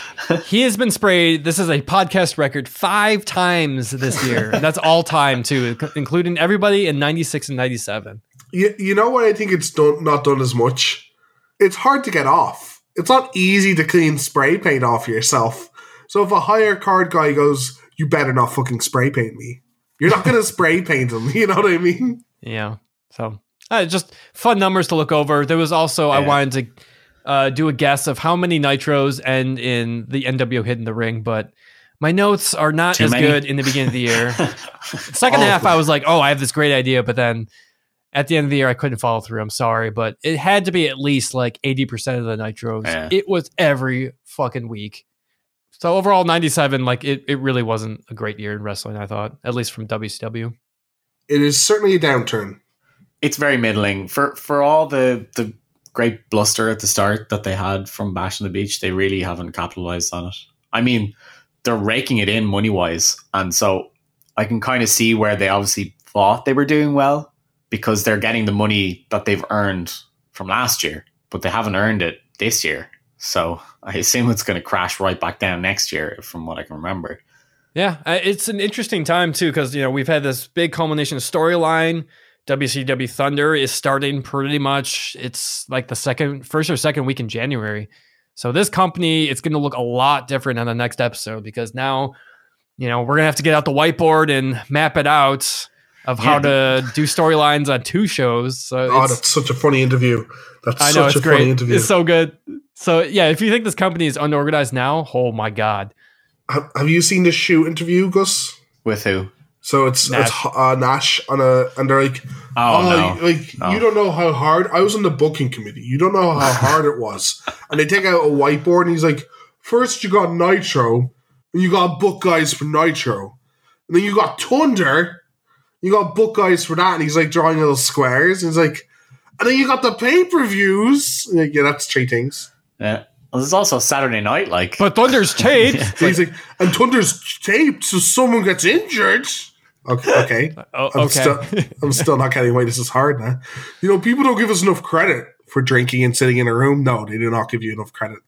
He has been sprayed. This is a podcast record five times this year. That's all time too, including everybody in '96 and '97. You, you know what? I think it's done, not done as much? It's hard to get off. It's not easy to clean spray paint off yourself. So if a higher card guy goes, you better not fucking spray paint me. You're not going to spray paint him. You know what I mean? Yeah. So uh, just fun numbers to look over. There was also I wanted to uh, do a guess of how many nitros end in the NWO hit in the ring, but my notes are not Too as many? good in the beginning of the year. Second All half, of. I was like, oh, I have this great idea, but then at the end of the year, I couldn't follow through. I'm sorry, but it had to be at least like 80% of the nitros. Yeah. It was every fucking week. So overall, 97, like it, it really wasn't a great year in wrestling, I thought, at least from WCW. It is certainly a downturn. it's very middling for for all the the great bluster at the start that they had from Bash on the Beach. They really haven't capitalized on it. I mean, they're raking it in money wise, and so I can kind of see where they obviously thought they were doing well because they're getting the money that they've earned from last year, but they haven't earned it this year. So I assume it's going to crash right back down next year, from what I can remember. Yeah, uh, it's an interesting time too because you know we've had this big culmination storyline. WCW Thunder is starting pretty much. It's like the second, first or second week in January. So this company, it's going to look a lot different on the next episode because now, you know, we're gonna have to get out the whiteboard and map it out of how to do storylines on two shows. So Oh, it's- that's such a funny interview. That's I know such it's a funny great. interview. It's so good. So yeah, if you think this company is unorganized now, oh my god. have, have you seen the shoot interview, Gus? With who? So it's Nash. it's uh, Nash on a and they're like, Oh, no. you- like No. you don't know how hard I was on the booking committee. You don't know how hard it was. And they take out a whiteboard and he's like, first you got Nitro, and you got book guys for Nitro, and then you got Thunder, you got book guys for that, and he's like drawing little squares. And he's like, and then you got the pay per views. Like, yeah, that's three things. Yeah. Well, there's also Saturday night. Like, But Thunder's taped. So he's like, and Thunder's taped, so someone gets injured. Okay, okay. Oh, I'm okay. still, I'm still not getting why this is hard now. You know, people don't give us enough credit for drinking and sitting in a room. No, they do not give you enough credit.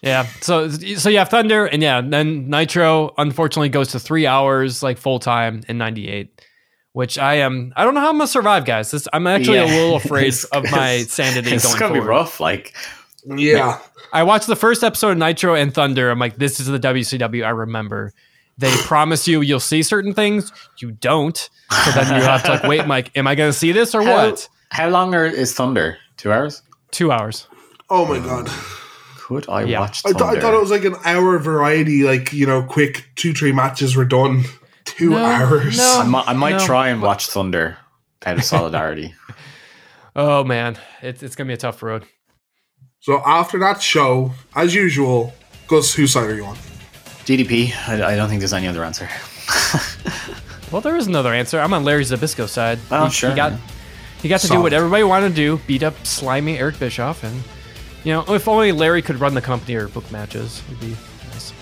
Yeah. So so you have Thunder and yeah, then Nitro unfortunately goes to three hours like full time in '98, which I am. I don't know how I'm gonna survive, guys. This, I'm actually a little afraid of my it's- sanity it's going gonna forward. be rough. Like, Yeah, I watched the first episode of Nitro and Thunder. I'm like, this is the WCW I remember. They promise you you'll see certain things, you don't. So then you have to like wait, Mike. Am I going to see this or how, what? how long are, is Thunder? Two hours? Two hours. Oh my god. Could I Yeah. watch I, th- I thought it was like an hour variety, like, you know, quick two, three matches were done. Two No, hours. no. I might, I might No. try and watch Thunder out of solidarity. Oh man, it's it's gonna be a tough road. So after that show, as usual, Gus, whose side are you on? DDP. I, I don't think there's any other answer. Well, there is another answer. I'm on Larry Zbyszko side. Oh, he, sure. He got he got to do what everybody wanted to do: beat up slimy Eric Bischoff, and you know, if only Larry could run the company or book matches, it'd be nice.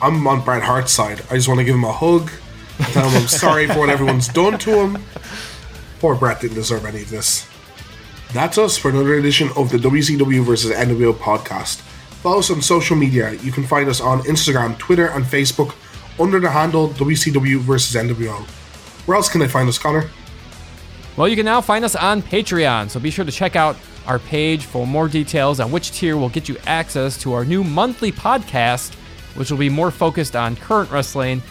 I'm on Bret Hart's side. I just want to give him a hug. Tell him I'm sorry for what everyone's done to him. Poor Bret didn't deserve any of this. That's us for another edition of the WCW vs. NWO podcast. Follow us on social media. You can find us on Instagram, Twitter, and Facebook under the handle WCW vs. NWO. Where else can they find us, Connor? Well, you can now find us on Patreon, so be sure to check out our page for more details on which tier will get you access to our new monthly podcast, which will be more focused on current wrestling.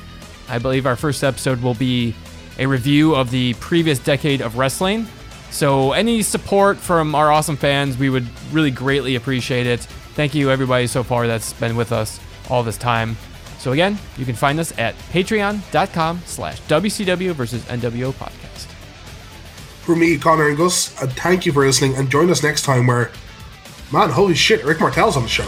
I believe our first episode will be a review of the previous decade of wrestling. So, any support from our awesome fans, we would really greatly appreciate it. Thank you, everybody, so far that's been with us all this time. So, again, you can find us at patreon.com slash WCW versus NWO podcast. For me, Connor and Gus, uh, thank you for listening and join us next time where, man, holy shit, Rick Martel's on the show.